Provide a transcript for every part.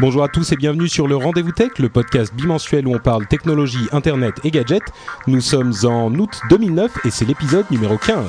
Bonjour à tous et bienvenue sur le Rendez-vous Tech, le podcast bimensuel où on parle technologie, internet et gadgets. Nous sommes en août 2009 et c'est l'épisode numéro 15.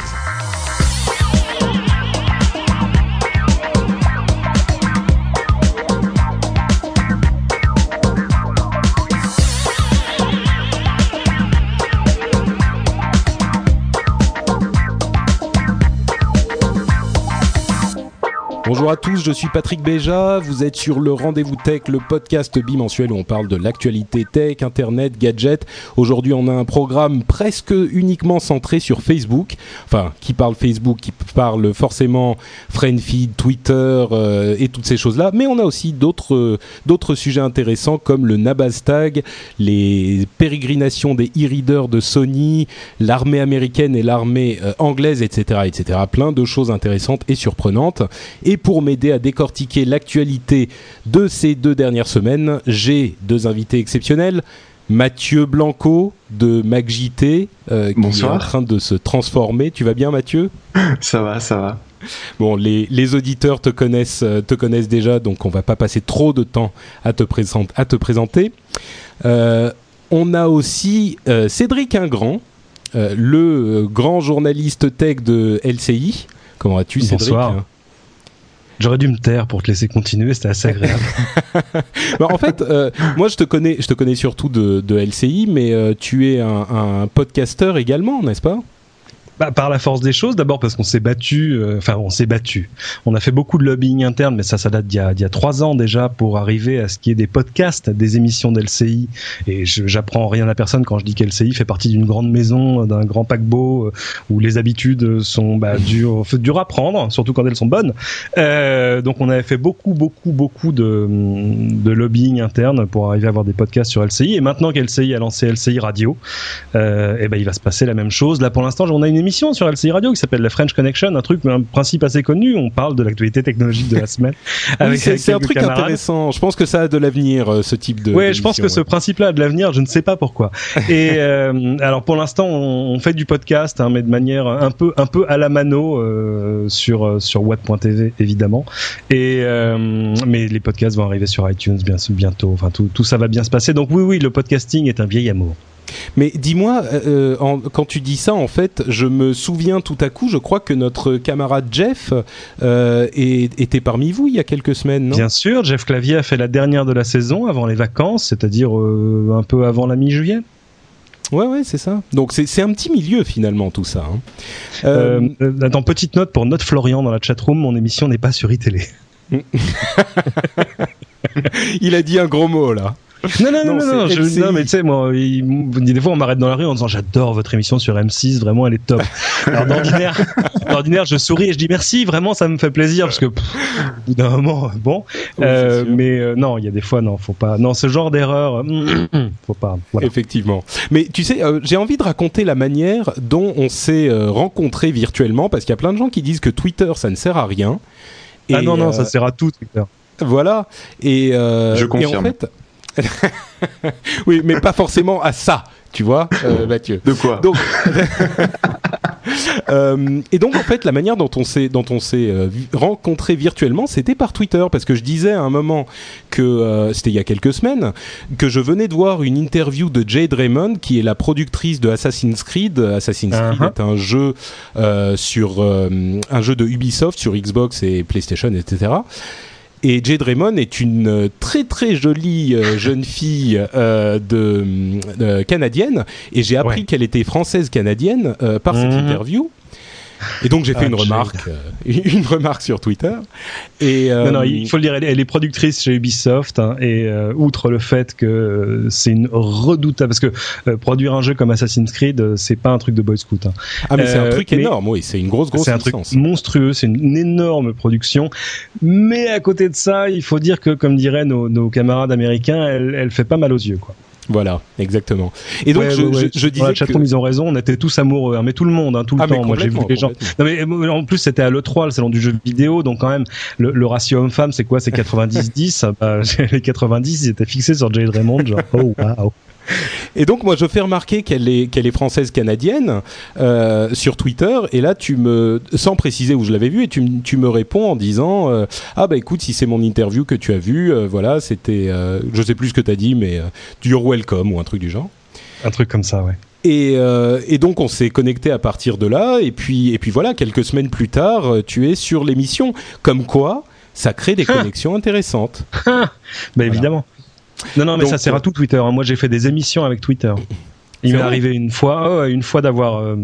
Bonjour à tous, je suis Patrick Béja, vous êtes sur le Rendez-vous Tech, le podcast bimensuel où on parle de l'actualité tech, internet, gadgets. Aujourd'hui on a un programme presque uniquement centré sur Facebook, enfin qui parle Facebook, qui parle forcément Friendfeed, Twitter euh, et toutes ces choses-là, mais on a aussi d'autres euh, d'autres sujets intéressants comme le Nabastag, les pérégrinations des e-readers de Sony, l'armée américaine et l'armée euh, anglaise, etc., etc. Plein de choses intéressantes et surprenantes. Pour m'aider à décortiquer l'actualité de ces deux dernières semaines, j'ai deux invités exceptionnels. Mathieu Blanco de MacJT, euh, qui Bonsoir. est en train de se transformer. Tu vas bien Mathieu? Ça va, ça va. Bon, les, les auditeurs te connaissent, euh, te connaissent déjà, donc on va pas passer trop de temps à te, présent- à te présenter. on a aussi euh, Cédric Ingrand, euh, le euh, grand journaliste tech de LCI. Comment vas-tu Cédric? Bonsoir. J'aurais dû me taire pour te laisser continuer, c'était assez agréable. Bah, en fait, euh, moi je te connais, je te connais surtout de, LCI, mais euh, tu es un, un podcasteur également, n'est-ce pas? Bah, par la force des choses, d'abord parce qu'on s'est battu, euh, enfin on s'est battu. On a fait beaucoup de lobbying interne, mais ça, ça date d'il y a, y trois ans déjà pour arriver à ce qui est des podcasts, des émissions d'LCI. Et j'apprends rien à personne quand je dis qu'LCI fait partie d'une grande maison, d'un grand paquebot euh, où les habitudes sont bah, dures, dures à prendre, surtout quand elles sont bonnes. Euh, donc on avait fait beaucoup, beaucoup, beaucoup de, lobbying interne pour arriver à avoir des podcasts sur LCI. Et maintenant qu'LCI a lancé LCI Radio, euh, et ben il va se passer la même chose. Là pour l'instant, on a une émission sur LCI Radio qui s'appelle la French Connection, un truc, un principe assez connu. On parle de l'actualité technologique de la semaine. Oui, c'est un truc camarades. intéressant. Je pense que ça a de l'avenir, euh, ce type de. Ouais, je pense que ce principe-là a de l'avenir, je ne sais pas pourquoi. Et euh, alors pour l'instant, on, fait du podcast, hein, mais de manière un peu un peu à la mano euh, sur sur web.tv évidemment. Et euh, mais les podcasts vont arriver sur iTunes bien bientôt. Enfin tout tout ça va bien se passer. Donc oui oui, le podcasting est un vieil amour. Mais dis-moi, euh, en- quand tu dis ça, en fait, je me souviens tout à coup, je crois que notre camarade Jeff euh, est- était parmi vous il y a quelques semaines, non? Bien sûr, Jeff Clavier a fait la dernière de la saison avant les vacances, c'est-à-dire euh, un peu avant la mi-juillet. Ouais, ouais, c'est ça. Donc c'est un petit milieu finalement tout ça. hein. Euh, Euh, euh, attends, petite note pour Note Florian dans la chatroom, mon émission n'est pas sur iTélé. il a dit un gros mot là. Non, non, non, Non, non, je- non, mais tu sais, moi, il- des fois, on m'arrête dans la rue en disant j'adore votre émission sur M6, vraiment, elle est top. Alors, d'ordinaire, d'ordinaire, je souris et je dis merci, vraiment, ça me fait plaisir parce que, pff, au bout d'un moment, bon. Oui, Euh, mais euh, non, il y a des fois, non, faut pas. Non, ce genre d'erreur, euh, faut pas. Voilà. Effectivement. Mais tu sais, euh, j'ai envie de raconter la manière dont on s'est euh, rencontrés virtuellement, parce qu'il y a plein de gens qui disent que Twitter, ça ne sert à rien. ah non, non, euh, ça sert à tout, Twitter. Voilà. Et, euh, Je et en confirme. fait, oui, mais pas forcément à ça, tu vois, euh, Mathieu. De quoi? Donc, Euh, et donc en fait, la manière dont on s'est dont on s'est euh, rencontré virtuellement, c'était par Twitter, parce que je disais à un moment que euh, c'était il y a quelques semaines que je venais de voir une interview de Jade Raymond, qui est la productrice de Assassin's Creed. Assassin's Creed Uh-huh. est un jeu euh, sur euh, un jeu de Ubisoft sur Xbox et PlayStation, etc. Et Jade Raymond est une euh, très très jolie euh, jeune fille euh, de, euh, canadienne et j'ai appris Ouais. qu'elle était française canadienne euh, par cette Mhm. interview. Et donc j'ai fait ah, une remarque, euh, une remarque sur Twitter. Et non, non, il faut le dire, elle, est productrice chez Ubisoft hein, et outre le fait que c'est une redoutable parce que produire un jeu comme Assassin's Creed, c'est pas un truc de Boy Scout. Hein. Ah mais c'est un truc énorme, oui, c'est une grosse grosse. C'est un truc monstrueux, c'est une énorme production. Mais à côté de ça, il faut dire que, comme diraient nos, nos camarades américains, elle, elle fait pas mal aux yeux, quoi. Voilà, exactement. Et donc je, je, disais que... ils ont raison, on était tous amoureux, hein, mais tout le monde, hein, tout le ah, temps. Moi j'ai vu les gens. Non mais euh, en plus c'était à l'E3, le salon du jeu vidéo, donc quand même le, ratio homme-femme c'est quoi? C'est 90-10. bah, les 90 ils étaient fixés sur Jade Raymond, genre oh wow. Et donc moi je fais remarquer qu'elle est qu'elle est française canadienne euh, sur Twitter et là tu me sans préciser où je l'avais vu et tu, tu me réponds en disant euh, ah bah écoute si c'est mon interview que tu as vu euh, voilà c'était je sais plus ce que tu as dit mais you're welcome ou un truc du genre. Un truc comme ça ouais. Et, et, donc on s'est connecté à partir de là et puis et puis voilà quelques semaines plus tard tu es sur l'émission comme quoi ça crée des connexions intéressantes. bah évidemment. Non, non, mais ça sert à tout Twitter. Hein. Moi, j'ai fait des émissions avec Twitter. Il m'est arrivé une fois, une fois d'avoir, euh,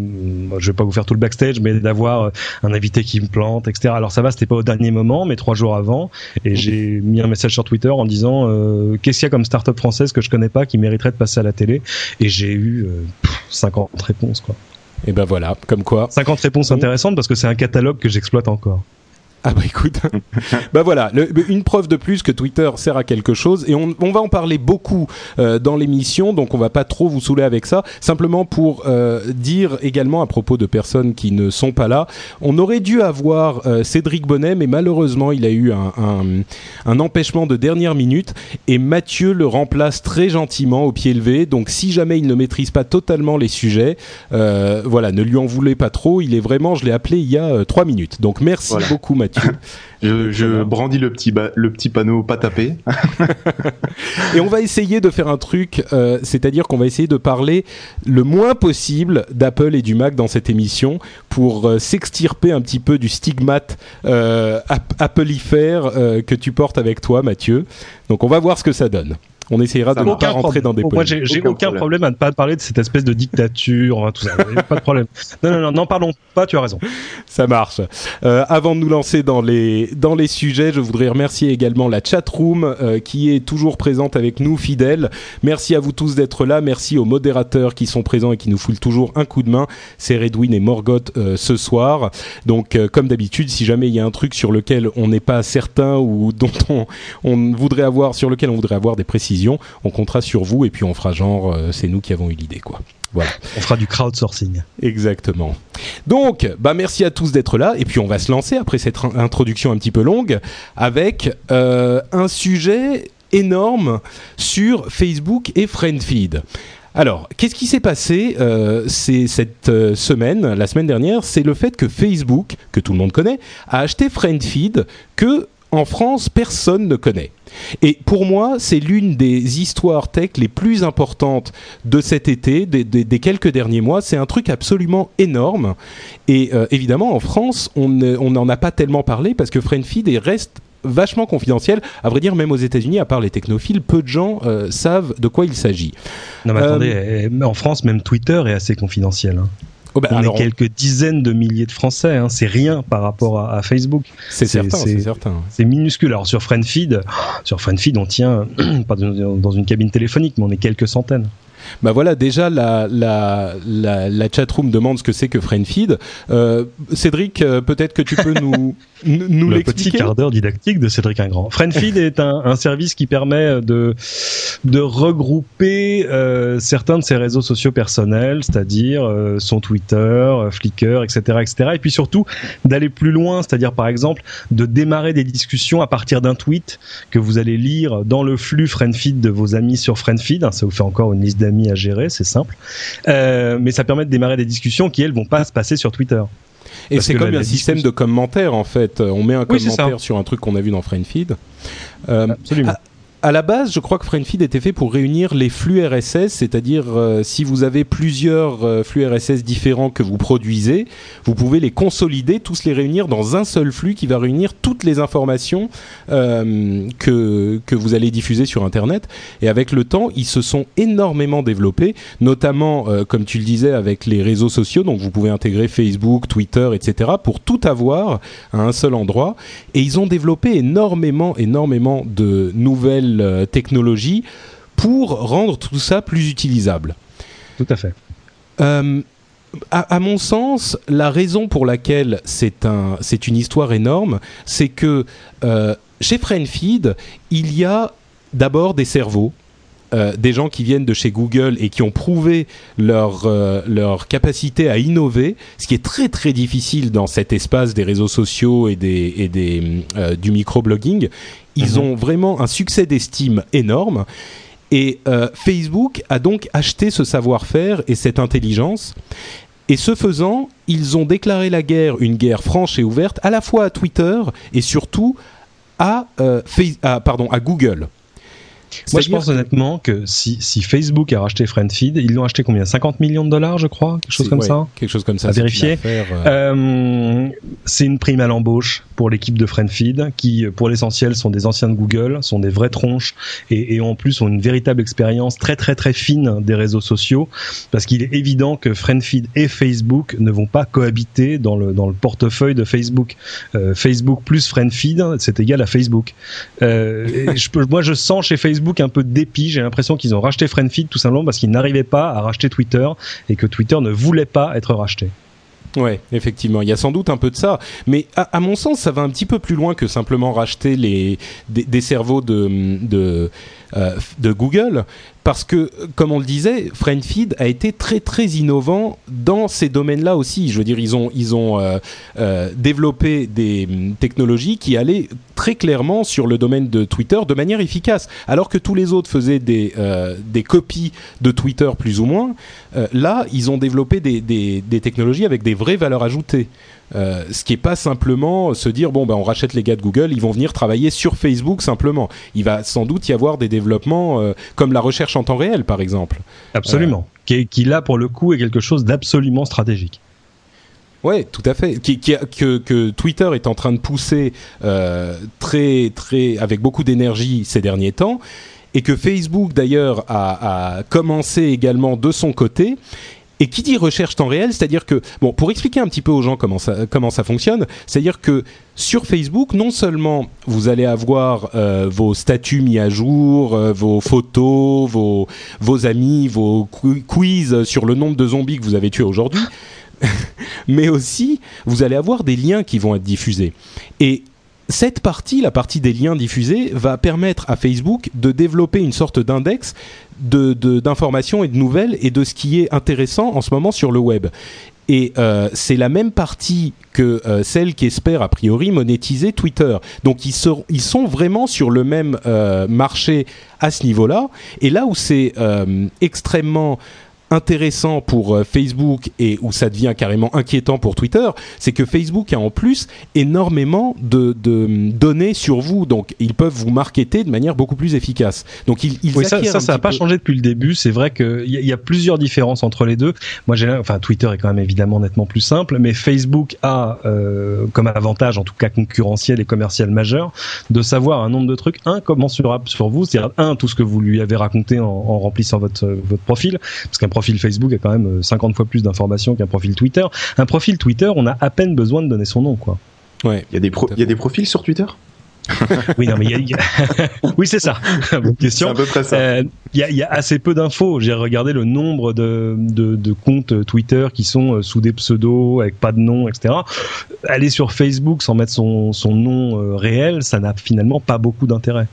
je vais pas vous faire tout le backstage, mais d'avoir euh, un invité qui me plante, etc. Alors ça va, c'était pas au dernier moment, mais trois jours avant, et j'ai mis un message sur Twitter en disant euh, qu'est-ce qu'il y a comme start-up française que je connais pas qui mériterait de passer à la télé, et j'ai eu 50 réponses quoi. Et ben voilà, comme quoi. 50 réponses intéressantes parce que c'est un catalogue que j'exploite encore. Ah bah écoute, bah voilà, une preuve de plus que Twitter sert à quelque chose et on, on va en parler beaucoup euh, dans l'émission, donc on va pas trop vous saouler avec ça. Simplement pour euh, dire également à propos de personnes qui ne sont pas là, on aurait dû avoir euh, Cédric Bonnet, mais malheureusement il a eu un, un, un, empêchement de dernière minute et Mathieu le remplace très gentiment au pied levé. Donc si jamais il ne maîtrise pas totalement les sujets, voilà, ne lui en voulez pas trop. Il est vraiment, je l'ai appelé il y a trois minutes. Donc merci beaucoup Mathieu. je, brandis le petit, le petit panneau pas tapé. et on va essayer de faire un truc, euh, c'est-à-dire qu'on va essayer de parler le moins possible d'Apple et du Mac dans cette émission pour euh, s'extirper un petit peu du stigmate euh, Applifère euh, que tu portes avec toi, Mathieu. Donc on va voir ce que ça donne on essayera de ne pas rentrer dans des Moi, j'ai aucun, problème. à ne pas parler de cette espèce de dictature, tout ça. pas de problème. Non, non, non, n'en parlons pas. Tu as raison. Ça marche. Euh, avant de nous lancer dans les dans les sujets, je voudrais remercier également la chatroom euh, qui est toujours présente avec nous, fidèle. Merci à vous tous d'être là. Merci aux modérateurs qui sont présents et qui nous foulent toujours un coup de main. C'est Redwin et Morgoth euh, ce soir. Donc, euh, comme d'habitude, si jamais il y a un truc sur lequel on n'est pas certain ou dont on, on voudrait avoir sur lequel on voudrait avoir des précisions on comptera sur vous et puis on fera genre euh, c'est nous qui avons eu l'idée quoi. Voilà. On fera du crowdsourcing. Exactement. Donc, bah merci à tous d'être là et puis on va se lancer après cette introduction un petit peu longue avec euh, un sujet énorme sur Facebook et Friendfeed. Alors, qu'est-ce qui s'est passé euh, cette euh, semaine, la semaine dernière? C'est le fait que Facebook, que tout le monde connaît, a acheté Friendfeed que en France personne ne connaît. Et pour moi, c'est l'une des histoires tech les plus importantes de cet été, des, quelques derniers mois. C'est un truc absolument énorme. Et euh, évidemment, en France, on n'en a pas tellement parlé parce que Friendfeed reste vachement confidentiel. À vrai dire, même aux États-Unis, à part les technophiles, peu de gens euh, savent de quoi il s'agit. Non, mais attendez, euh, en France, même Twitter est assez confidentiel. Hein. Oh bah, on est quelques dizaines de milliers de Français, hein. c'est rien par rapport à, Facebook. C'est certain, c'est certain. C'est minuscule. Alors sur Friendfeed, sur Friendfeed, on tient pas dans une cabine téléphonique, mais on est quelques centaines. Bah voilà, déjà la, la, la, la chatroom demande ce que c'est que Friendfeed. Euh, Cédric, euh, peut-être que tu peux nous, nous Le petit quart d'heure didactique de Cédric Ingrand. Friendfeed est un, un, service qui permet de, de regrouper euh, certains de ses réseaux sociaux personnels, c'est-à-dire euh, son Twitter, Flickr, etc., etc. Et puis surtout d'aller plus loin, c'est-à-dire par exemple de démarrer des discussions à partir d'un tweet que vous allez lire dans le flux Friendfeed de vos amis sur Friendfeed. Ça vous fait encore une liste d'amis à gérer, c'est simple. Euh, mais ça permet de démarrer des discussions qui elles vont pas se passer sur Twitter. Et c'est comme un système de commentaires en fait. On met un commentaire sur un truc qu'on a vu dans Friendfeed. Euh, Absolument. À la base, je crois que FriendFeed était fait pour réunir les flux RSS, c'est-à-dire euh, si vous avez plusieurs euh, flux RSS différents que vous produisez, vous pouvez les consolider, tous les réunir dans un seul flux qui va réunir toutes les informations euh, que, que vous allez diffuser sur Internet. Et avec le temps, ils se sont énormément développés, notamment, comme tu le disais, avec les réseaux sociaux. Donc vous pouvez intégrer Facebook, Twitter, etc. pour tout avoir à un seul endroit. Et ils ont développé énormément, énormément de nouvelles euh, technologie pour rendre tout ça plus utilisable. Tout à fait. Euh, à, mon sens, la raison pour laquelle c'est un, c'est une histoire énorme, c'est que euh, chez FriendFeed, il y a d'abord des cerveaux euh, des gens qui viennent de chez Google et qui ont prouvé leur, euh, leur capacité à innover, ce qui est très très difficile dans cet espace des réseaux sociaux et, des, et des, euh, du microblogging. Ils mhm. ont vraiment un succès d'estime énorme. Et Facebook a donc acheté ce savoir-faire et cette intelligence. Et ce faisant, ils ont déclaré la guerre, une guerre franche et ouverte, à la fois à Twitter et surtout à, à, pardon, à Google. Moi, je pense honnêtement que si, si Facebook a racheté FriendFeed, ils l'ont acheté combien? 50 millions de dollars, je crois? Quelque chose comme ça? Quelque chose comme ça. À vérifier. Euh, euh, c'est une prime à l'embauche pour l'équipe de FriendFeed, qui, pour l'essentiel, sont des anciens de Google, sont des vraies tronches, et, et en plus ont une véritable expérience très très très fine des réseaux sociaux, parce qu'il est évident que FriendFeed et Facebook ne vont pas cohabiter dans le, dans le portefeuille de Facebook. Euh, Facebook plus FriendFeed, c'est égal à Facebook. Euh, je, moi, je sens chez Facebook un peu dépit. J'ai l'impression qu'ils ont racheté Friendfeed tout simplement parce qu'ils n'arrivaient pas à racheter Twitter et que Twitter ne voulait pas être racheté. Ouais, effectivement, il y a sans doute un peu de ça, mais à, mon sens, ça va un petit peu plus loin que simplement racheter les des, cerveaux de de, euh, de Google parce que, comme on le disait, FriendFeed a été très très innovant dans ces domaines-là aussi. Je veux dire, ils ont, ils ont euh, euh, développé des hum, technologies qui allaient très clairement sur le domaine de Twitter de manière efficace. Alors que tous les autres faisaient des, euh, des copies de Twitter plus ou moins, là, ils ont développé des, des, des technologies avec des vraies valeurs ajoutées. Euh, ce qui est pas simplement se dire bon ben on rachète les gars de Google, ils vont venir travailler sur Facebook simplement. Il va sans doute y avoir des développements euh, comme la recherche en temps réel par exemple. Absolument. Qui, qui là pour le coup est quelque chose d'absolument stratégique. Ouais, tout à fait. Qui, que, que, Twitter est en train de pousser euh, très, très, avec beaucoup d'énergie ces derniers temps, et que Facebook d'ailleurs a, a, commencé également de son côté. Et qui dit recherche temps réel, c'est-à-dire que, bon, pour expliquer un petit peu aux gens comment ça, fonctionne, c'est-à-dire que sur Facebook, non seulement vous allez avoir euh, vos statuts mis à jour, euh, vos photos, vos, vos amis, vos quiz sur le nombre de zombies que vous avez tués aujourd'hui, mais aussi vous allez avoir des liens qui vont être diffusés. Et cette partie, la partie des liens diffusés, va permettre à Facebook de développer une sorte d'index d'informations et de nouvelles et de ce qui est intéressant en ce moment sur le web. Et euh, c'est la même partie que euh, celle qui espère a priori monétiser Twitter. Donc ils, sont, vraiment sur le même euh, marché à ce niveau-là. Et là où c'est extrêmement intéressant pour euh, Facebook et où ça devient carrément inquiétant pour Twitter, c'est que Facebook a en plus énormément de, de, données sur vous, donc ils peuvent vous marketer de manière beaucoup plus efficace. Donc ils, ils oui, ça, ça, ça n'a pas changé depuis le début. C'est vrai qu'il y, y, a plusieurs différences entre les deux. Moi, j'ai, enfin, Twitter est quand même évidemment nettement plus simple, mais Facebook a euh, comme avantage, en tout cas concurrentiel et commercial majeur, de savoir un nombre de trucs incommensurable sur vous. C'est-à-dire un tout ce que vous lui avez raconté en, en remplissant votre votre profil, parce qu'un profil Facebook a quand même 50 euh, fois plus d'informations qu'un profil Twitter. Un profil Twitter, on a à peine besoin de donner son nom, quoi. Ouais. Il y a des il y a des profils sur Twitter? Oui, non, mais y a, oui, c'est ça. Bonne question. C'est à peu près ça. Euh, il y, a, y, a, assez peu d'infos. J'ai regardé le nombre de, de, de, comptes Twitter qui sont euh, sous des pseudos avec pas de nom, etc. Aller sur Facebook sans mettre son, son nom réel, ça n'a finalement pas beaucoup d'intérêt.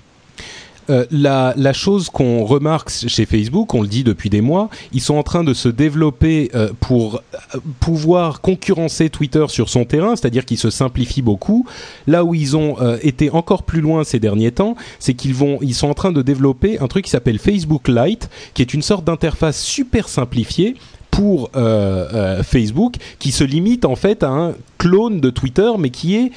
Euh, la, la, chose qu'on remarque chez Facebook, on le dit depuis des mois, ils sont en train de se développer euh, pour euh, pouvoir concurrencer Twitter sur son terrain, c'est-à-dire qu'ils se simplifient beaucoup. Là où ils ont été encore plus loin ces derniers temps, c'est qu'ils vont, ils sont en train de développer un truc qui s'appelle Facebook Lite, qui est une sorte d'interface super simplifiée pour Facebook qui se limite en fait à un clone de Twitter, mais qui est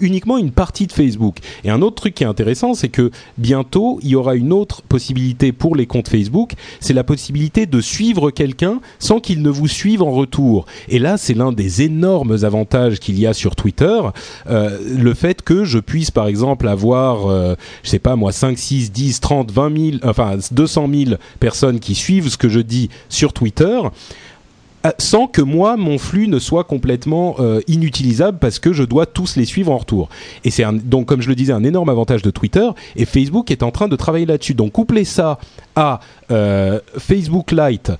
uniquement une partie de Facebook. Et un autre truc qui est intéressant, c'est que bientôt, il y aura une autre possibilité pour les comptes Facebook, c'est la possibilité de suivre quelqu'un sans qu'il ne vous suive en retour. Et là, c'est l'un des énormes avantages qu'il y a sur Twitter, euh, le fait que je puisse, par exemple, avoir, euh, je sais pas moi, 5, 6, 10, 30, 20 000, enfin 200 000 personnes qui suivent ce que je dis sur Twitter. Euh, sans que moi mon flux ne soit complètement euh, inutilisable parce que je dois tous les suivre en retour. Et c'est donc comme je le disais un énorme avantage de Twitter et Facebook est en train de travailler là-dessus. Donc coupler ça à euh, Facebook Lite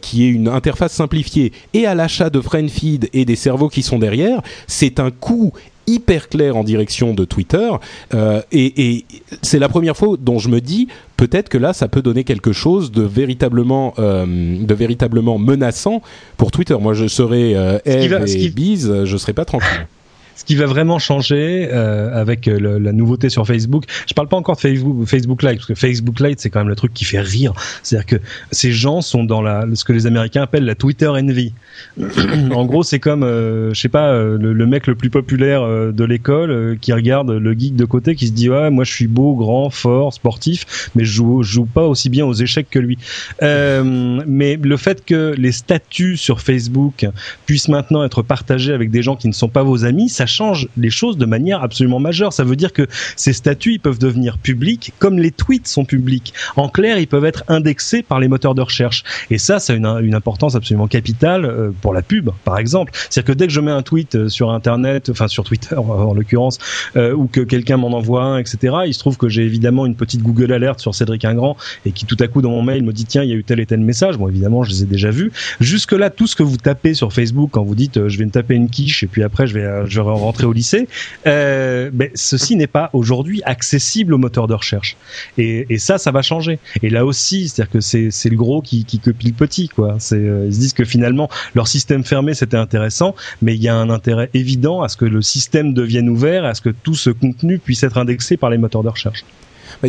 qui est une interface simplifiée et à l'achat de FriendFeed et des cerveaux qui sont derrière, c'est un coût hyper clair en direction de Twitter. Euh, et, c'est la première fois dont je me dis peut-être que là, ça peut donner quelque chose de véritablement, euh, de véritablement menaçant pour Twitter. Moi, je serais euh, Eve et Biz, je serais pas tranquille ce qui va vraiment changer euh, avec euh, la nouveauté sur Facebook. Je parle pas encore de Facebook, Facebook Lite parce que Facebook Lite c'est quand même le truc qui fait rire. C'est-à-dire que ces gens sont dans la ce que les Américains appellent la Twitter envy. en gros, c'est comme euh, je sais pas le, mec le plus populaire de l'école qui regarde le geek de côté qui se dit ouais moi je suis beau, grand, fort, sportif, mais je joue, je joue pas aussi bien aux échecs que lui. mais le fait que les statuts sur Facebook puissent maintenant être partagés avec des gens qui ne sont pas vos amis, change les choses de manière absolument majeure. Ça veut dire que ces statuts ils peuvent devenir publics comme les tweets sont publics. En clair, ils peuvent être indexés par les moteurs de recherche. Et ça, ça a une, une importance absolument capitale euh, pour la pub, par exemple. C'est-à-dire que dès que je mets un tweet euh, sur Internet, enfin sur Twitter en l'occurrence, euh, ou que quelqu'un m'en envoie un, etc., il se trouve que j'ai évidemment une petite Google Alert sur Cédric Ingrand et qui tout à coup dans mon mail me dit tiens, il y a eu tel et tel message. Bon, évidemment, je les ai déjà vus. Jusque là, tout ce que vous tapez sur Facebook quand vous dites je vais me taper une quiche et puis après je vais je vais rentrer au lycée, euh, ceci n'est pas aujourd'hui accessible au moteur de recherche. Et, ça, ça va changer. Et là aussi, c'est-à-dire que c'est, le gros qui, copie le petit, quoi. Euh, ils se disent que finalement, leur système fermé, c'était intéressant, mais il y a un intérêt évident à ce que le système devienne ouvert, à ce que tout ce contenu puisse être indexé par les moteurs de recherche.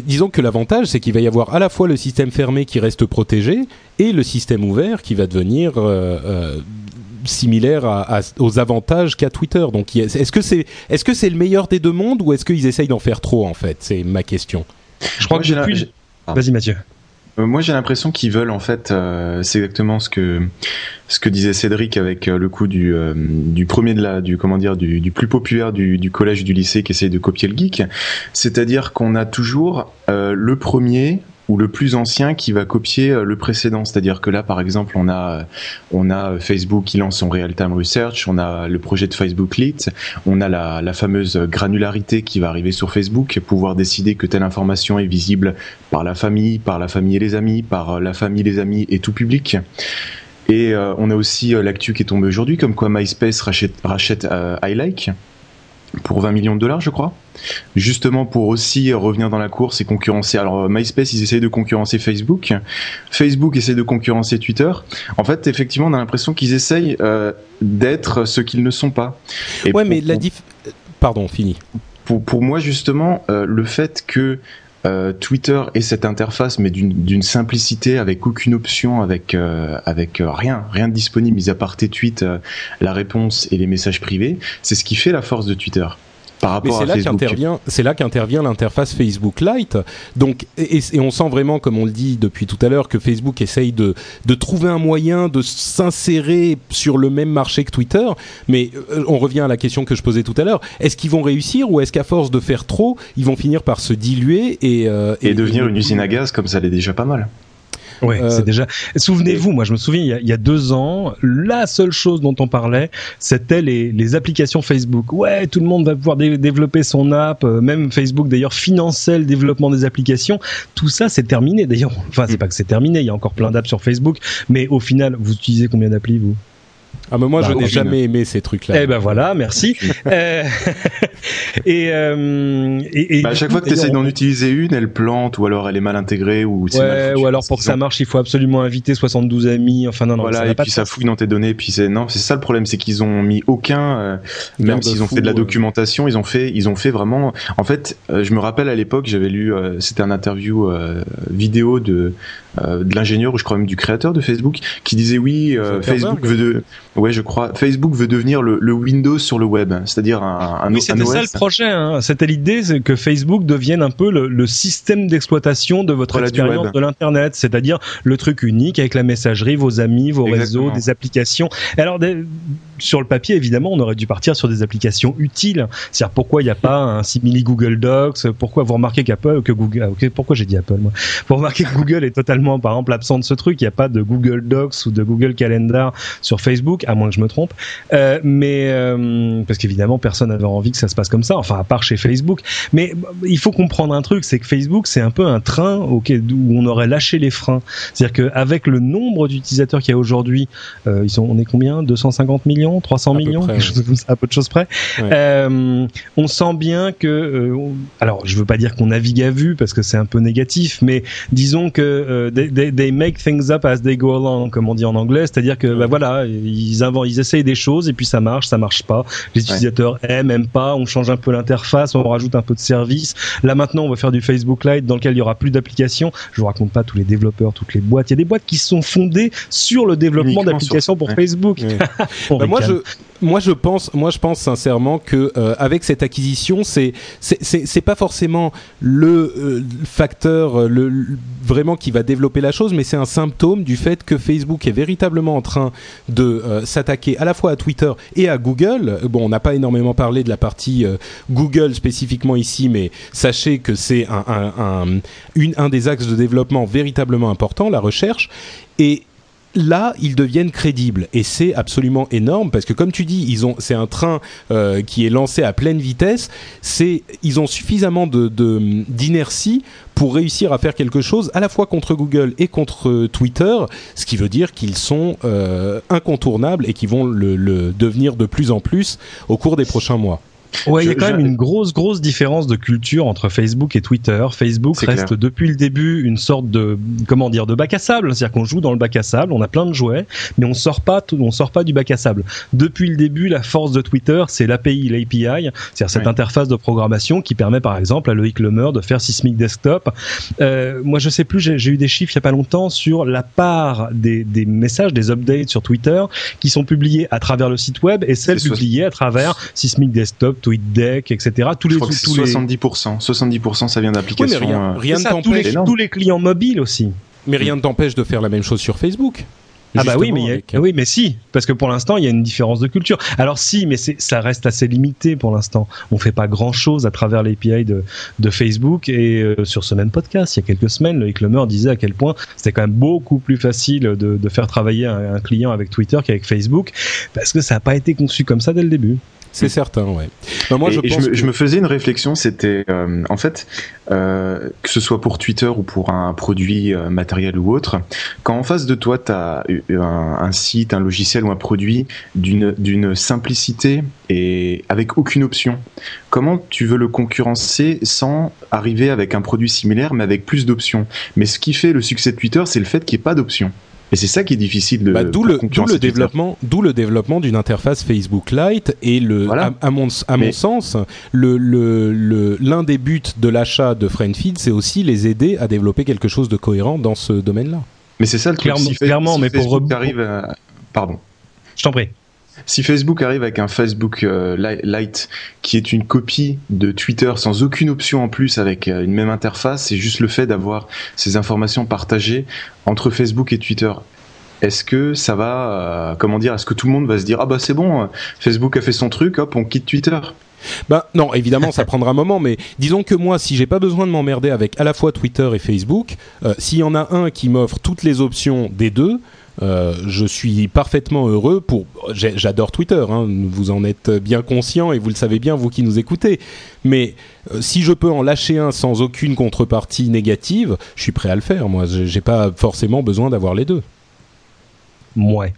disons que l'avantage, c'est qu'il va y avoir à la fois le système fermé qui reste protégé et le système ouvert qui va devenir euh similaire à, aux avantages qu'a Twitter. Donc, est-ce que c'est est-ce que c'est le meilleur des deux mondes ou est-ce qu'ils essayent d'en faire trop en fait? C'est ma question. Je crois que j'ai Vas-y Mathieu. Euh, moi, j'ai l'impression qu'ils veulent en fait, euh, c'est exactement ce que ce que disait Cédric avec euh, le coup du du premier de la du comment dire du, du plus populaire du, du collège du lycée qui essaye de copier le geek, c'est-à-dire qu'on a toujours le premier ou le plus ancien qui va copier euh, le précédent. C'est-à-dire que là, par exemple, on a, euh, on a euh, Facebook qui lance son real-time research, on a le projet de Facebook Lite, on a la, la fameuse granularité qui va arriver sur Facebook, pouvoir décider que telle information est visible par la famille, par la famille et les amis, par la famille, les amis et tout public. Et on a aussi l'actu qui est tombé aujourd'hui, comme quoi MySpace rachète, rachète iLike pour 20 millions de dollars, je crois. Justement pour aussi revenir dans la course et concurrencer. Alors MySpace, ils essayent de concurrencer Facebook. Facebook essaie de concurrencer Twitter. En fait, effectivement, on a l'impression qu'ils essayent euh, d'être ce qu'ils ne sont pas. Et ouais, mais la diff... Pardon, fini. Pour, pour moi, justement, euh, le fait que euh, Twitter et cette interface, mais d'une simplicité avec aucune option, avec euh, avec euh, rien, rien de disponible, mis à part tes tweets, la réponse et les messages privés. C'est ce qui fait la force de Twitter. Mais c'est là qu'intervient, c'est là qu'intervient l'interface Facebook Lite. Donc, et, on sent vraiment, comme on le dit depuis tout à l'heure, que Facebook essaye de, de trouver un moyen de s'insérer sur le même marché que Twitter. Mais euh, on revient à la question que je posais tout à l'heure. Est-ce qu'ils vont réussir ou est-ce qu'à force de faire trop, ils vont finir par se diluer et, euh, et, devenir une usine à gaz comme ça l'est déjà pas mal Ouais, euh, c'est déjà. Souvenez-vous, moi je me souviens, il y, a, il y, a, deux ans, la seule chose dont on parlait, c'était les, les, applications Facebook. Ouais, tout le monde va pouvoir développer son app. Euh, même Facebook d'ailleurs finançait le développement des applications. Tout ça, c'est terminé. D'ailleurs, enfin, c'est pas que c'est terminé. Il y a encore plein d'apps sur Facebook, mais au final, vous utilisez combien d'applis vous? Ah mais moi je bah, n'ai jamais aimé ces trucs-là. Eh ben voilà, merci. euh, et, euh, et, et bah, à chaque fois que tu essayes d'en utiliser une, elle plante ou alors elle est mal intégrée ou ouais, mal ou alors pour que ça marche, il faut absolument inviter 72 amis. Enfin non non. Voilà et puis ça fouille dans tes données. Puis c'est non, c'est ça le problème, c'est qu'ils ont mis aucun, euh, même s'ils ont fait de la documentation, ils ont fait, ils ont fait vraiment. En fait, euh, je me rappelle à l'époque, j'avais lu, c'était un interview vidéo de de l'ingénieur ou je crois même du créateur de Facebook qui disait oui, Facebook veut de, ouais, je crois, Facebook veut devenir le, Windows sur le web, c'est-à-dire un, un, oui, c'était ça le projet. Hein. C'était l'idée que Facebook devienne un peu le, système d'exploitation de votre expérience de l'internet, c'est-à-dire le truc unique avec la messagerie, vos amis, vos réseaux, des applications. Alors sur le papier, évidemment, on aurait dû partir sur des applications utiles. C'est-à-dire pourquoi il n'y a pas un simili Google Docs? Pourquoi vous remarquez qu'Apple, que Google, pourquoi j'ai dit Apple moi? Vous remarquez que Google est totalement, par exemple, absent de ce truc. Il n'y a pas de Google Docs ou de Google Calendar sur Facebook, à moins que je me trompe. Euh, mais euh, parce qu'évidemment, personne n'avait envie que ça se passe comme ça. Enfin, à part chez Facebook. Mais il faut comprendre un truc, c'est que Facebook, c'est un peu un train où on aurait lâché les freins. C'est-à-dire qu'avec le nombre d'utilisateurs qu'il y a aujourd'hui, euh, ils sont, on est combien? 250 millions? 300 millions, à peu de choses près. Euh, on sent bien que, euh, alors je veux pas dire qu'on navigue à vue parce que c'est un peu négatif, mais disons que euh, they, make things up as they go along, comme on dit en anglais, c'est-à-dire que bah, voilà, ils inventent, ils essayent des choses et puis ça marche, ça marche pas. Les utilisateurs aiment, aiment pas, on change un peu l'interface, on rajoute un peu de service. Là maintenant, on va faire du Facebook Lite dans lequel il y aura plus d'applications. Je vous raconte pas tous les développeurs, toutes les boîtes. Il y a des boîtes qui sont fondées sur le développement d'applications pour Facebook. bah moi, je, moi, je pense, moi, je pense sincèrement que euh, avec cette acquisition, c'est c'est pas forcément le euh, facteur euh, le, vraiment qui va développer la chose, mais c'est un symptôme du fait que Facebook est véritablement en train de s'attaquer à la fois à Twitter et à Google. Bon, on n'a pas énormément parlé de la partie Google spécifiquement ici, mais sachez que c'est un, un, un, une, un des axes de développement véritablement important, la recherche. Et là, ils deviennent crédibles et c'est absolument énorme parce que comme tu dis, ils ont, c'est un train euh, qui est lancé à pleine vitesse. Ils ont suffisamment d'inertie pour réussir à faire quelque chose à la fois contre Google et contre Twitter, ce qui veut dire qu'ils sont euh, incontournables et qui vont le devenir de plus en plus au cours des prochains mois. Ouais, il y a quand même une grosse, grosse différence de culture entre Facebook et Twitter. Facebook reste depuis le début une sorte de, comment dire, de bac à sable. C'est-à-dire qu'on joue dans le bac à sable, on a plein de jouets, mais on sort pas, on sort pas du bac à sable. Depuis le début, la force de Twitter, c'est l'API, l'API, c'est-à-dire cette interface de programmation qui permet, par exemple, à Loïc Lemeur de faire Sysmic Desktop. Euh, moi, je sais plus, j'ai eu des chiffres il y a pas longtemps sur la part des, des messages, des updates sur Twitter qui sont publiés à travers le site web et celles publiées à travers Sysmic Desktop, TweetDeck, etc. Tous les, tous 70%, 70% ça vient d'applications. rien, euh, tous, les, tous les clients mobiles aussi. Mais rien ne t'empêche de faire la même chose sur Facebook. Ah bah oui, mais oui, mais si, parce que pour l'instant il y a une différence de culture. Alors si, mais ça reste assez limité pour l'instant. On fait pas grand chose à travers l'API de, de Facebook et euh, sur ce même podcast, il y a quelques semaines, Loïc Lemer disait à quel point c'était quand même beaucoup plus facile de, de faire travailler un, un client avec Twitter qu'avec Facebook, parce que ça n'a pas été conçu comme ça dès le début. C'est certain, ouais. Ben, moi, je, je, me, faisais une réflexion, c'était euh, en fait euh, que ce soit pour Twitter ou pour un produit euh, matériel ou autre, quand en face de toi tu as un, un, site, un logiciel ou un produit d'une d'une simplicité et avec aucune option, comment tu veux le concurrencer sans arriver avec un produit similaire mais avec plus d'options? Mais ce qui fait le succès de Twitter, c'est le fait qu'il n'y ait pas d'options. Et c'est ça qui est difficile de. Bah, d'où le, le développement, d'où le développement d'une interface Facebook Lite et le, à, mon, à mon sens, le, le, l'un des buts de l'achat de FriendFeed, c'est aussi les aider à développer quelque chose de cohérent dans ce domaine-là. Mais c'est ça le truc. Clairement, clairement mais pour arrive pardon. Je t'en prie si Facebook arrive avec un Facebook euh, Lite qui est une copie de Twitter sans aucune option en plus avec euh, une même interface, c'est juste le fait d'avoir ces informations partagées entre Facebook et Twitter. Est-ce que ça va, euh, comment dire, est-ce que tout le monde va se dire ah bah c'est bon, Facebook a fait son truc, hop on quitte Twitter? Ben non, évidemment, ça prendra un moment, mais disons que moi, si j'ai pas besoin de m'emmerder avec à la fois Twitter et Facebook, s'il y en a un qui m'offre toutes les options des deux, euh, je suis parfaitement heureux pour. J'adore Twitter, hein, vous en êtes bien conscient et vous le savez bien, vous qui nous écoutez. Mais euh, si je peux en lâcher un sans aucune contrepartie négative, je suis prêt à le faire. Moi, j'ai pas forcément besoin d'avoir les deux. Ouais.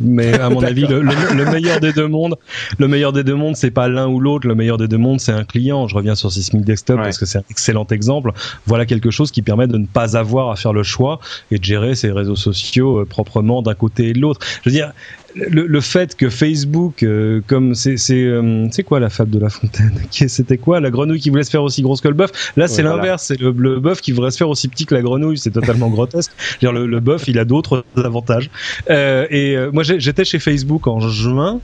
Mais à mon avis, le, meilleur des deux mondes, le meilleur des deux mondes, c'est pas l'un ou l'autre. Le meilleur des deux mondes, c'est un client. Je reviens sur Sysmic Desktop parce que c'est un excellent exemple. Voilà quelque chose qui permet de ne pas avoir à faire le choix et de gérer ses réseaux sociaux euh, proprement d'un côté et de l'autre. Je veux dire, le, le, fait que Facebook, euh, comme c'est c'est euh, quoi la fable de La Fontaine C'était quoi la grenouille qui voulait se faire aussi grosse que le bœuf? Là, c'est l'inverse, c'est le, le bœuf qui voudrait se faire aussi petit que la grenouille. C'est totalement grotesque. Dire le, le bœuf, il a d'autres avantages. Euh, et moi, j'étais chez Facebook en juin.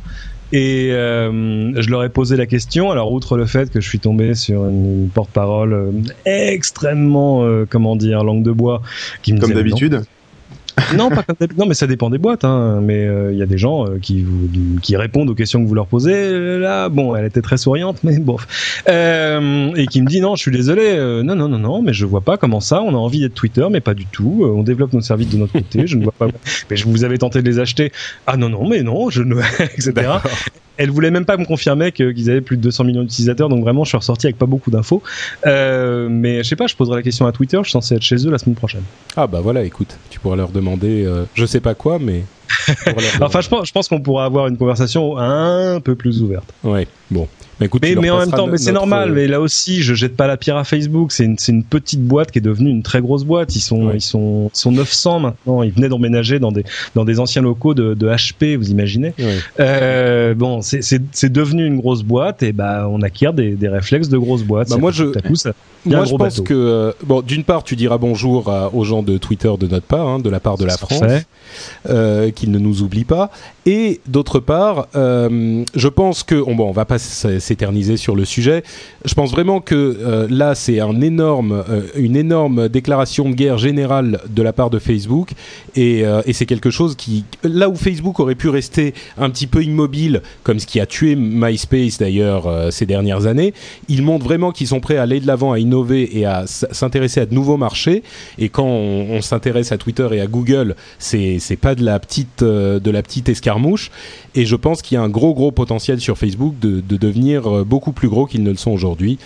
Et euh, je leur ai posé la question. Alors, outre le fait que je suis tombé sur une porte-parole extrêmement, comment dire, langue de bois, qui me comme d'habitude non, pas non, mais ça dépend des boîtes. Hein. Mais euh, il y a des gens euh, qui qui répondent aux questions que vous leur posez. Là, bon, elle était très souriante, mais bon, euh, et qui me dit non, je suis désolé. Euh, non, non, non, non, mais je vois pas comment ça. On a envie d'être Twitter, mais pas du tout. on développe nos services de notre côté. Je ne vois pas. Mais je vous avais tenté de les acheter. Ah non, non, mais non, je ne, etc elle voulait même pas me confirmer qu'ils avaient plus de 200 millions d'utilisateurs, donc vraiment je suis ressorti avec pas beaucoup d'infos. Euh, mais je sais pas, je poserai la question à Twitter, je suis censé être chez eux la semaine prochaine. Ah bah voilà, écoute, tu pourras leur demander, euh, je sais pas quoi, mais. enfin, je pense, je pense qu'on pourra avoir une conversation un peu plus ouverte. Ouais, bon mais, en même temps, mais c'est normal. Euh, mais là aussi, je jette pas la pierre à Facebook. C'est une, une, petite boîte qui est devenue une très grosse boîte. Ils sont, ils sont, ils sont 900 maintenant. Ils venaient d'emménager dans des, dans des anciens locaux de, de HP, vous imaginez. Euh, bon, c'est devenu une grosse boîte et bah on acquiert des, des réflexes de grosse boîte. Bah moi, je, moi, je pense que euh, bon, d'une part, tu diras bonjour aux gens de Twitter de notre part, hein, de la part de la France, euh, qu'ils ne nous oublient pas. Et d'autre part, euh, je pense que bon, on va pas s'éterniser sur le sujet. Je pense vraiment que euh, là, c'est euh, une énorme déclaration de guerre générale de la part de Facebook, et, c'est quelque chose qui, là où Facebook aurait pu rester un petit peu immobile, comme ce qui a tué MySpace d'ailleurs ces dernières années, ils montrent vraiment qu'ils sont prêts à aller de l'avant, à innover et à s'intéresser à de nouveaux marchés. Et quand on, on s'intéresse à Twitter et à Google, c'est pas de la petite de la petite escarmouche. Et je pense qu'il y a un gros gros potentiel sur Facebook de, de devenir beaucoup plus gros qu'ils ne le sont aujourd'hui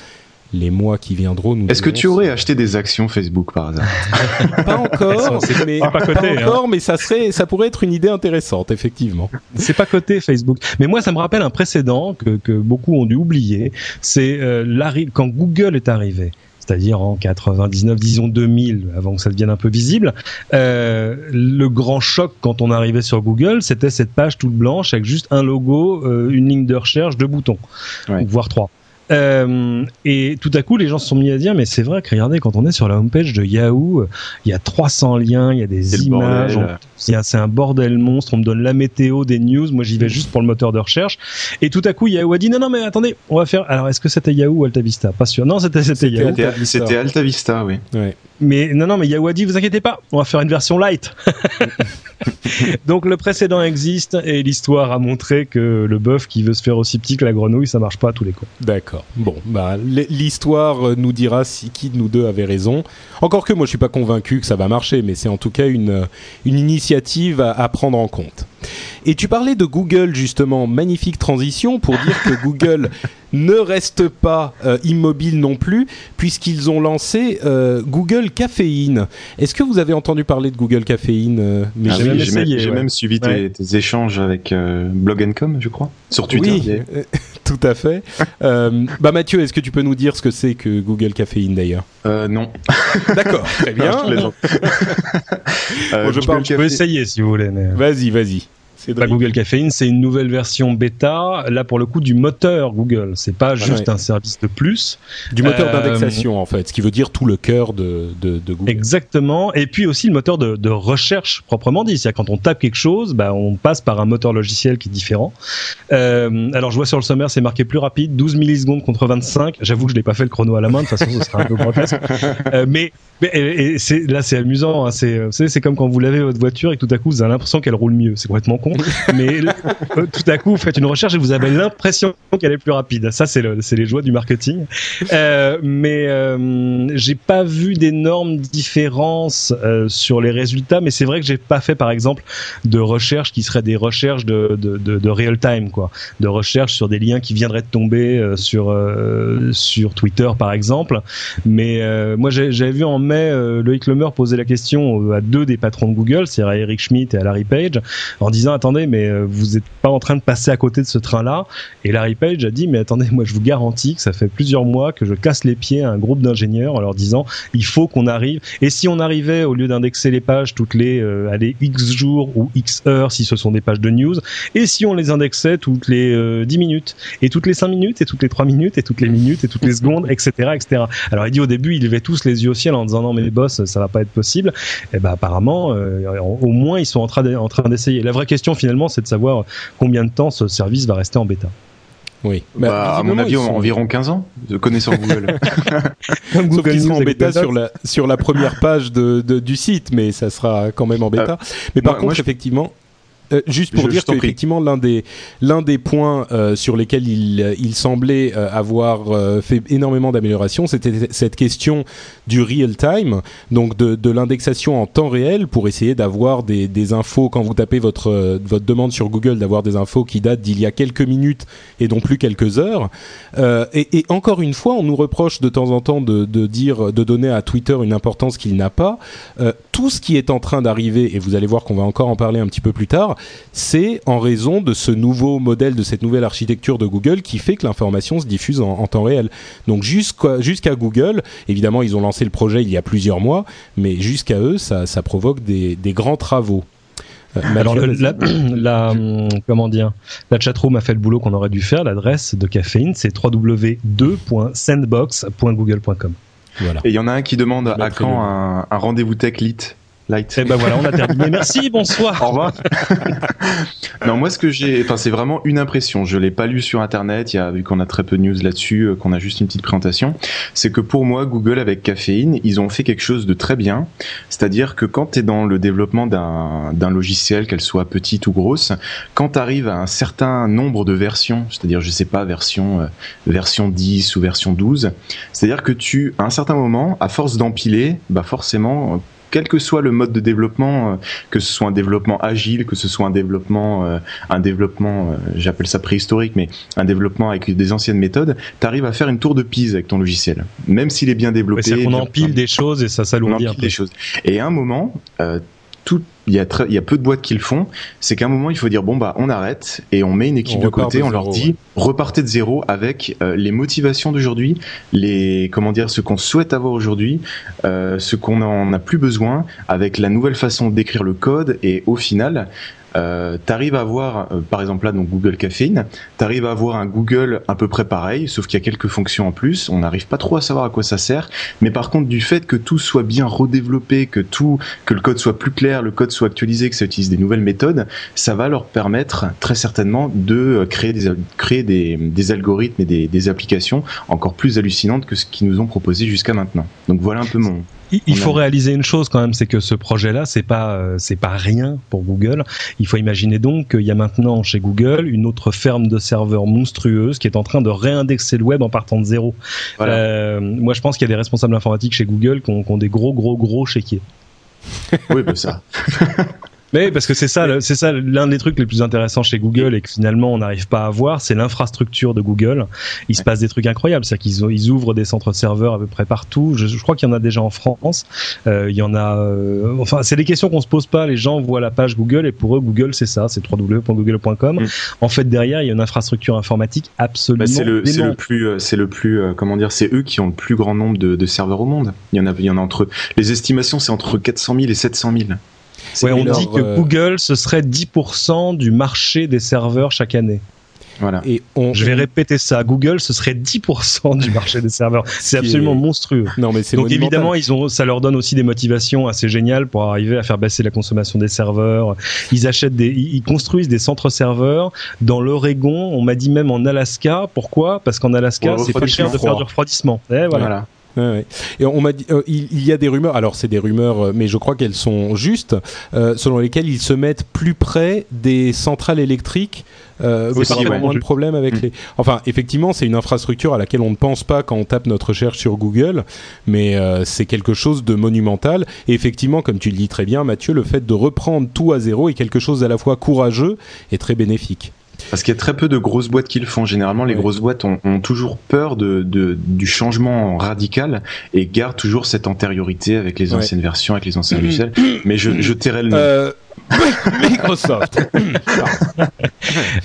les mois qui viendront nous. Est-ce que tu aurais acheté des actions Facebook par hasard Pas encore, mais pas, coté, hein. encore, mais ça serait, ça pourrait être une idée intéressante, effectivement. C'est pas coté Facebook, mais moi ça me rappelle un précédent que, que beaucoup ont dû oublier. C'est euh, quand Google est arrivé c'est-à-dire en 99, disons 2000, avant que ça devienne un peu visible. Euh, le grand choc quand on arrivait sur Google, c'était cette page toute blanche avec juste un logo, euh, une ligne de recherche, deux boutons, voire trois. Euh, et tout à coup, les gens se sont mis à dire, mais c'est vrai que regardez, quand on est sur la homepage de Yahoo, il y a 300 liens, il y a des images, c'est un bordel monstre, on me donne la météo, des news, moi j'y vais juste pour le moteur de recherche. Et tout à coup, Yahoo a dit, non, non, mais attendez, on va faire, alors est-ce que c'était Yahoo ou AltaVista Pas sûr. Non, c'était Yahoo. C'était AltaVista, oui. Ouais. Mais non, non, mais Yahoo a dit, vous inquiétez pas, on va faire une version light. Donc le précédent existe et l'histoire a montré que le bœuf qui veut se faire aussi petit que la grenouille, ça marche pas à tous les coups. D'accord. Bon, bah l'histoire nous dira si qui de nous deux avait raison. Encore que moi je suis pas convaincu que ça va marcher, mais c'est en tout cas une une initiative à prendre en compte. Et tu parlais de Google justement, magnifique transition pour dire que Google ne reste pas euh, immobile non plus, puisqu'ils ont lancé euh, Google Caféine. Est-ce que vous avez entendu parler de Google Caféine euh, mais ah J'ai même, suivi tes, échanges avec Blog.com, je crois, sur Twitter. Oui, tout à fait. bah Mathieu, est-ce que tu peux nous dire ce que c'est que Google Caféine d'ailleurs? Non. D'accord, très bien. je, peux essayer si vous voulez. Vas-y, vas-y. Google Caffeine, c'est une nouvelle version bêta, là pour le coup du moteur Google. C'est pas ah juste un service de plus. Du moteur euh, d'indexation en fait, ce qui veut dire tout le cœur de, de, de, Google. Exactement. Et puis aussi le moteur de, de recherche proprement dit. C'est-à-dire quand on tape quelque chose, bah, on passe par un moteur logiciel qui est différent. Euh, alors je vois sur le sommaire, c'est marqué plus rapide, 12 millisecondes contre 25. J'avoue que je l'ai pas fait le chrono à la main, de toute façon ce sera un peu grotesque. Euh, mais mais et, c'est là c'est amusant. Hein, c'est c'est comme quand vous lavez votre voiture et tout à coup vous avez l'impression qu'elle roule mieux. C'est complètement con mais euh, tout à coup, vous faites une recherche et vous avez l'impression qu'elle est plus rapide. Ça, c'est le, les joies du marketing. Euh, mais euh, j'ai pas vu d'énormes différences euh, sur les résultats, mais c'est vrai que j'ai pas fait, par exemple, de recherches qui seraient des recherches de, de, de, de real time, quoi, de recherches sur des liens qui viendraient de tomber euh, sur sur Twitter, par exemple. Mais moi, j'avais vu en mai Loïc Lemer poser la question à deux des patrons de Google, c'est à Eric Schmidt et à Larry Page, en disant attendez, mais euh, vous n'êtes pas en train de passer à côté de ce train-là. Et Larry Page a dit, mais attendez, moi je vous garantis que ça fait plusieurs mois que je casse les pieds à un groupe d'ingénieurs en leur disant, il faut qu'on arrive. Et si on arrivait, au lieu d'indexer les pages toutes les, euh, allez, X jours ou X heures, si ce sont des pages de news, et si on les indexait toutes les euh, 10 minutes, et toutes les 5 minutes, et toutes les 3 minutes, et toutes les minutes, et toutes les secondes, etc., etc. Alors il dit au début, il levait tous les yeux au ciel en disant, non mais les boss, ça va pas être possible. Et ben apparemment, euh, au moins ils sont en train d'essayer. La vraie question finalement, c'est de savoir combien de temps ce service va rester en bêta. Oui. Bah, à mon avis, environ 15 ans, de connaissant Google. Comme Google Sauf qu'ils seront en bêta sur la, sur la première page de, de, du site, mais ça sera quand même en bêta. Euh, mais par contre, effectivement, euh, juste pour dire qu'effectivement l'un des l'un des points euh, sur lesquels il, il semblait euh, avoir fait énormément d'améliorations, c'était cette question du real time, donc de, de l'indexation en temps réel pour essayer d'avoir des, des infos quand vous tapez votre votre demande sur Google, d'avoir des infos qui datent d'il y a quelques minutes et non plus quelques heures. Et, et, encore une fois, on nous reproche de temps en temps de, de dire de donner à Twitter une importance qu'il n'a pas. Tout ce qui est en train d'arriver, et vous allez voir qu'on va encore en parler un petit peu plus tard c'est en raison de ce nouveau modèle, de cette nouvelle architecture de Google qui fait que l'information se diffuse en, temps réel. Donc jusqu'à Google, évidemment, ils ont lancé le projet il y a plusieurs mois, mais jusqu'à eux, ça, provoque des, grands travaux. Euh, Alors la, comment dire, la chatroom a fait le boulot qu'on aurait dû faire. L'adresse de caféine, c'est www.2.sandbox.google.com. Voilà. Et il y en a un qui demande à quand un, un rendez-vous tech lit Light. Et eh ben voilà, on a terminé. Merci, bonsoir. Au revoir. non, moi ce que j'ai, enfin c'est vraiment une impression. Je l'ai pas lu sur internet. Il y a vu qu'on a très peu de news là-dessus, euh, qu'on a juste une petite présentation. C'est que pour moi, Google avec Caféine, ils ont fait quelque chose de très bien. C'est-à-dire que quand tu es dans le développement d'un d'un logiciel, qu'elle soit petite ou grosse, quand tu arrives à un certain nombre de versions, c'est-à-dire je sais pas version euh, version 10 ou version 12, c'est-à-dire que tu à un certain moment, à force d'empiler, bah forcément quel que soit le mode de développement, euh, que ce soit un développement agile, que ce soit un développement, euh, un développement, euh, j'appelle ça préhistorique, mais un développement avec des anciennes méthodes, tu arrives à faire une tour de Pise avec ton logiciel, même s'il est bien développé. C'est qu'on empile des choses et ça s'alourdit un peu. Des choses. Et à un moment, tout il y a il y a peu de boîtes qui le font, c'est qu'à un moment il faut dire bon bah on arrête et on met une équipe de côté, on leur dit repartez de zéro avec euh, les motivations d'aujourd'hui, les comment dire ce qu'on souhaite avoir aujourd'hui, euh, ce qu'on en a plus besoin, avec la nouvelle façon d'écrire le code et au final euh, t'arrives à avoir, euh, par exemple là, donc Google Caffeine, t'arrives à avoir un Google à peu près pareil, sauf qu'il y a quelques fonctions en plus. On n'arrive pas trop à savoir à quoi ça sert, mais par contre du fait que tout soit bien redéveloppé, que tout, que le code soit plus clair, le code soit actualisé, que ça utilise des nouvelles méthodes, ça va leur permettre très certainement de euh, créer des créer des, des algorithmes et des, des applications encore plus hallucinantes que ce qu'ils nous ont proposé jusqu'à maintenant. Donc voilà un peu mon il, faut réaliser une chose quand même, c'est que ce projet-là, c'est pas euh, c'est pas rien pour Google. Il faut imaginer donc qu'il y a maintenant chez Google une autre ferme de serveurs monstrueuse qui est en train de réindexer le web en partant de zéro. Euh, moi, je pense qu'il y a des responsables informatiques chez Google qui ont, qui ont des gros gros gros chéquiers. oui, ben ça. Mais parce que c'est ça, c'est ça l'un des trucs les plus intéressants chez Google et que finalement on n'arrive pas à voir, c'est l'infrastructure de Google. Il se passe des trucs incroyables, c'est qu'ils ils ouvrent des centres serveurs à peu près partout. Je, je crois qu'il y en a déjà en France. Euh, il y en a. Euh, enfin, c'est des questions qu'on se pose pas. Les gens voient la page Google et pour eux Google c'est ça, c'est www.google.com. Mm. En fait derrière il y a une infrastructure informatique absolument. Bah, c'est le, plus, euh, c'est le plus, euh, comment dire, c'est eux qui ont le plus grand nombre de, de serveurs au monde. Il y en a, il y en a entre. Les estimations c'est entre 400 000 et 700 000 on dit que euh, Google, ce serait 10% du marché des serveurs chaque année. Voilà. Et je vais répéter ça. Google, ce serait 10% du marché des serveurs. C'est absolument monstrueux. Non, mais Donc évidemment, ils ont, ça leur donne aussi des motivations assez géniales pour arriver à faire baisser la consommation des serveurs. Ils achètent des, ils construisent des centres serveurs dans l'Oregon. On m'a dit même en Alaska. Pourquoi? Parce qu'en Alaska, c'est pas cher de faire du refroidissement. Eh, voilà. Et on m'a dit, euh, il, y a des rumeurs. Alors c'est des rumeurs, euh, mais je crois qu'elles sont justes, euh, selon lesquelles ils se mettent plus près des centrales électriques. Euh, ouais. moins de problèmes avec mm. les. Enfin, effectivement, c'est une infrastructure à laquelle on ne pense pas quand on tape notre recherche sur Google, mais c'est quelque chose de monumental. Et effectivement, comme tu le dis très bien, Mathieu, le fait de reprendre tout à zéro est quelque chose à la fois courageux et très bénéfique. Parce qu'il y a très peu de grosses boîtes qui le font. Généralement, les grosses boîtes ont, toujours peur de, du changement radical et gardent toujours cette antériorité avec les anciennes versions, avec les anciens logiciels. Mais je, je tairai le nom. Euh, Microsoft.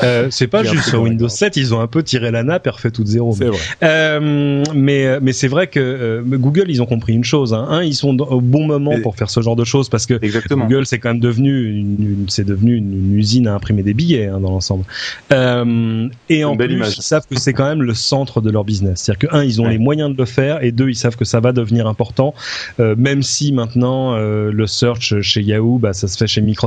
euh, c'est pas juste sur Windows 7, ils ont un peu tiré la nappe et refait tout de zéro. C'est vrai. Euh, mais mais c'est vrai que euh, Google, ils ont compris une chose. Hein. Un, ils sont au bon moment Et- pour faire ce genre de choses parce que Exactement. Google, c'est quand même devenu une, une- c'est devenu une, une usine à imprimer des billets hein, dans l'ensemble. Euh, et en plus, image. ils savent que c'est quand même le centre de leur business. C'est-à-dire que un, ils ont Ouais. les moyens de le faire, et deux, ils savent que ça va devenir important. Euh, même si maintenant euh, le search chez Yahoo, bah, ça se fait chez Microsoft.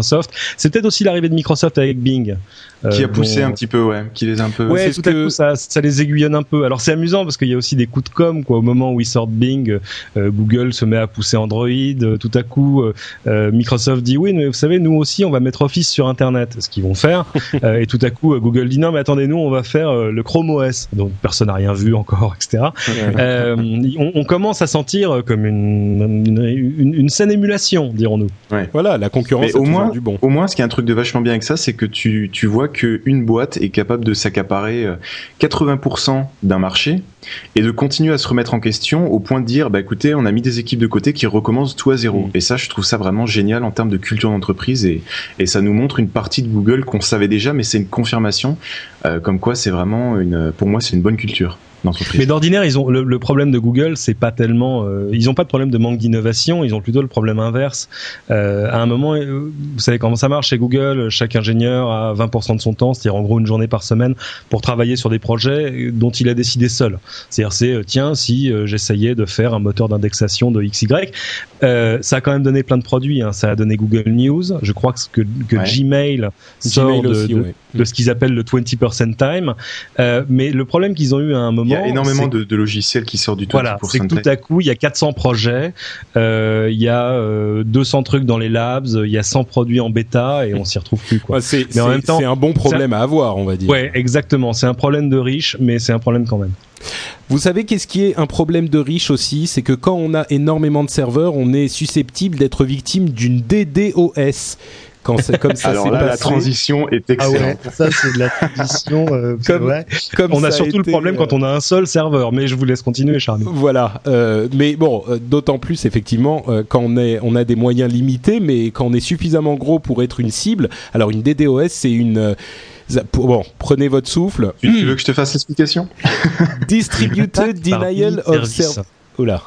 C'est peut-être aussi l'arrivée de Microsoft avec Bing. euh, Qui a poussé dont- un petit peu, ouais, qui les a un peu. Ouais, tout à coup, ça, ça les aiguillonne un peu. Alors c'est amusant parce qu'il y a aussi des coups de com, quoi. Au moment où ils sortent Bing, euh, Google se met à pousser Android. euh, tout à coup, euh, Microsoft dit oui, mais vous savez, nous aussi, on va mettre Office sur Internet. Ce qu'ils vont faire. Euh, et tout à coup, euh, Google dit non, mais attendez, nous, on va faire euh, le Chrome OS. Donc personne n'a rien vu encore, etc. Euh, on, on commence à sentir comme une, une, une, une saine émulation, dirons-nous. Voilà, la concurrence Mais au toujours moins, du bon. au moins, ce qui est un truc de vachement bien avec ça, c'est que tu, tu vois qu'une boîte est capable de s'accaparer euh, 80% d'un marché et de continuer à se remettre en question au point de dire, bah écoutez, on a mis des équipes de côté qui recommencent tout à zéro. Mm. Et ça, je trouve ça vraiment génial en termes de culture d'entreprise et, et ça nous montre une partie de Google qu'on savait déjà, mais c'est une confirmation, euh, comme quoi c'est vraiment une, pour moi, c'est une bonne culture d'entreprise. Mais d'ordinaire, ils ont le, le problème de Google, c'est pas tellement, euh, ils ont pas de problème de manque d'innovation, ils ont plutôt le problème inverse. Euh, à un moment, euh, vous savez comment ça marche chez Google, chaque ingénieur a 20% de son temps, c'est-à-dire en gros une journée par semaine, pour travailler sur des projets dont il a décidé seul. C'est-à-dire, c'est euh, tiens, si euh, j'essayais de faire un moteur d'indexation de XY, euh, ça a quand même donné plein de produits. Hein. Ça a donné Google News. Je crois que, que, que Ouais. Gmail sort Gmail de, aussi, de- ouais. de ce qu'ils appellent le 20% time. Euh, mais le problème qu'ils ont eu à un moment, y a énormément de, de logiciels qui sortent du tout voilà, c'est que tout à coup, il y a 400 projets, euh, il y a euh, 200 trucs dans les labs, il y a 100 produits en bêta et on s'y retrouve plus. Quoi. Ouais, c'est Mais en même temps, c'est un bon problème à avoir, on va dire. Ouais, exactement. C'est un problème de riche, mais c'est un problème quand même. Vous savez qu'est-ce qui est un problème de riche aussi? C'est que quand on a énormément de serveurs, on est susceptible d'être victime d'une DDoS. Quand c'est comme ça Alors là, la passé. transition est excellente. ça c'est de la tradition. Comme- comme on a surtout été, le problème euh, quand on a un seul serveur, mais je vous laisse continuer, Charlie. Voilà, euh, mais bon, euh, d'autant plus effectivement euh, quand on, est, on a des moyens limités, mais quand on est suffisamment gros pour être une cible. Alors une DDoS, c'est une euh, bon, prenez votre souffle. Tu, tu veux que je te fasse l'explication? Distributed denial of service. Oula.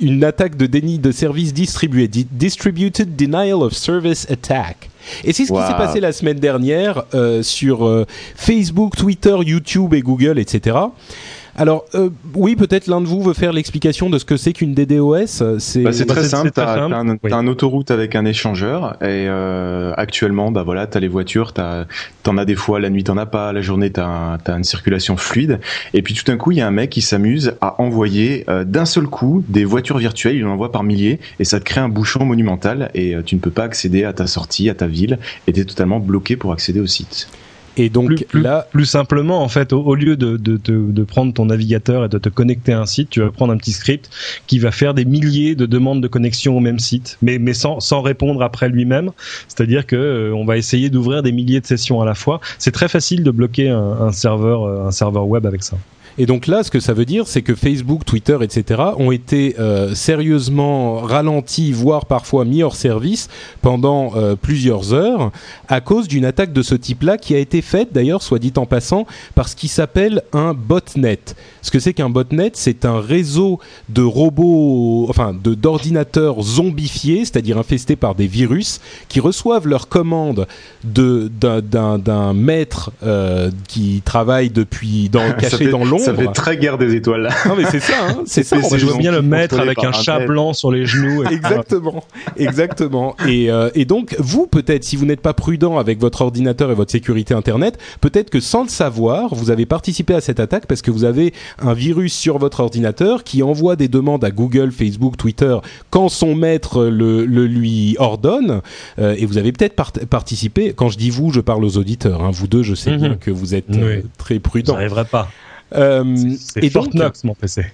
Une attaque de déni de service distribué. Di- Distributed Denial of Service Attack. Et c'est ce qui s'est passé la semaine dernière euh, sur euh, Facebook, Twitter, YouTube et Google, etc. Alors, euh, oui, peut-être l'un de vous veut faire l'explication de ce que c'est qu'une DDoS. C'est Bah, c'est Bah, très simple. simple, t'as un, oui. t'as un autoroute avec un échangeur et euh, actuellement, bah voilà, t'as les voitures, t'as, t'en as des fois la nuit, t'en as pas, la journée, t'as, un- t'as une circulation fluide. Et puis tout d'un coup, il y a un mec qui s'amuse à envoyer euh, d'un seul coup des voitures virtuelles. Il en envoie par milliers et ça te crée un bouchon monumental et euh, tu ne peux pas accéder à ta sortie, à ta ville et t'es totalement bloqué pour accéder au site. Et donc Plus, plus- là, plus simplement, en fait, au, au lieu de, de, de, de prendre ton navigateur et de te connecter à un site, tu vas prendre un petit script qui va faire des milliers de demandes de connexion au même site, mais, mais sans, sans répondre après lui-même. C'est-à-dire que euh, on va essayer d'ouvrir des milliers de sessions à la fois. C'est très facile de bloquer un, un serveur, euh, un serveur web avec ça. Et donc là, ce que ça veut dire, c'est que Facebook, Twitter, etc. ont été euh, sérieusement ralentis, voire parfois mis hors service pendant euh, plusieurs heures à cause d'une attaque de ce type-là qui a été faite, d'ailleurs, soit dit en passant, par ce qui s'appelle un botnet. Ce que c'est qu'un botnet, c'est un réseau de robots, enfin de d'ordinateurs zombifiés, c'est-à-dire infestés par des virus, qui reçoivent leurs commandes de d'un- d'un d'un maître euh, qui travaille depuis dans caché fait- dans l'ombre. Ça fait très guerre des étoiles là. Non mais c'est ça, hein, c'est ça. C'est- on veux bien le contrôlé avec un chat tel. blanc sur les genoux. et- Exactement, exactement. Et, euh, et donc, vous, peut-être, si vous n'êtes pas prudent avec votre ordinateur et votre sécurité Internet, peut-être que sans le savoir, vous avez participé à cette attaque parce que vous avez un virus sur votre ordinateur qui envoie des demandes à Google, Facebook, Twitter quand son maître le, le lui ordonne. Euh, et vous avez peut-être part- participé. Quand je dis vous, je parle aux auditeurs. hein. Vous deux, je sais Mhm. bien que vous êtes euh, Oui. très Ça prudents. n'arriverait pas. Euh, C'est et donc, Fort Knox, mon PC.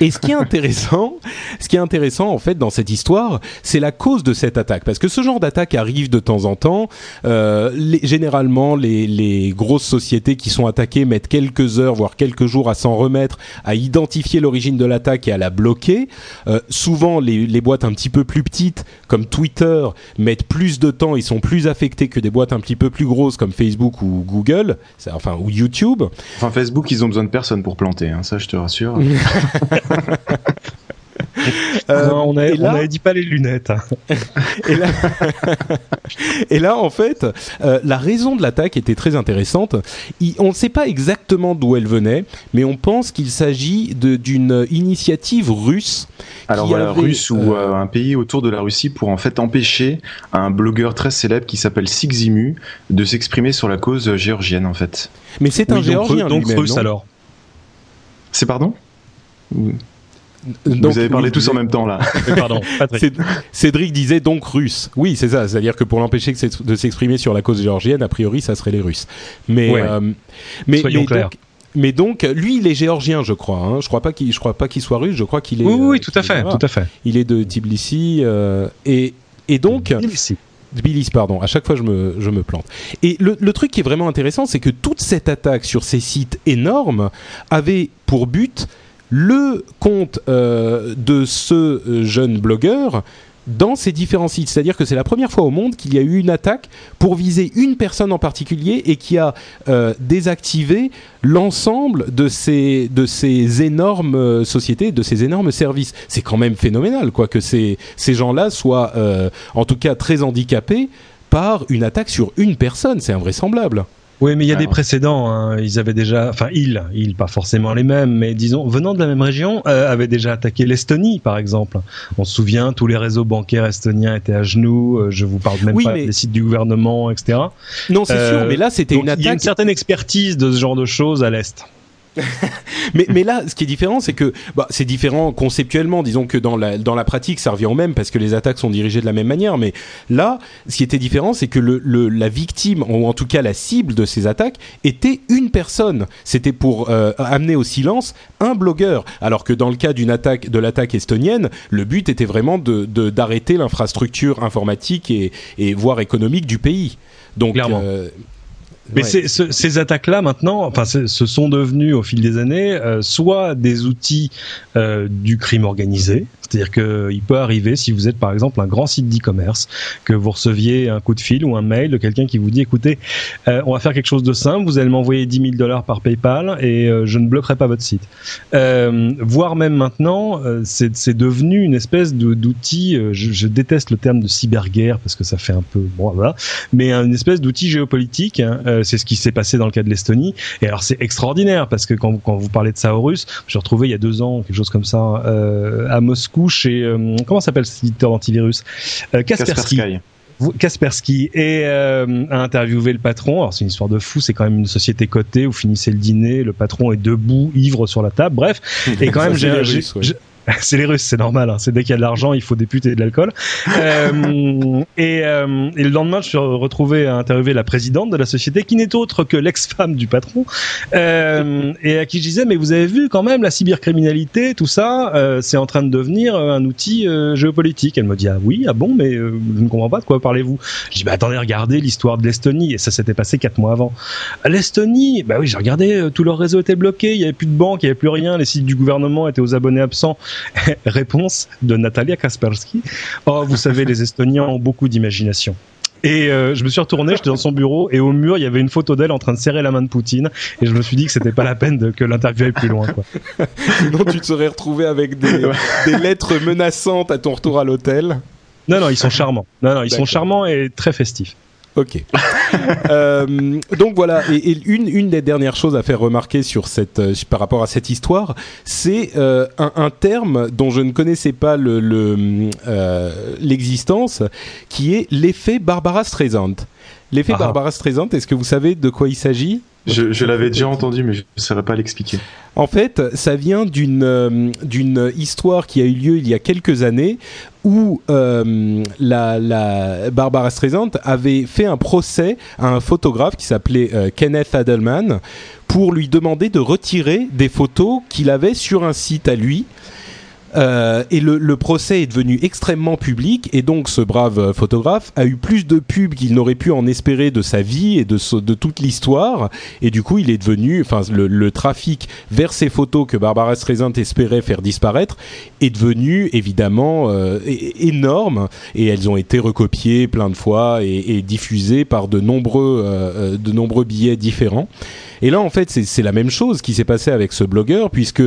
Et ce qui est intéressant, ce qui est intéressant en fait dans cette histoire, c'est la cause de cette attaque, parce que ce genre d'attaque arrive de temps en temps. Euh, les, généralement, les, les, grosses sociétés qui sont attaquées mettent quelques heures, voire quelques jours à s'en remettre, à identifier l'origine de l'attaque et à la bloquer. Euh, souvent, les, les, boîtes un petit peu plus petites, comme Twitter, mettent plus de temps, ils sont plus affectés que des boîtes un petit peu plus grosses comme Facebook ou Google, enfin ou YouTube. Enfin, Facebook, ils ont besoin de personne pour planter, hein, ça je te rassure. Euh, on n'avait dit pas les lunettes. Hein. et, là, en fait, euh, la raison de l'attaque était très intéressante. on ne sait pas exactement d'où elle venait, mais on pense qu'il s'agit d'une initiative russe. Alors voilà, russe ou euh, un pays autour de la Russie pour en fait empêcher un blogueur très célèbre qui s'appelle Siximu de s'exprimer sur la cause géorgienne en fait. Mais c'est un géorgien donc, donc russe alors. C'est pardon? Vous avez parlé tous en même temps là. Pardon, Cédric disait donc russe. Oui, c'est ça. C'est-à-dire que pour l'empêcher de s'exprimer sur la cause géorgienne, a priori, ça serait les Russes. Mais, euh, mais, mais donc, mais donc, lui, il est géorgien, je crois. Hein. Je crois pas qu'il, je crois pas qu'il soit russe. Je crois qu'il est. Oui, oui, euh, tout à fait, tout à fait. Il est de Tbilisi euh, et et donc. Tbilisi. Tbilisi, pardon. À chaque fois, je me, je me plante. Et le, le truc qui est vraiment intéressant, c'est que toute cette attaque sur ces sites énormes avait pour but le compte euh, de ce euh, jeune blogueur dans ces différents sites. C'est-à-dire que c'est la première fois au monde qu'il y a eu une attaque pour viser une personne en particulier et qui a euh, désactivé l'ensemble de ces, de ces énormes sociétés, de ces énormes services. C'est quand même phénoménal, quoi, que ces, ces gens-là soient, en tout cas, très handicapés par une attaque sur une personne. C'est invraisemblable. Oui, mais il y a des précédents. Hein. Ils avaient déjà, enfin, ils, ils, pas forcément les mêmes, mais disons, venant de la même région, euh, avaient déjà attaqué l'Estonie, par exemple. On se souvient, tous les réseaux bancaires estoniens étaient à genoux. Euh, je vous parle même pas des sites du gouvernement, etc. Non, c'est sûr, euh, mais là, c'était une attaque. Il y a une certaine expertise de ce genre de choses à l'est. mais, mais là, ce qui est différent, c'est que bah, c'est différent conceptuellement. Disons que dans la, dans la pratique, ça revient au même parce que les attaques sont dirigées de la même manière. Mais là, ce qui était différent, c'est que le, le, la victime, ou en tout cas la cible de ces attaques, était une personne. C'était pour euh, amener au silence un blogueur. Alors que dans le cas d'une attaque, de l'attaque estonienne, le but était vraiment de d'arrêter l'infrastructure informatique et, et voire économique du pays. Donc, euh, mais ces attaques-là, maintenant, enfin, ce sont devenus au fil des années euh, soit des outils euh, du crime organisé, c'est-à-dire qu'il peut arriver, si vous êtes par exemple un grand site d'e-commerce, que vous receviez un coup de fil ou un mail de quelqu'un qui vous dit écoutez, euh, on va faire quelque chose de simple, vous allez m'envoyer 10 000 dollars par PayPal et euh, je ne bloquerai pas votre site. Euh, voire même maintenant, euh, c'est devenu une espèce d'outil, je, je, déteste le terme de cyberguerre parce que ça fait un peu, bon voilà, mais une espèce d'outil géopolitique. Hein, c'est ce qui s'est passé dans le cas de l'Estonie. Et alors c'est extraordinaire parce que quand, quand vous parlez de ça aux Russes, j'ai retrouvé il y a deux ans quelque chose comme ça à Moscou chez euh, comment s'appelle ce éditeur d'antivirus? Euh, Kaspersky. Kaspersky et euh, a interviewé le patron. Alors c'est une histoire de fou, c'est quand même une société cotée. Vous finissez le dîner, le patron est debout, ivre sur la table. Bref, et quand même j'ai c'est les Russes, c'est normal. Hein. C'est dès qu'il y a de l'argent, il faut des putes et de l'alcool. euh, et, euh, et, le lendemain, je suis retrouvé à interviewer la présidente de la société, qui n'est autre que l'ex-femme du patron, euh, et à qui je disais, mais vous avez vu quand même la cybercriminalité, tout ça, euh, c'est en train de devenir euh, un outil euh, géopolitique. Elle me dit, ah oui, ah bon, mais je ne comprends pas de quoi parlez-vous. Je dis, bah attendez, regardez l'histoire de l'Estonie, et ça s'était passé quatre mois avant. L'Estonie, bah oui, j'ai regardé, tout leur réseau était bloqué, il y avait plus de banque, il y avait plus rien, les sites du gouvernement étaient aux abonnés absents. Réponse de Natalia Kaspersky. Oh, vous savez, les Estoniens ont beaucoup d'imagination. Et euh, je me suis retourné, j'étais dans son bureau et au mur il y avait une photo d'elle en train de serrer la main de Poutine et je me suis dit que c'était pas la peine de, que l'interview aille plus loin. Quoi. Sinon tu te serais retrouvé avec des, des lettres menaçantes à ton retour à l'hôtel. Non non ils sont charmants. Non non ils sont charmants et très festifs. Ok. euh, donc voilà, et, et, une, une des dernières choses à faire remarquer sur cette, euh, par rapport à cette histoire, c'est euh, un, un, terme dont je ne connaissais pas l'existence, le, le, qui est l'effet Barbara Streisand. L'effet ah. Barbara Streisand, est-ce que vous savez de quoi il s'agit? Je, l'avais déjà entendu, mais je ne saurais pas l'expliquer. En fait, ça vient d'une euh, histoire qui a eu lieu il y a quelques années où euh, la, la, Barbara Streisand avait fait un procès à un photographe qui s'appelait euh, Kenneth Adelman pour lui demander de retirer des photos qu'il avait sur un site à lui euh, et le, le, procès est devenu extrêmement public et donc ce brave euh, photographe a eu plus de pubs qu'il n'aurait pu en espérer de sa vie et de, de toute l'histoire et du coup il est devenu, enfin le, le, trafic vers ces photos que Barbara Streisand espérait faire disparaître est devenu évidemment euh, énorme et elles ont été recopiées plein de fois et, et diffusées par de nombreux, euh, euh de nombreux billets différents. Et là en fait c'est la même chose qui s'est passé avec ce blogueur puisque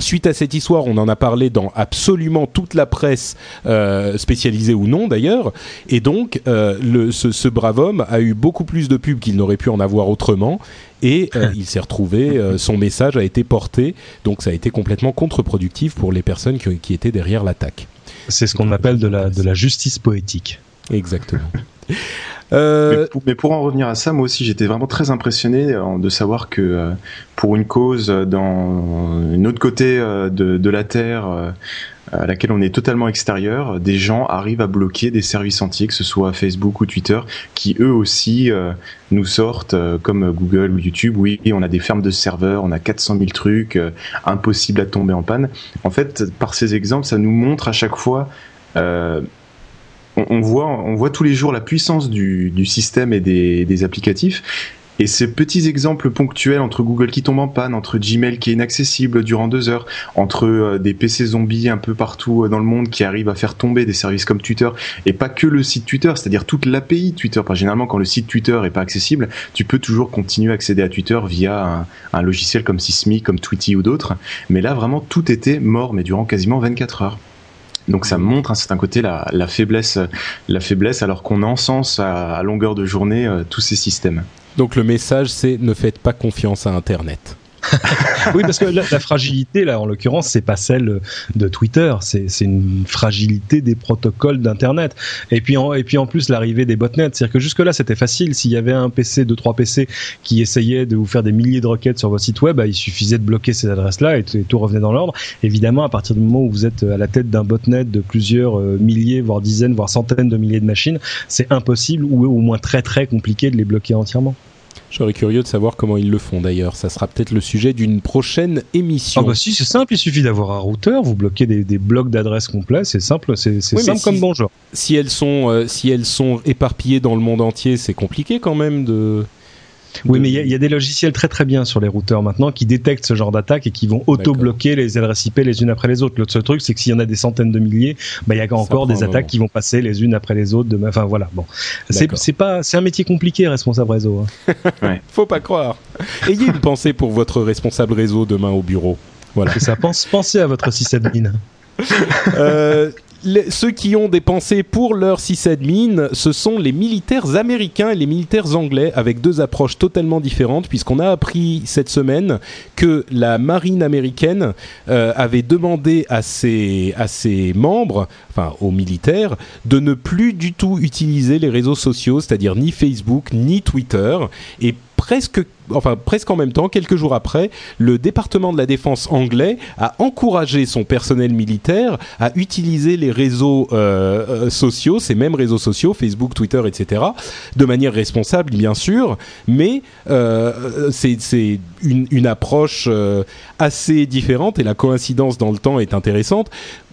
Suite à cette histoire, on en a parlé dans absolument toute la presse, euh, spécialisée ou non d'ailleurs, et donc euh, le, ce, ce, brave homme a eu beaucoup plus de pubs qu'il n'aurait pu en avoir autrement, et euh, il s'est retrouvé, son message a été porté, donc ça a été complètement contre-productif pour les personnes qui, qui étaient derrière l'attaque. C'est ce qu'on appelle de la, de la justice poétique. Exactement. Euh... Mais, pour, en revenir à ça, moi aussi j'étais vraiment très impressionné euh, de savoir que euh, pour une cause dans une autre côté de, la Terre à laquelle on est totalement extérieur, des gens arrivent à bloquer des services entiers, que ce soit Facebook ou Twitter, qui eux aussi nous sortent, comme Google ou YouTube, oui, on a des fermes de serveurs, on a 400 000 trucs, impossible à tomber en panne. En fait, par ces exemples, ça nous montre à chaque fois on, voit, on voit tous les jours la puissance du, système et des, applicatifs. Et ces petits exemples ponctuels entre Google qui tombe en panne, entre Gmail qui est inaccessible durant deux heures, entre euh, des PC zombies un peu partout euh, dans le monde qui arrivent à faire tomber des services comme Twitter, et pas que le site Twitter, c'est-à-dire toute l'API Twitter. Généralement, quand le site Twitter est pas accessible, tu peux toujours continuer à accéder à Twitter via un, un logiciel comme Sysme, comme Tweety ou d'autres. Mais là, vraiment, tout était mort, mais durant quasiment 24 heures. Donc ça montre un certain côté la, faiblesse, la faiblesse alors qu'on encense à, à, longueur de journée euh, tous ces systèmes. Donc le message c'est ne faites pas confiance à Internet. oui, parce que la, fragilité, là, en l'occurrence, c'est pas celle de Twitter, c'est une fragilité des protocoles d'Internet. Et puis, en, et puis en plus, l'arrivée des botnets, c'est-à-dire que jusque-là, c'était facile. S'il y avait un PC, deux, trois PC qui essayaient de vous faire des milliers de requêtes sur votre site web, bah, il suffisait de bloquer ces adresses-là et, et, tout revenait dans l'ordre. Évidemment, à partir du moment où vous êtes à la tête d'un botnet de plusieurs euh, milliers, voire dizaines, voire centaines de milliers de machines, c'est impossible ou au moins très très compliqué de les bloquer entièrement. Je serais curieux de savoir comment ils le font d'ailleurs. Ça sera peut-être le sujet d'une prochaine émission. Ah bah si, c'est simple, il suffit d'avoir un routeur, vous bloquez des, des blocs d'adresses complets, c'est simple, c'est oui, simple si, comme bonjour. Si elles sont, euh, si elles sont éparpillées dans le monde entier, c'est compliqué quand même de. Oui, mais il y, y, a des logiciels très très bien sur les routeurs maintenant qui détectent ce genre d'attaque et qui vont auto-bloquer les adresses IP les unes après les autres. L'autre seul truc, c'est que s'il y en a des centaines de milliers, bah, il y a encore des attaques qui vont passer les unes après les autres. De... Enfin voilà, bon, c'est pas, c'est un métier compliqué, responsable réseau. Hein. ouais. Faut pas croire. Ayez une pensée pour votre responsable réseau demain au bureau. Voilà. ça pense, pensez à votre sysadmin. euh, ceux qui ont des pensées pour leur sysadmin, ce sont les militaires américains et les militaires anglais, avec deux approches totalement différentes, puisqu'on a appris cette semaine que la marine américaine euh, avait demandé à ses, à ses membres, enfin aux militaires, de ne plus du tout utiliser les réseaux sociaux, c'est-à-dire ni Facebook ni Twitter, et presque enfin presque en même temps, quelques jours après, le département de la défense anglais a encouragé son personnel militaire à utiliser les réseaux euh, sociaux, ces mêmes réseaux sociaux, Facebook, Twitter, etc., de manière responsable, bien sûr, mais euh, c'est une, approche euh, assez différente et la coïncidence dans le temps est intéressante.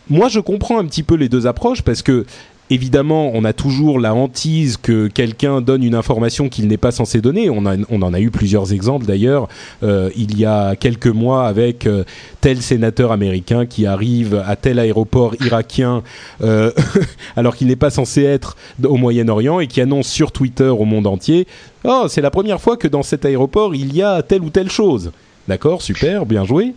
Moi, je comprends un petit peu les deux approches parce que évidemment, on a toujours la hantise que quelqu'un donne une information qu'il n'est pas censé donner. On, en a eu plusieurs exemples d'ailleurs. Euh, il y a quelques mois avec euh, tel sénateur américain qui arrive à tel aéroport irakien euh, alors qu'il n'est pas censé être au Moyen-Orient et qui annonce sur Twitter au monde entier Oh, c'est la première fois que dans cet aéroport il y a telle ou telle chose. D'accord, super, bien joué.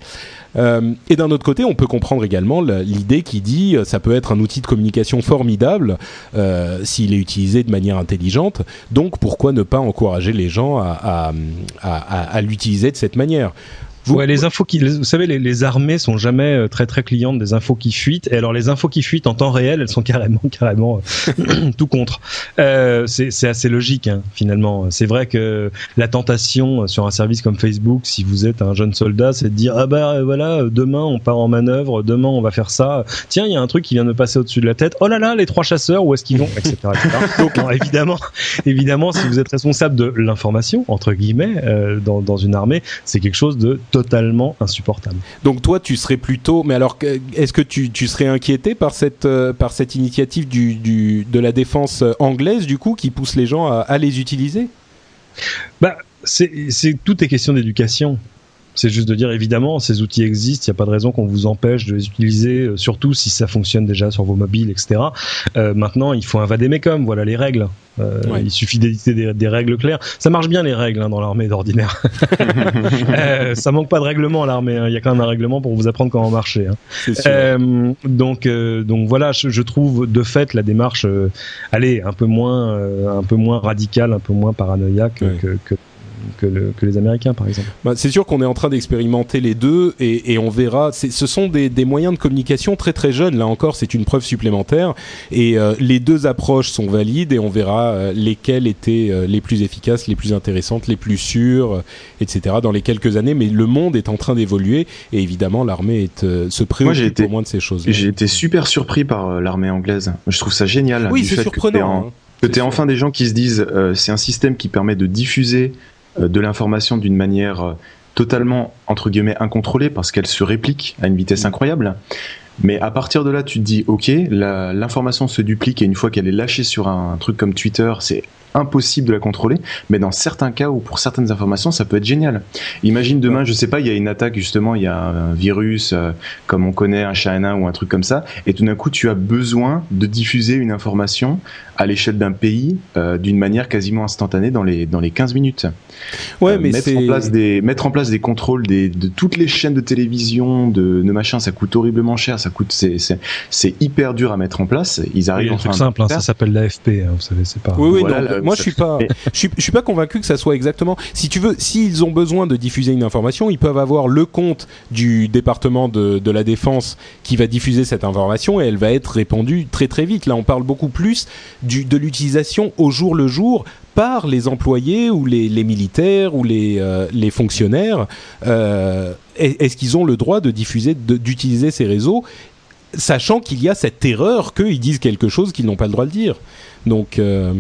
Euh, et d'un autre côté, on peut comprendre également l'idée qui dit euh, ça peut être un outil de communication formidable euh, s'il est utilisé de manière intelligente. Donc pourquoi ne pas encourager les gens à, l'utiliser de cette manière? Vous, ouais, les infos qui, vous savez, les, les, armées sont jamais euh, très très clientes des infos qui fuitent. Et alors les infos qui fuitent en temps réel, elles sont carrément carrément euh, tout contre. Euh, c'est assez logique hein, finalement. C'est vrai que la tentation sur un service comme Facebook, si vous êtes un jeune soldat, c'est de dire ah bah voilà, demain on part en manœuvre, demain on va faire ça. Tiens, il y a un truc qui vient de passer au-dessus de la tête. Oh là là, les trois chasseurs, où est-ce qu'ils vont, etc. Donc évidemment, évidemment, si vous êtes responsable de l'information entre guillemets euh, dans, dans une armée, c'est quelque chose de totalement insupportable. Donc toi, tu serais plutôt. Mais alors, est-ce que tu, tu, serais inquiété par cette euh, par cette initiative du, du, de la défense anglaise du coup qui pousse les gens à, à les utiliser? Bah, c'est tout est question d'éducation. C'est juste de dire évidemment ces outils existent, il n'y a pas de raison qu'on vous empêche de les utiliser, euh, surtout si ça fonctionne déjà sur vos mobiles, etc. Euh, maintenant, il faut un vadémécum, voilà les règles. Euh, ouais. Il suffit d'éditer des, des, règles claires. Ça marche bien les règles hein, dans l'armée d'ordinaire. euh, ça manque pas de règlement à l'armée. Hein. Il y a quand même un règlement pour vous apprendre comment marcher. Hein. Euh, donc, euh, donc voilà, je, je, trouve de fait la démarche, allez, un peu moins, un peu moins radicale, un peu moins paranoïaque ouais. que, que que, le, que, les Américains, par exemple. Bah, c'est sûr qu'on est en train d'expérimenter les deux et, et on verra. Ce sont des, des, moyens de communication très très jeunes. Là encore, c'est une preuve supplémentaire. Et euh, les deux approches sont valides et on verra euh, lesquelles étaient euh, les plus efficaces, les plus intéressantes, les plus sûres, euh, etc. dans les quelques années. Mais le monde est en train d'évoluer et évidemment, l'armée euh, se préoccupe été, au moins de ces choses. J'ai été super surpris par l'armée anglaise. Je trouve ça génial. Oui, c'est surprenant. Que tu hein. enfin des gens qui se disent c'est un système qui permet de diffuser de l'information d'une manière totalement entre guillemets incontrôlée parce qu'elle se réplique à une vitesse incroyable. Mais à partir de là, tu te dis ok, l'information se duplique et une fois qu'elle est lâchée sur un truc comme Twitter, c'est impossible de la contrôler, mais dans certains cas ou pour certaines informations, ça peut être génial. Imagine demain, je sais pas, il y a une attaque justement, il y a un virus euh, comme on connaît un China ou un truc comme ça, et tout d'un coup, tu as besoin de diffuser une information à l'échelle d'un pays euh, d'une manière quasiment instantanée dans les dans les 15 minutes. Ouais, euh, mais mettre en place des mettre en place des contrôles des, de toutes les chaînes de télévision, de, de machin, ça coûte horriblement cher, ça coûte c'est c'est hyper dur à mettre en place. Ils arrivent. Oui, un truc simple, hein, ça s'appelle l'AFP, hein, vous savez, c'est pas. Oui, oui, voilà, non, moi je suis pas, je suis, je suis pas convaincu que ça soit exactement. Si tu veux, s'ils ont besoin de diffuser une information, ils peuvent avoir le compte du département de, de la défense qui va diffuser cette information et elle va être répandue très très vite. Là, on parle beaucoup plus du, de l'utilisation au jour le jour par les employés ou les, les militaires ou les, euh, les fonctionnaires. Euh, Est-ce qu'ils ont le droit de diffuser, d'utiliser ces réseaux, sachant qu'il y a cette erreur qu'ils disent quelque chose qu'ils n'ont pas le droit de dire? Donc euh,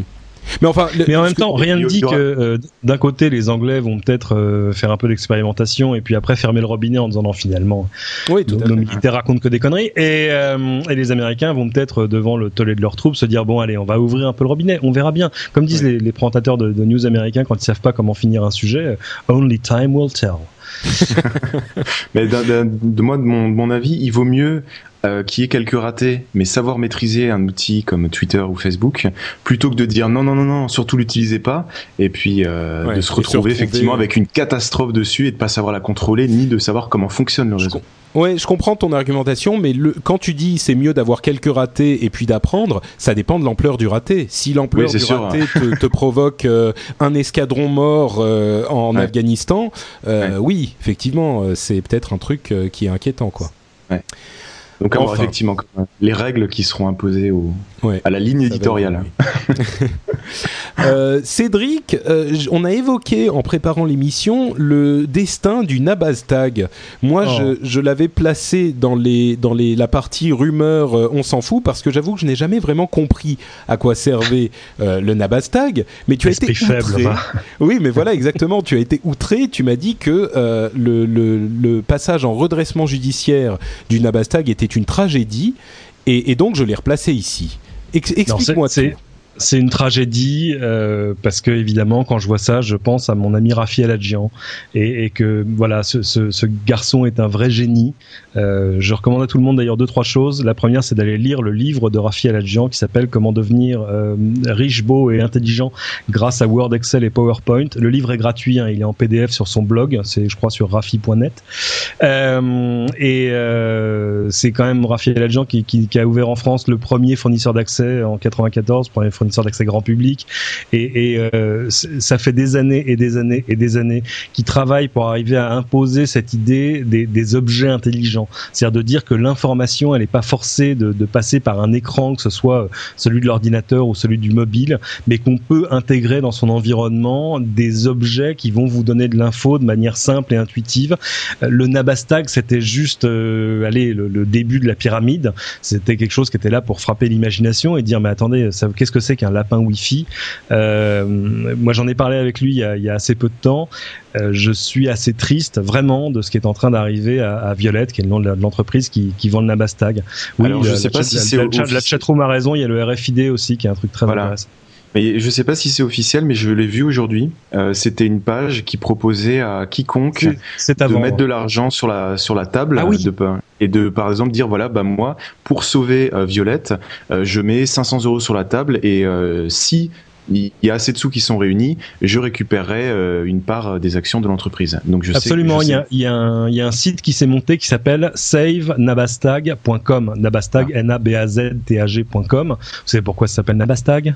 mais enfin, le, mais en même temps, rien ne dit que euh, d'un côté les Anglais vont peut-être euh, faire un peu d'expérimentation et puis après fermer le robinet en disant non finalement, oui, tout nos, nos militaires racontent que des conneries et, euh, et les Américains vont peut-être devant le tollé de leurs troupes se dire bon allez on va ouvrir un peu le robinet, on verra bien. Comme disent oui. les, les, présentateurs de, de, news américains quand ils savent pas comment finir un sujet, only time will tell. mais de moi, de mon, de mon avis, il vaut mieux euh, qui est quelques ratés, mais savoir maîtriser un outil comme Twitter ou Facebook, plutôt que de dire non, non, non, non, surtout l'utilisez pas, et puis euh, ouais, de se retrouver effectivement avec une catastrophe dessus et de pas savoir la contrôler, ni de savoir comment fonctionne le réseau. Ouais, je comprends ton argumentation, mais le, quand tu dis c'est mieux d'avoir quelques ratés et puis d'apprendre, ça dépend de l'ampleur du raté. Si l'ampleur oui, du sûr, raté te, te, provoque euh, un escadron mort euh, en ouais. Afghanistan, euh, ouais. oui, effectivement, c'est peut-être un truc qui est inquiétant, quoi. Ouais. Donc enfin. effectivement les règles qui seront imposées au, ouais, à la ligne éditoriale. euh, Cédric, euh, on a évoqué en préparant l'émission le destin du Nabaztag. Moi, oh. je, je l'avais placé dans, les, dans les, la partie rumeur, euh, on s'en fout, parce que j'avoue que je n'ai jamais vraiment compris à quoi servait euh, le Nabaztag. Mais tu Esprit as été outré. Faible, oui, mais voilà, exactement. tu as été outré. Tu m'as dit que euh, le, le, le passage en redressement judiciaire du Nabaztag était une tragédie et, et donc je l'ai replacé ici. Ex Explique-moi c'est une tragédie euh, parce que évidemment quand je vois ça je pense à mon ami Rafi Aladjian et, et que voilà ce, ce, ce, garçon est un vrai génie. Euh, je recommande à tout le monde d'ailleurs deux trois choses. La première c'est d'aller lire le livre de Rafi Aladjian qui s'appelle comment devenir euh, riche beau et intelligent grâce à Word Excel et PowerPoint. Le livre est gratuit hein, il est en PDF sur son blog. C'est je crois sur rafi.net euh, et euh, c'est quand même Rafi Aladjian qui, qui, qui, a ouvert en France le premier fournisseur d'accès en 94 premier fournisseur fournisseur d'accès grand public, et, et ça fait des années et des années et des années qu'ils travaillent pour arriver à imposer cette idée des, objets intelligents, c'est-à-dire de dire que l'information, elle n'est pas forcée de, passer par un écran, que ce soit celui de l'ordinateur ou celui du mobile, mais qu'on peut intégrer dans son environnement des objets qui vont vous donner de l'info de manière simple et intuitive. Euh, le Nabastag, c'était juste, euh, allez, le, début de la pyramide. C'était quelque chose qui était là pour frapper l'imagination et dire mais attendez, qu'est-ce que c'est qu'un lapin Wi-Fi euh, Moi, j'en ai parlé avec lui il y a, il y a assez peu de temps. Euh, je suis assez triste vraiment de ce qui est en train d'arriver à, à, Violette, qui est le nom de l'entreprise qui, qui, vend le Nabastag. Oui, Alors, je sais pas si c'est la, chatroom a raison. Il y a le RFID aussi qui est un truc très voilà. intéressant. Mais je sais pas si c'est officiel, mais je l'ai vu aujourd'hui. Euh, C'était une page qui proposait à quiconque de mettre de l'argent sur la sur la table ah oui. de, et de par exemple dire voilà bah moi pour sauver euh, Violette, euh, je mets 500 euros sur la table et si il y a assez de sous qui sont réunis, je récupérerai une part des actions de l'entreprise. Donc je Absolument, sais, il, y a, il, y a un, il y a un site qui s'est monté qui s'appelle savenabastag.com. Nabastag, N-A-B-A-Z-T-A-G.com. Vous savez pourquoi ça s'appelle Nabastag?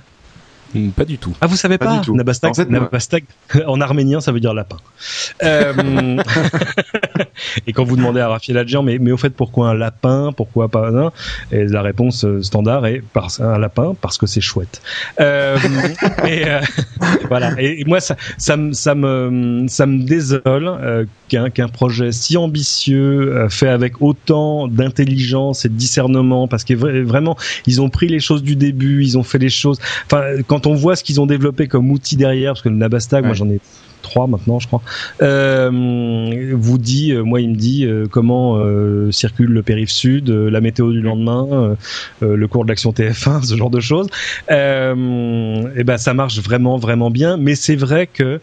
Hmm, pas du tout. Ah, vous savez pas, Nabastag, en, fait, Nabastag en arménien, ça veut dire lapin. Euh... et quand vous demandez à Raphaël Adjian, mais, mais au fait, pourquoi un lapin Pourquoi pas un Et la réponse euh, standard est parce, un lapin, parce que c'est chouette. Euh, et euh, voilà. Et, moi, ça, ça, me, ça, me, ça me désole euh, qu'un qu'un projet si ambitieux, fait avec autant d'intelligence et de discernement, parce que vraiment, ils ont pris les choses du début, ils ont fait les choses. Enfin, quand on voit ce qu'ils ont développé comme outil derrière, parce que le Nabastag, ouais. moi j'en ai maintenant, je crois, euh, vous dit, euh, moi il me dit euh, comment circule le périph' sud, la météo du lendemain, le cours de l'action TF1, ce genre de choses. et ben ça marche vraiment vraiment bien, mais c'est vrai que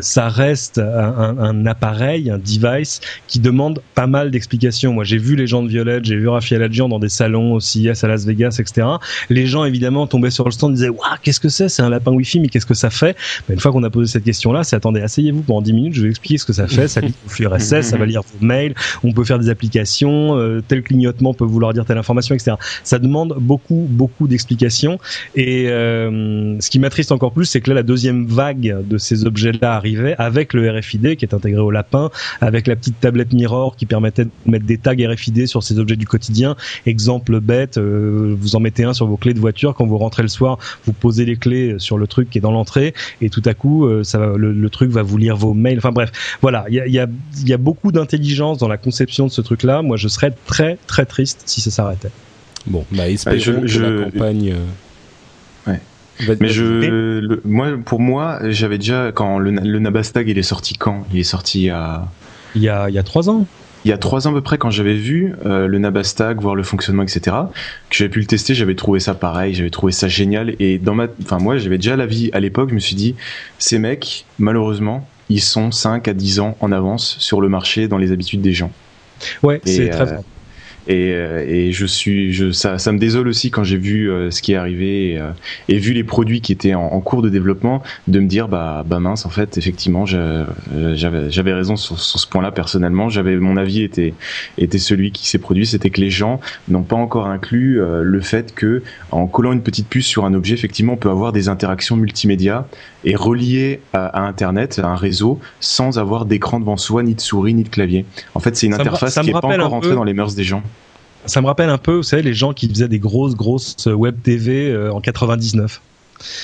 ça reste un, appareil, un device qui demande pas mal d'explications. Moi j'ai vu les gens de Violette, j'ai vu Raphaël Adjian dans des salons aussi à Las Vegas, etc. Les gens évidemment tombaient sur le stand, disaient waouh qu'est-ce que c'est, c'est un lapin Wi-Fi, mais qu'est-ce que ça fait? Ben, Une fois qu'on a posé cette question-là, c'est attendez, asseyez-vous pendant 10 minutes, je vais expliquer ce que ça fait, ça lit vos flux RSS, ça va lire vos mails, on peut faire des applications, euh, tel clignotement peut vouloir dire telle information, etc. Ça demande beaucoup, beaucoup d'explications. Et euh, ce qui m'attriste encore plus, c'est que là, la deuxième vague de ces objets-là arrivait avec le RFID qui est intégré au lapin, avec la petite tablette Mirror qui permettait de mettre des tags RFID sur ces objets du quotidien. Exemple bête, euh, vous en mettez un sur vos clés de voiture, quand vous rentrez le soir, vous posez les clés sur le truc qui est dans l'entrée, et tout à coup, ça le, le, truc va vous lire vos mails. Enfin bref, voilà, il y a, y, a, y a beaucoup d'intelligence dans la conception de ce truc-là. Moi, je serais très très triste si ça s'arrêtait. Bon, bah espérons je, que je... la campagne. Euh... Ouais. Mais je, le, moi, pour moi, j'avais déjà quand le, le Nabastag, il est sorti quand? Il est sorti à. Il y a, il y a trois ans il y a trois ans à peu près quand j'avais vu euh, le Nabastag, voir le fonctionnement, etc. Que j'avais pu le tester, j'avais trouvé ça pareil, j'avais trouvé ça génial. Et dans ma, enfin moi, j'avais déjà la vie à l'époque. Je me suis dit, ces mecs, malheureusement, ils sont 5 à 10 ans en avance sur le marché dans les habitudes des gens. Ouais, c'est très euh, et, euh, et je suis, je, ça, ça me désole aussi quand j'ai vu euh, ce qui est arrivé et, euh, et, vu les produits qui étaient en, cours de développement, de me dire bah, bah mince en fait effectivement j'avais j'avais raison sur, sur ce point-là personnellement. J'avais mon avis était était celui qui s'est produit, c'était que les gens n'ont pas encore inclus le fait que en collant une petite puce sur un objet, effectivement, on peut avoir des interactions multimédia et reliées à, à Internet, à un réseau, sans avoir d'écran devant soi, ni de souris, ni de clavier. En fait, c'est une ça interface qui n'est pas encore entrée dans les mœurs des gens. Ça me rappelle un peu, vous savez, les gens qui faisaient des grosses, grosses web TV euh, en 99.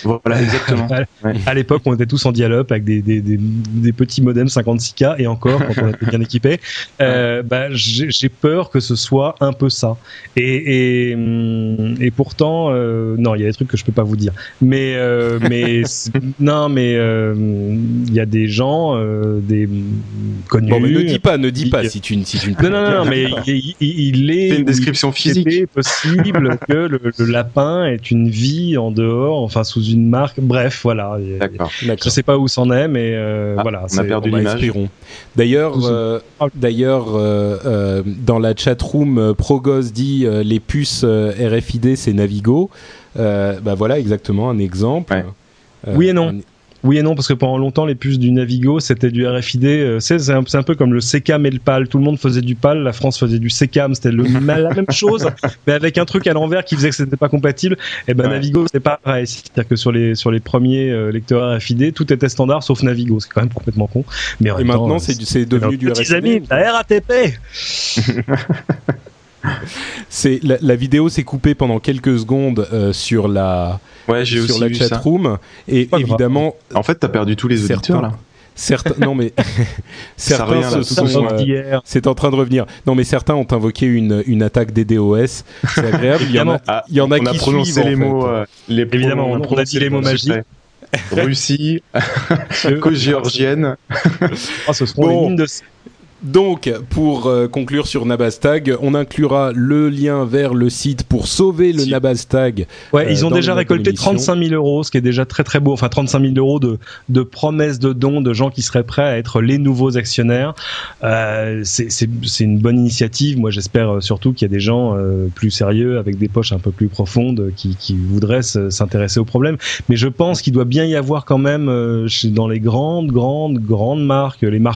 Voilà, exactement. à l'époque, on était tous en dial-up avec des, des, des, des, petits modems 56K et encore, quand on était bien équipé. Euh, bah, j'ai peur que ce soit un peu ça. Et, et, hum, et pourtant, euh, non, il y a des trucs que je peux pas vous dire. Mais, euh, mais non, mais euh, il y a des gens, euh, des connus. Bon, mais ne dis pas, ne dis pas si tu, si tu ne. Non, non, non, mais il, il, est. C'est une description physique. Possible que le, le lapin est une vie en dehors. Enfin, sous une marque. Bref, voilà. D'accord. Je sais pas où c'en est, mais euh, ah, voilà. On a perdu l'image. D'ailleurs, euh, d'ailleurs, euh, euh dans la chat room, Progos dit les puces RFID, c'est Navigo. bah voilà, exactement un exemple. Ouais. oui et non. Oui et non, parce que pendant longtemps, les puces du Navigo, c'était du RFID. Euh, c'est un, un, peu comme le SECAM et le PAL. Tout le monde faisait du PAL, la France faisait du SECAM. C'était la même chose, mais avec un truc à l'envers qui faisait que c'était pas compatible. Et eh ben Navigo, c'est pas pareil. C'est-à-dire que sur les sur les premiers euh, lecteurs RFID, tout était standard sauf Navigo. C'est quand même complètement con. Mais et maintenant, c'est devenu du RFID. amis, la RATP. c'est la, la, vidéo s'est coupée pendant quelques secondes euh, sur la ouais, sur la chat room et évidemment en fait t'as perdu tous les auditeurs là Certains, non mais certains se sont, euh, c'est en train de revenir. Non mais certains ont invoqué une, une attaque des DOS. C'est agréable. Il y en a, ah, il y en a qui a prononcé suivent, les mots, euh, les évidemment, on, on, a dit les mots magiques. Russie, co-géorgienne. oh, ce seront bon. les mines de donc, pour euh, conclure sur Nabastag, on inclura le lien vers le site pour sauver le Nabastag. Ouais, ils ont euh, déjà récolté 35 000 euros, ce qui est déjà très très beau. Enfin, 35 000 euros de, de promesses de dons de gens qui seraient prêts à être les nouveaux actionnaires. Euh, c'est une bonne initiative. Moi, j'espère surtout qu'il y a des gens euh, plus sérieux, avec des poches un peu plus profondes, qui, qui voudraient s'intéresser au problème. Mais je pense qu'il doit bien y avoir quand même dans les grandes, grandes, grandes marques, les marques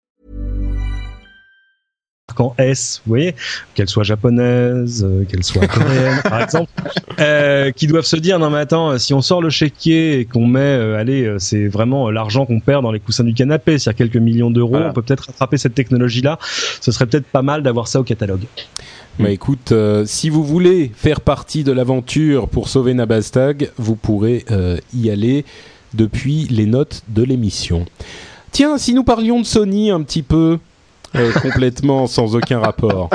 En S, vous voyez, qu'elle soit japonaise, euh, qu'elle soit coréenne, par exemple, euh, qui doivent se dire non mais attends, si on sort le chéquier et qu'on met, euh, allez, euh, c'est vraiment l'argent qu'on perd dans les coussins du canapé, c'est-à-dire quelques millions d'euros, voilà. on peut peut-être rattraper cette technologie-là. Ce serait peut-être pas mal d'avoir ça au catalogue. Bah écoute, euh, si vous voulez faire partie de l'aventure pour sauver Nabastag, vous pourrez euh, y aller depuis les notes de l'émission. Tiens, si nous parlions de Sony un petit peu, euh, complètement sans aucun rapport.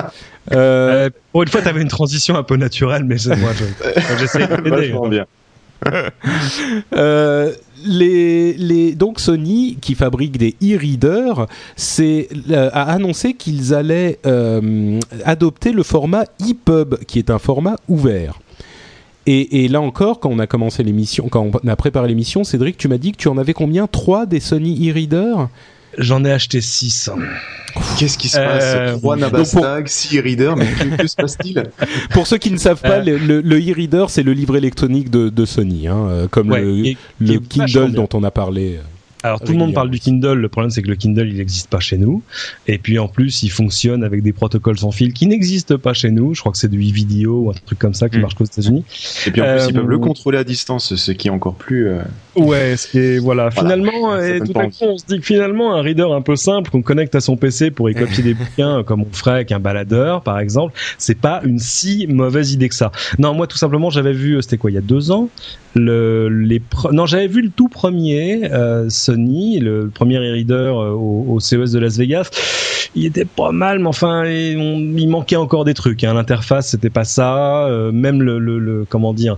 Euh... pour une fois, tu avais une transition un peu naturelle, mais moi, j'essaie de t'aider. bien. euh, les, les, donc Sony, qui fabrique des e-readers, euh, a annoncé qu'ils allaient euh, adopter le format EPUB, qui est un format ouvert. Et, et, là encore, quand on a commencé l'émission, quand on a préparé l'émission, Cédric, tu m'as dit que tu en avais combien? Trois des Sony e-readers? J'en ai acheté 6. Qu'est-ce qui se passe 3 euh, Nabastag, 6 e-readers, mais que, se passe-t-il Pour ceux qui ne savent pas, euh, le, le e-reader, c'est le livre électronique de, de Sony, hein, euh, comme ouais, le, et, le Kindle dont on a parlé. Alors tout le monde parle du Kindle, le problème c'est que le Kindle il n'existe pas chez nous, et puis en plus il fonctionne avec des protocoles sans fil qui n'existent pas chez nous, je crois que c'est du e-video ou un truc comme ça qui mmh. marche aux États-Unis. Et puis en plus euh, ils peuvent le contrôler à distance, ce qui est encore plus... Euh... Ouais, ce qui est, voilà, voilà. finalement, et tout à coup on se dit que finalement un reader un peu simple qu'on connecte à son PC pour y copier des bouquins comme on ferait avec un baladeur par exemple, c'est pas une si mauvaise idée que ça. Non, moi tout simplement j'avais vu, c'était quoi, il y a deux ans, le, les non j'avais vu le tout premier euh, Sony le premier e-reader euh, au, au, CES de Las Vegas il était pas mal mais enfin il, manquait encore des trucs hein. l'interface c'était pas ça euh, même le, le, le, comment dire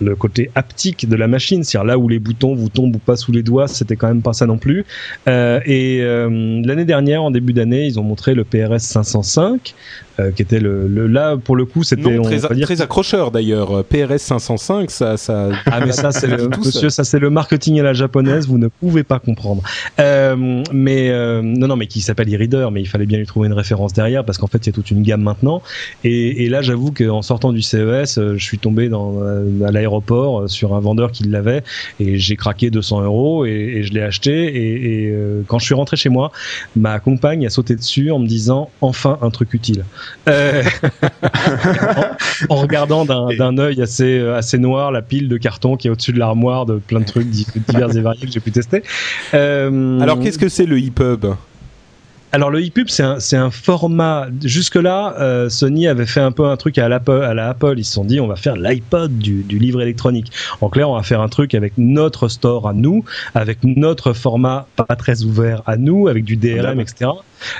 le côté haptique de la machine c'est-à-dire là où les boutons vous tombent ou pas sous les doigts c'était quand même pas ça non plus euh, et euh, l'année dernière en début d'année ils ont montré le PRS 505 euh, qui était le, le, là pour le coup c'était très, très accrocheur d'ailleurs PRS 505 ça ça ah mais ça c'est le monsieur ça c'est le marketing à la japonaise vous ne pouvez pas comprendre euh, mais euh, non non mais qui s'appelle e-reader mais il fallait fallait bien lui trouver une référence derrière parce qu'en fait, il y a toute une gamme maintenant. Et, et là, j'avoue qu'en sortant du CES, je suis tombé dans, à l'aéroport sur un vendeur qui l'avait et j'ai craqué 200 euros et, et je l'ai acheté. Et, et quand je suis rentré chez moi, ma compagne a sauté dessus en me disant enfin un truc utile. Euh, en, regardant d'un œil assez assez noir la pile de cartons qui est au-dessus de l'armoire de plein de trucs divers et variés que j'ai pu tester. Euh, Alors qu'est-ce que c'est le EPUB alors le ePub c'est un, c'est un format. Jusque là, euh, Sony avait fait un peu un truc à l'Apple. À la Apple, ils se sont dit on va faire l'iPod du, du livre électronique. En clair, on va faire un truc avec notre store à nous, avec notre format pas très ouvert à nous, avec du DRM, etc.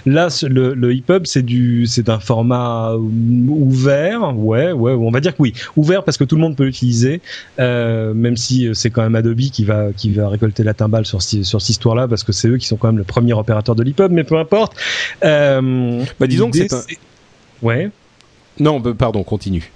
Là, le, le EPUB, c'est du, c'est un format ouvert, ouais, ouais, on va dire que oui, ouvert parce que tout le monde peut l'utiliser, euh, même si c'est quand même Adobe qui va, qui va récolter la timbale sur, sur cette histoire-là parce que c'est eux qui sont quand même le premier opérateur de l'EPUB, mais peu importe. Euh, bah disons que c'est un... ouais. Non, bah, pardon, continue.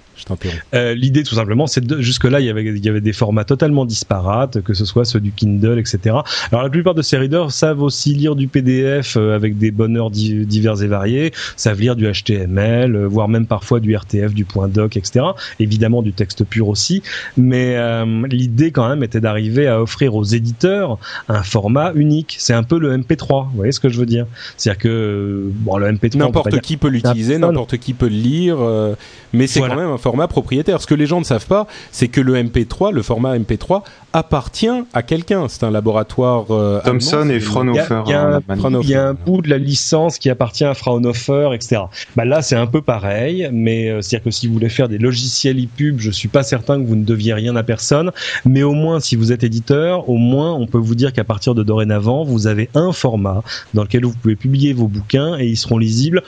Euh, L'idée, tout simplement, c'est de jusque-là, il y avait il y avait des formats totalement disparates, que ce soit ceux du Kindle, etc. Alors la plupart de ces readers savent aussi lire du PDF euh, avec des bonheurs divers et variés, savent lire du HTML, euh, voire même parfois du RTF, du point doc, etc. Évidemment du texte pur aussi, mais euh, l'idée quand même était d'arriver à offrir aux éditeurs un format unique. C'est un peu le MP3, vous voyez ce que je veux dire? C'est-à-dire que bon, le MP3, n'importe qui peut l'utiliser, n'importe qui peut le lire, mais c'est quand même un format propriétaire. Ce que les gens ne savent pas, c'est que le MP3, le format MP3, appartient à quelqu'un. C'est un laboratoire euh, Thomson et Fraunhofer. Il y, a, un bout de la licence qui appartient à Fraunhofer, etc. Bah là, c'est un peu pareil, mais euh, c'est-à-dire que si vous voulez faire des logiciels e-pub, je suis pas certain que vous ne deviez rien à personne, mais au moins si vous êtes éditeur, au moins on peut vous dire qu'à partir de dorénavant, vous avez un format dans lequel vous pouvez publier vos bouquins et ils seront lisibles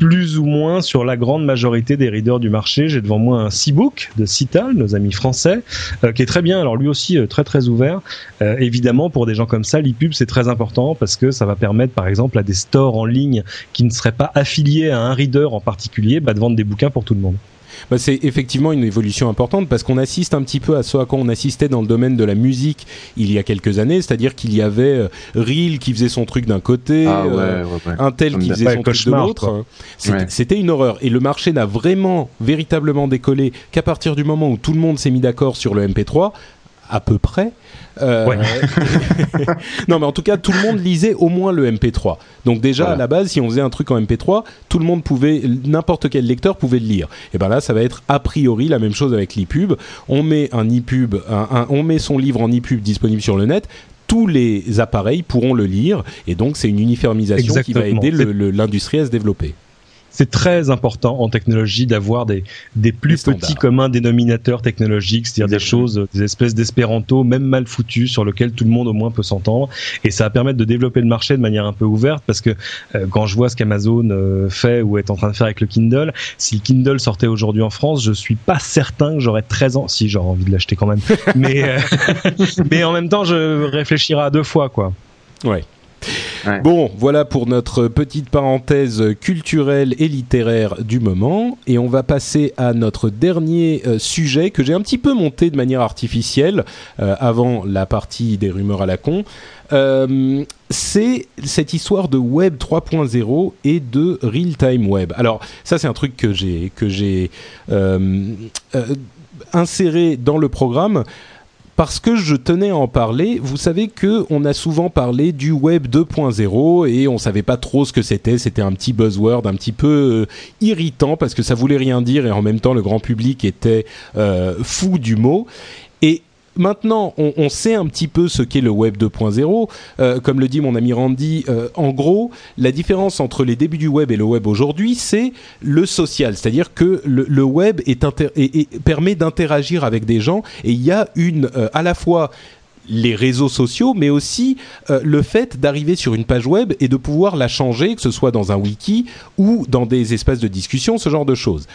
plus ou moins sur la grande majorité des readers du marché. J'ai devant moi un C-Book de Cital, nos amis français, euh, qui est très bien. Alors lui aussi euh, très très ouvert. Euh, évidemment, pour des gens comme ça, l'e-pub c'est très important parce que ça va permettre, par exemple, à des stores en ligne qui ne seraient pas affiliés à un reader en particulier, bah, de vendre des bouquins pour tout le monde. Bah, c'est effectivement une évolution importante parce qu'on assiste un petit peu à ce à quoi on assistait dans le domaine de la musique il y a quelques années, c'est-à-dire qu'il y avait euh, Reel qui faisait son truc d'un côté, ah, euh, un tel qui faisait son truc de l'autre. C'était une horreur. Et le marché n'a vraiment véritablement décollé qu'à partir du moment où tout le monde s'est mis d'accord sur le MP3 à peu près. Euh, non, mais en tout cas, tout le monde lisait au moins le MP3. Donc déjà à la base, si on faisait un truc en MP3, tout le monde pouvait, n'importe quel lecteur pouvait le lire. Et ben là, ça va être a priori la même chose avec l'ePub. On met un ePub, on met son livre en ePub disponible sur le net tous les appareils pourront le lire et donc c'est une uniformisation qui va aider l'industrie à se développer c'est très important en technologie d'avoir des, des plus petits communs dénominateurs technologiques, c'est-à-dire des choses, des espèces d'espéranto, même mal foutues, sur lesquelles tout le monde au moins peut s'entendre. Et ça va permettre de développer le marché de manière un peu ouverte, parce que euh, quand je vois ce qu'Amazon euh, fait ou est en train de faire avec le Kindle, si le Kindle sortait aujourd'hui en France, je suis pas certain que j'aurais 13 ans, si j'aurais envie de l'acheter quand même. mais, euh, mais en même temps, je réfléchirai à deux fois, quoi. Ouais. Bon, voilà pour notre petite parenthèse culturelle et littéraire du moment. Et on va passer à notre dernier euh, sujet que j'ai un petit peu monté de manière artificielle euh, avant la partie des rumeurs à la con. Euh, c'est cette histoire de Web 3.0 et de real-time web. Alors ça c'est un truc que j'ai que j'ai inséré dans le programme parce que je tenais à en parler. Vous savez que on a souvent parlé du web 2.0 et on savait pas trop ce que c'était. C'était un petit buzzword, un petit peu euh, irritant parce que ça voulait rien dire et en même temps le grand public était euh, fou du mot. Maintenant, on, sait un petit peu ce qu'est le Web 2.0. Euh, comme le dit mon ami Randy, euh, en gros, la différence entre les débuts du Web et le Web aujourd'hui, c'est le social. C'est-à-dire que le, Web permet d'interagir avec des gens et il y a euh, à la fois les réseaux sociaux, mais aussi le fait d'arriver sur une page web et de pouvoir la changer, que ce soit dans un wiki ou dans des espaces de discussion, ce genre de choses.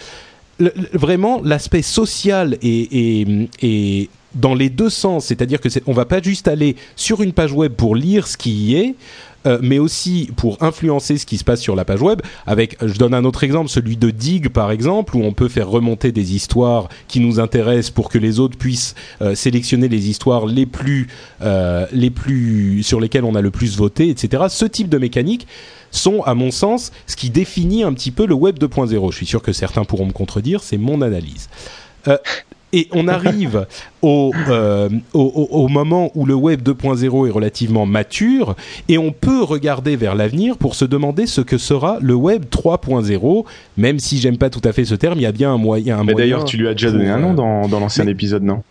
vraiment, l'aspect social et dans les deux sens, c'est-à-dire que on va pas juste aller sur une page web pour lire ce qui y est, euh, mais aussi pour influencer ce qui se passe sur la page web. Avec, je donne un autre exemple, celui de Dig par exemple, où on peut faire remonter des histoires qui nous intéressent pour que les autres puissent euh, sélectionner les histoires les plus, euh, les plus sur lesquelles on a le plus voté, etc. Ce type de mécanique sont, à mon sens, ce qui définit un petit peu le web 2.0. Je suis sûr que certains pourront me contredire, c'est mon analyse. Et on arrive au, euh, au, au, moment où le web 2.0 est relativement mature et on peut regarder vers l'avenir pour se demander ce que sera le web 3.0 même si j'aime pas tout à fait ce terme il y a bien un moyen un Mais d'ailleurs, tu lui as déjà donné pour, un nom dans, dans l'ancien mais- épisode, non?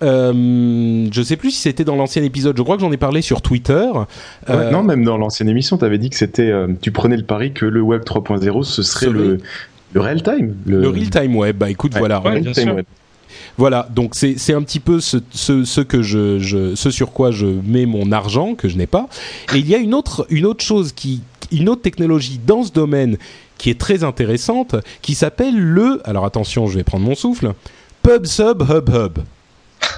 Euh, je sais plus si c'était dans l'ancien épisode. Je crois que j'en ai parlé sur Twitter. Ouais, Euh, Non, même dans l'ancienne émission, tu avais dit que c'était. euh, tu prenais le pari que le web 3.0, ce serait le, le real time. le real time web. Bah écoute Ouais, voilà. Ouais, Voilà, donc c'est c'est un petit peu ce, ce, ce que je, je ce sur quoi je mets mon argent que je n'ai pas. Et il y a une autre une autre chose qui une autre technologie dans ce domaine qui est très intéressante qui s'appelle le alors attention, je vais prendre mon souffle. Pub Sub Hub Hub.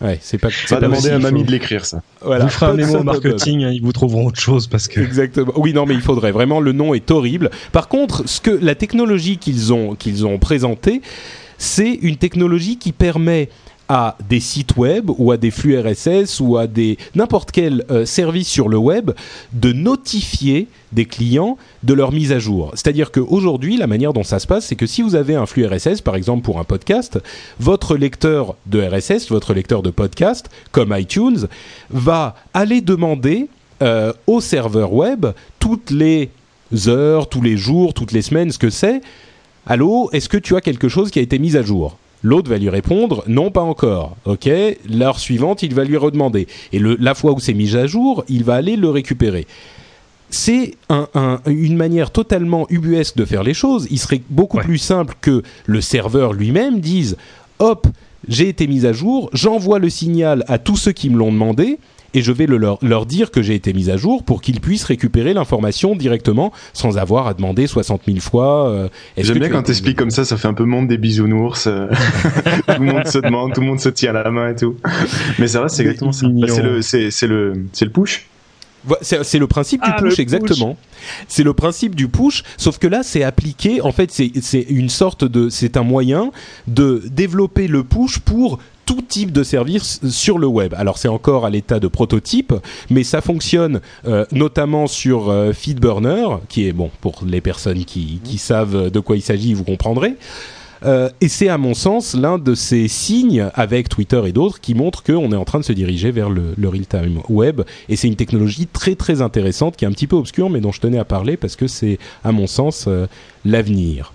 Ouais, c'est pas c'est Ça pas a demandé facile, à mamie de l'écrire, ça. Voilà, Vous ferez un mémo marketing, hein, ils vous trouveront autre chose parce que. Exactement. Oui, non, mais il faudrait vraiment. Le nom est horrible. Par contre, ce que la technologie qu'ils ont qu'ils ont présentée, c'est une technologie qui permet à des sites web ou à des flux RSS ou à des n'importe quel euh, service sur le web de notifier des clients de leur mise à jour. C'est-à-dire qu'aujourd'hui, la manière dont ça se passe, c'est que si vous avez un flux RSS, par exemple pour un podcast, votre lecteur de RSS, votre lecteur de podcast, comme iTunes, va aller demander euh, au serveur web toutes les heures, tous les jours, toutes les semaines, ce que c'est. Allô, est-ce que tu as quelque chose qui a été mis à jour? L'autre va lui répondre non, pas encore. Ok, l'heure suivante, il va lui redemander. Et le, la fois où c'est mis à jour, il va aller le récupérer. C'est un- un- une manière totalement ubuesque de faire les choses. Il serait beaucoup Ouais. plus simple que le serveur lui-même dise hop, j'ai été mis à jour, j'envoie le signal à tous ceux qui me l'ont demandé et je vais le- leur, leur dire que j'ai été mis à jour pour qu'ils puissent récupérer l'information directement sans avoir à demander 60 000 fois. euh, J'aime que bien tu quand t'expliques comme ça, ça fait un peu monde des bisounours. euh, tout le monde se demande, tout le monde se tient la main et tout. Mais ça va, c'est exactement ça. Bah, c'est le, c'est, c'est le, c'est le push. C'est le principe du Ah, push, push. exactement. C'est le principe du push, sauf que là, c'est appliqué. En fait, c'est c'est une sorte de, c'est un moyen de développer le push pour tout type de service sur le web. Alors c'est encore à l'état de prototype, mais ça fonctionne euh, notamment sur euh, Feedburner, qui est bon pour les personnes qui, qui savent de quoi il s'agit, vous comprendrez. Euh, et c'est à mon sens l'un de ces signes avec Twitter et d'autres qui montrent qu'on est en train de se diriger vers le, le real-time web. Et c'est une technologie très très intéressante qui est un petit peu obscure mais dont je tenais à parler parce que c'est à mon sens euh, l'avenir.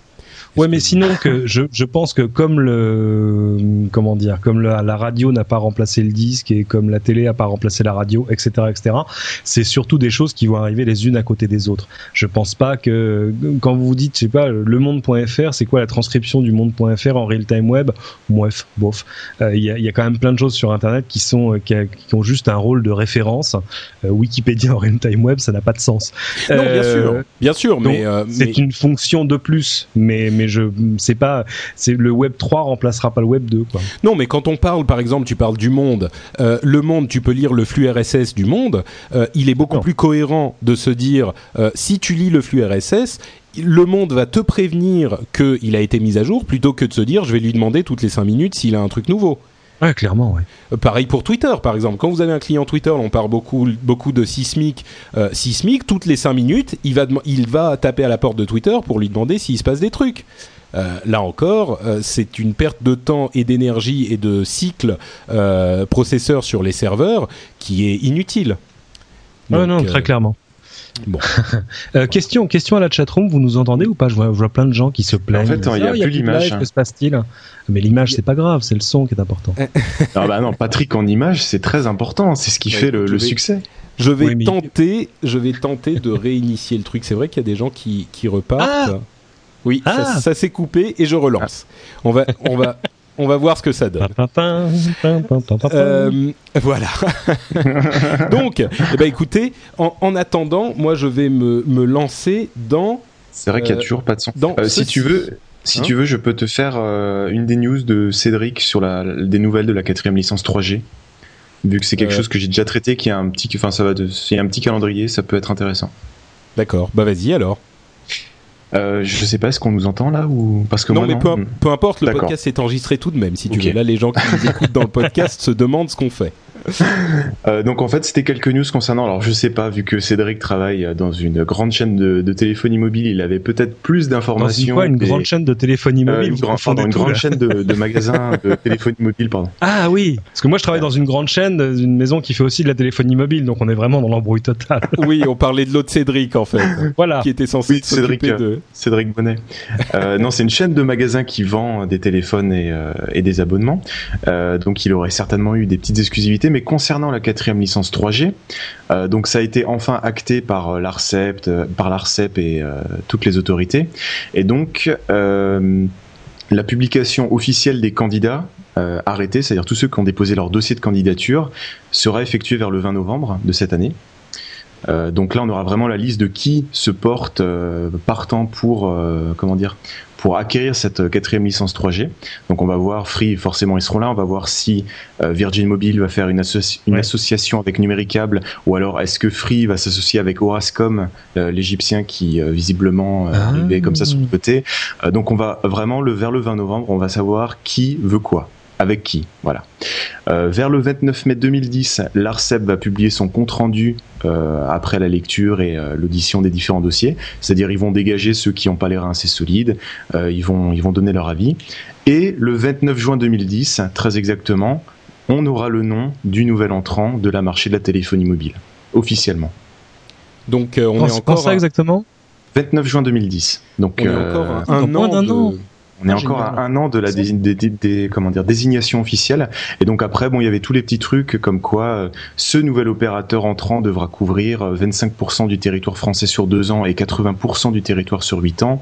Ouais, mais sinon que je, je pense que comme le comment dire, comme la, la radio n'a pas remplacé le disque et comme la télé n'a pas remplacé la radio, etc., etc. C'est surtout des choses qui vont arriver les unes à côté des autres. Je pense pas que quand vous vous dites, je sais pas, le monde.fr, c'est quoi la transcription du monde.fr en real time web? Bref, bof. Euh, Il y, a, y a quand même plein de choses sur Internet qui sont euh, qui, a- qui ont juste un rôle de référence. Euh, Wikipédia en real time web, ça n'a pas de sens. Non, bien Euh, sûr, bien sûr, mais, euh, c'est mais- une fonction de plus, mais mais je c'est pas c'est le web 3 remplacera pas le web 2 quoi. Non, mais quand on parle, par exemple, tu parles du monde. euh, le monde, tu peux lire le flux RSS du monde. euh, il est beaucoup Non. plus cohérent de se dire, euh, si tu lis le flux RSS, le monde va te prévenir qu'il a été mis à jour, plutôt que de se dire, je vais lui demander toutes les 5 minutes s'il a un truc nouveau. Ouais, clairement, ouais. Euh, Pareil pour Twitter, par exemple. Quand vous avez un client Twitter, on parle beaucoup, beaucoup de Sismic. Euh, Sismic, toutes les 5 minutes, il va, il va taper à la porte de Twitter pour lui demander s'il se passe des trucs. Euh, là encore, euh, c'est une perte de temps et d'énergie et de cycle euh, processeur sur les serveurs qui est inutile. Donc, non, euh, très clairement. Bon. Euh, question, question à la chatroom, vous nous entendez ou pas? Je vois, je vois plein de gens qui se plaignent. En fait, il y a Ah, plus l'image, hein. Que se passe-t-il? Mais l'image, c'est pas grave, c'est le son qui est important. Ah bah non, Patrick en image, c'est très important. C'est ce qui Ouais, fait le, je le vais- succès. Je vais Oui, mais- tenter, je vais tenter de réinitier le truc. C'est vrai qu'il y a des gens qui, qui repartent. oui, ça, Ah ça s'est coupé et je relance. On va, on va, on va voir ce que ça donne. Euh, voilà. Donc, eh ben, écoutez, en, en attendant, moi, je vais me, me lancer dans. C'est vrai qu'il y a Euh, toujours pas de son. dans Euh, si tu veux, Si Hein tu veux, je peux te faire euh, une des news de Cédric sur la, des nouvelles de la quatrième licence 3G. Vu que c'est quelque Euh. chose que j'ai déjà traité, qui a un petit, enfin ça va, de, il y a un petit calendrier, ça peut être intéressant. D'accord. Bah vas-y alors. Euh, je sais pas, est-ce qu'on nous entend là ou parce que non, moi, mais peu, peu importe, le podcast est enregistré tout de même. Si tu veux, là, les gens qui nous écoutent dans le podcast se demandent ce qu'on fait. Euh, donc en fait, c'était quelques news concernant. Alors je sais pas, vu que Cédric travaille dans une grande chaîne de, de téléphonie mobile, il avait peut-être plus Dans d'informations. une, quoi, une grande chaîne de téléphonie Euh, mobile. une, pardon, une tout, grande là. chaîne de, de magasins de téléphonie mobile, pardon. Ah oui, parce que moi je travaille dans une grande chaîne, dans une maison qui fait aussi de la téléphonie mobile, donc on est vraiment dans l'embrouille totale. Oui, on parlait de l'autre Cédric en fait, voilà. qui était censé Oui, Cédric, de. Cédric Bonnet. Euh, non, c'est une chaîne de magasins qui vend des téléphones et, euh, et des abonnements. Euh, donc il aurait certainement eu des petites exclusivités. Mais concernant la quatrième licence 3G, euh, donc ça a été enfin acté par euh, l'Arcep, euh, par l'Arcep et toutes les autorités. Et donc la publication officielle des candidats arrêtés, c'est-à-dire tous ceux qui ont déposé leur dossier de candidature, sera effectuée vers le 20 novembre de cette année. Donc là, on aura vraiment la liste de qui se porte partant pour comment dire pour acquérir cette euh, quatrième licence 3G. Donc on va voir Free, forcément ils seront là. On va voir si euh, Virgin Mobile va faire une, associ- une Ouais. association avec Numéricable ou alors est-ce que Free va s'associer avec Orascom, euh, l'Égyptien qui visiblement euh, Ah. comme ça sur le côté. Donc on va vraiment le vers le 20 novembre, on va savoir qui veut quoi. Avec qui, voilà. Euh, vers le 29 mai 2010, l'ARCEP va publier son compte rendu euh, après la lecture et euh, l'audition des différents dossiers. C'est-à-dire ils vont dégager ceux qui n'ont pas les reins assez solides, euh, ils, vont, ils vont donner leur avis. Et le 29 juin 2010, très exactement, on aura le nom du nouvel entrant de la marché de la téléphonie mobile, officiellement. Donc euh, on Quand- est quand encore. ça à- exactement 29 juin 2010. Donc On est encore un moins an d'un de- an. On est encore à un an de la Ça. dési- des- des- des- comment dire, désignation officielle. Et donc après, bon, il y avait tous les petits trucs comme quoi euh, ce nouvel opérateur entrant devra couvrir euh, 25% du territoire français sur deux ans et 80% du territoire sur huit ans,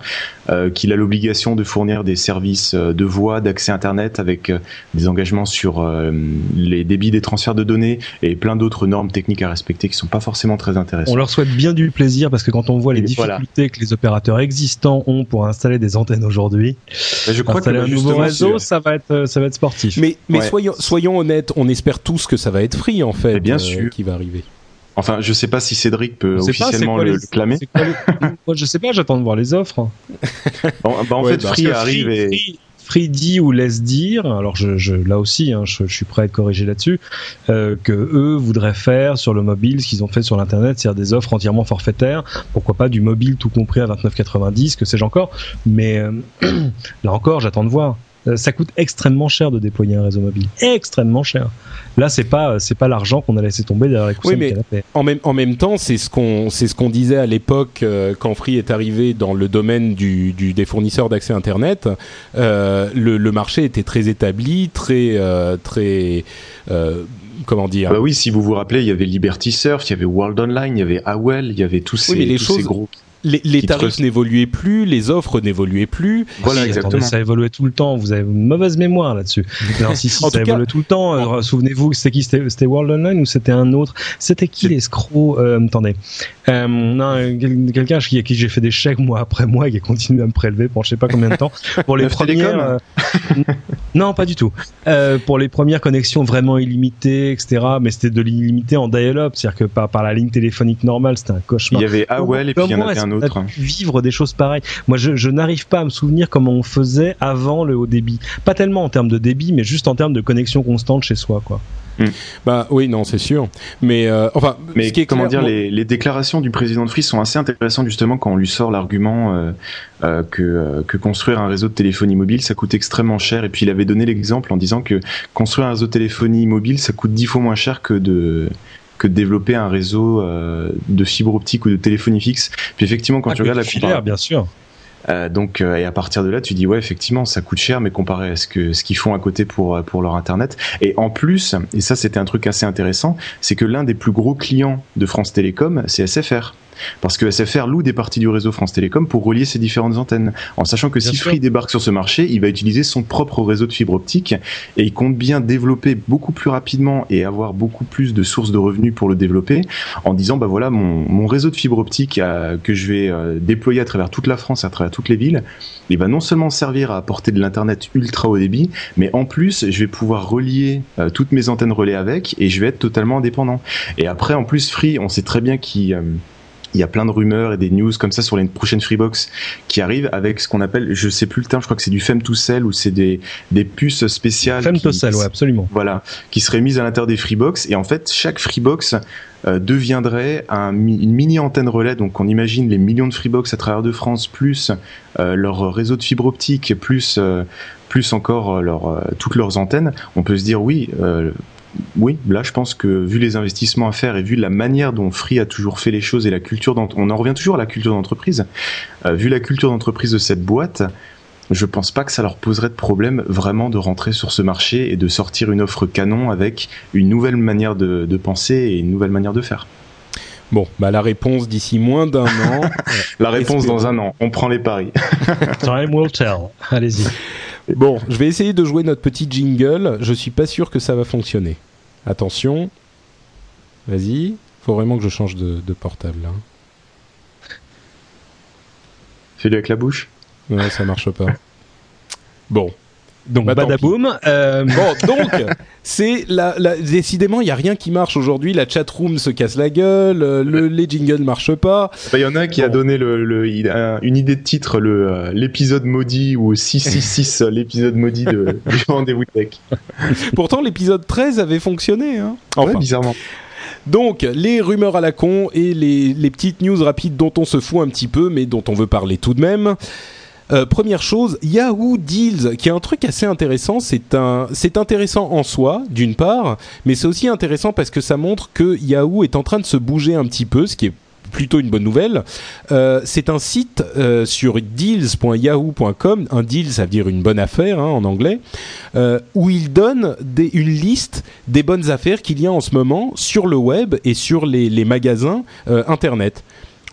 euh, qu'il a l'obligation de fournir des services euh, de voix, d'accès Internet avec euh, des engagements sur euh, les débits des transferts de données et plein d'autres normes techniques à respecter qui sont pas forcément très intéressantes. On leur souhaite bien du plaisir parce que quand on voit les Et voilà. difficultés que les opérateurs existants ont pour installer des antennes aujourd'hui, Mais je crois que un nouveau réseau, ça va être euh, ça va être sportif. Mais, mais Ouais. soyons, soyons honnêtes, on espère tous que ça va être free en fait, bien euh, sûr. qui va arriver. Enfin, je sais pas si Cédric peut pas, officiellement quoi le, les- le clamer. quoi les- Moi, je sais pas, j'attends de voir les offres. Bon, bah, en Ouais, fait, bah, Free arrive et Free, Free dit ou laisse dire, alors je, là aussi, hein, je, je suis prêt à être corrigé là-dessus, euh, que eux voudraient faire sur le mobile ce qu'ils ont fait sur l'internet, c'est-à-dire des offres entièrement forfaitaires. Pourquoi pas du mobile tout compris à 29,90, que sais-je encore. Mais euh, là encore, j'attends de voir. Euh, Ça coûte extrêmement cher de déployer un réseau mobile, extrêmement cher. Là, c'est pas c'est pas l'argent qu'on a laissé tomber derrière les coussins Oui, mais- canapé. En même, en même temps, c'est ce qu'on c'est ce qu'on disait à l'époque euh, quand Free est arrivé dans le domaine du, du des fournisseurs d'accès Internet. Euh, le, le marché était très établi, très euh, très euh, comment dire? Bah oui, si vous vous rappelez, il y avait Liberty Surf, il y avait World Online, il y avait AOL, il y avait tous ces, Oui, mais les tous choses- ces gros. Les les tarifs n'évoluaient plus, les offres n'évoluaient plus. Voilà, Si, exactement. attendez, ça évoluait tout le temps. Vous avez une mauvaise mémoire là-dessus. Non, si, si, ça évoluait tout le temps. Euh, Souvenez-vous, c'était qui C'était World Online ou c'était un autre? C'était qui l'escroc euh, Attendez. Euh, non, quel- quelqu'un à qui j'ai fait des chèques mois après mois et qui a continué à me prélever pour je sais pas combien de temps. Pour les premières. Télécom euh, non, pas du tout. Euh, pour les premières connexions vraiment illimitées, etc. Mais c'était de l'illimité en dial-up, c'est-à-dire que par, par la ligne téléphonique normale, c'était un Il cauchemar. y avait AOL et puis il y en avait est-ce un a pu Vivre des choses pareilles. Moi, je, je n'arrive pas à me souvenir comment on faisait avant le haut débit. Pas tellement en termes de débit, mais juste en termes de connexion constante chez soi, quoi. Bah oui, non, c'est sûr. Mais euh, enfin, Mais ce qui est comment clair, dire, les, les déclarations du président de Free sont assez intéressantes justement quand on lui sort l'argument euh, euh, que, euh, que construire un réseau de téléphonie mobile ça coûte extrêmement cher. Et puis il avait donné l'exemple en disant que construire un réseau de téléphonie mobile ça coûte dix fois moins cher que de que de développer un réseau euh, de fibre optique ou de téléphonie fixe. Puis effectivement, quand Ah, tu regardes la filaire, bien sûr. Euh, donc euh, et à partir de là, tu dis ouais effectivement ça coûte cher, mais comparé à ce que ce qu'ils font à côté pour pour leur internet. Et en plus, et ça c'était un truc assez intéressant, c'est que l'un des plus gros clients de France Télécom, c'est SFR. Parce que SFR loue des parties du réseau France Télécom pour relier ces différentes antennes. En sachant que si Free débarque sur ce marché, il va utiliser son propre réseau de fibre optique et il compte bien développer beaucoup plus rapidement et avoir beaucoup plus de sources de revenus pour le développer en disant bah voilà mon, mon réseau de fibre optique euh, que je vais euh, déployer à travers toute la France, à travers toutes les villes, il va non seulement servir à apporter de l'internet ultra haut débit, mais en plus je vais pouvoir relier euh, toutes mes antennes relais avec et je vais être totalement indépendant. Et après en plus Free, on sait très bien qu'il il y a plein de rumeurs et des news comme ça sur les prochaines Freebox qui arrivent avec ce qu'on appelle, je sais plus le terme, je crois que c'est du fem to sell ou c'est des, des puces spéciales. Fem to sell, ouais, absolument. Voilà, qui seraient mises à l'intérieur des Freebox et en fait chaque Freebox euh, deviendrait un, une mini antenne relais. Donc on imagine les millions de Freebox à travers de France plus euh, leur réseau de fibre optique plus euh, plus encore leur, toutes leurs antennes. On peut se dire oui oui, là je pense que vu les investissements à faire et vu la manière dont Free a toujours fait les choses et la culture on en revient toujours à la culture d'entreprise, euh, vu la culture d'entreprise de cette boîte, je pense pas que ça leur poserait de problème vraiment de rentrer sur ce marché et de sortir une offre canon avec une nouvelle manière de, penser et une nouvelle manière de faire. Bon, bah la réponse d'ici moins d'un an. la réponse dans un an. On prend les paris. Time will tell. Allez-y. Bon, je vais essayer de jouer notre petit jingle. Je suis pas sûr que ça va fonctionner. Attention. Vas-y. Faut vraiment que je change de, portable. Hein. Fais-le avec la bouche. Ouais, ça marche pas. Bon, donc bah, badaboum. Euh... Bon, donc c'est la, décidément il y a rien qui marche aujourd'hui. La chat room se casse la gueule, euh, le, les jingles ne marchent pas. Bah, il y en a qui a donné le, le une idée de titre, le euh, l'épisode maudit ou 666 l'épisode maudit de du rendez-vous tech. Pourtant l'épisode 13 avait fonctionné. Hein. Enfin. Ouais, bizarrement. Donc, les rumeurs à la con et les, les petites news rapides dont on se fout un petit peu, mais dont on veut parler tout de même. Euh, première chose, Yahoo Deals, qui est un truc assez intéressant. C'est un, c'est intéressant en soi, d'une part, mais c'est aussi intéressant parce que ça montre que Yahoo est en train de se bouger un petit peu, ce qui est plutôt une bonne nouvelle. Euh, c'est un site euh, sur deals.yahoo.com. Un deal, ça veut dire une bonne affaire hein, en anglais, où il donne une liste des bonnes affaires qu'il y a en ce moment sur le web et sur les magasins internet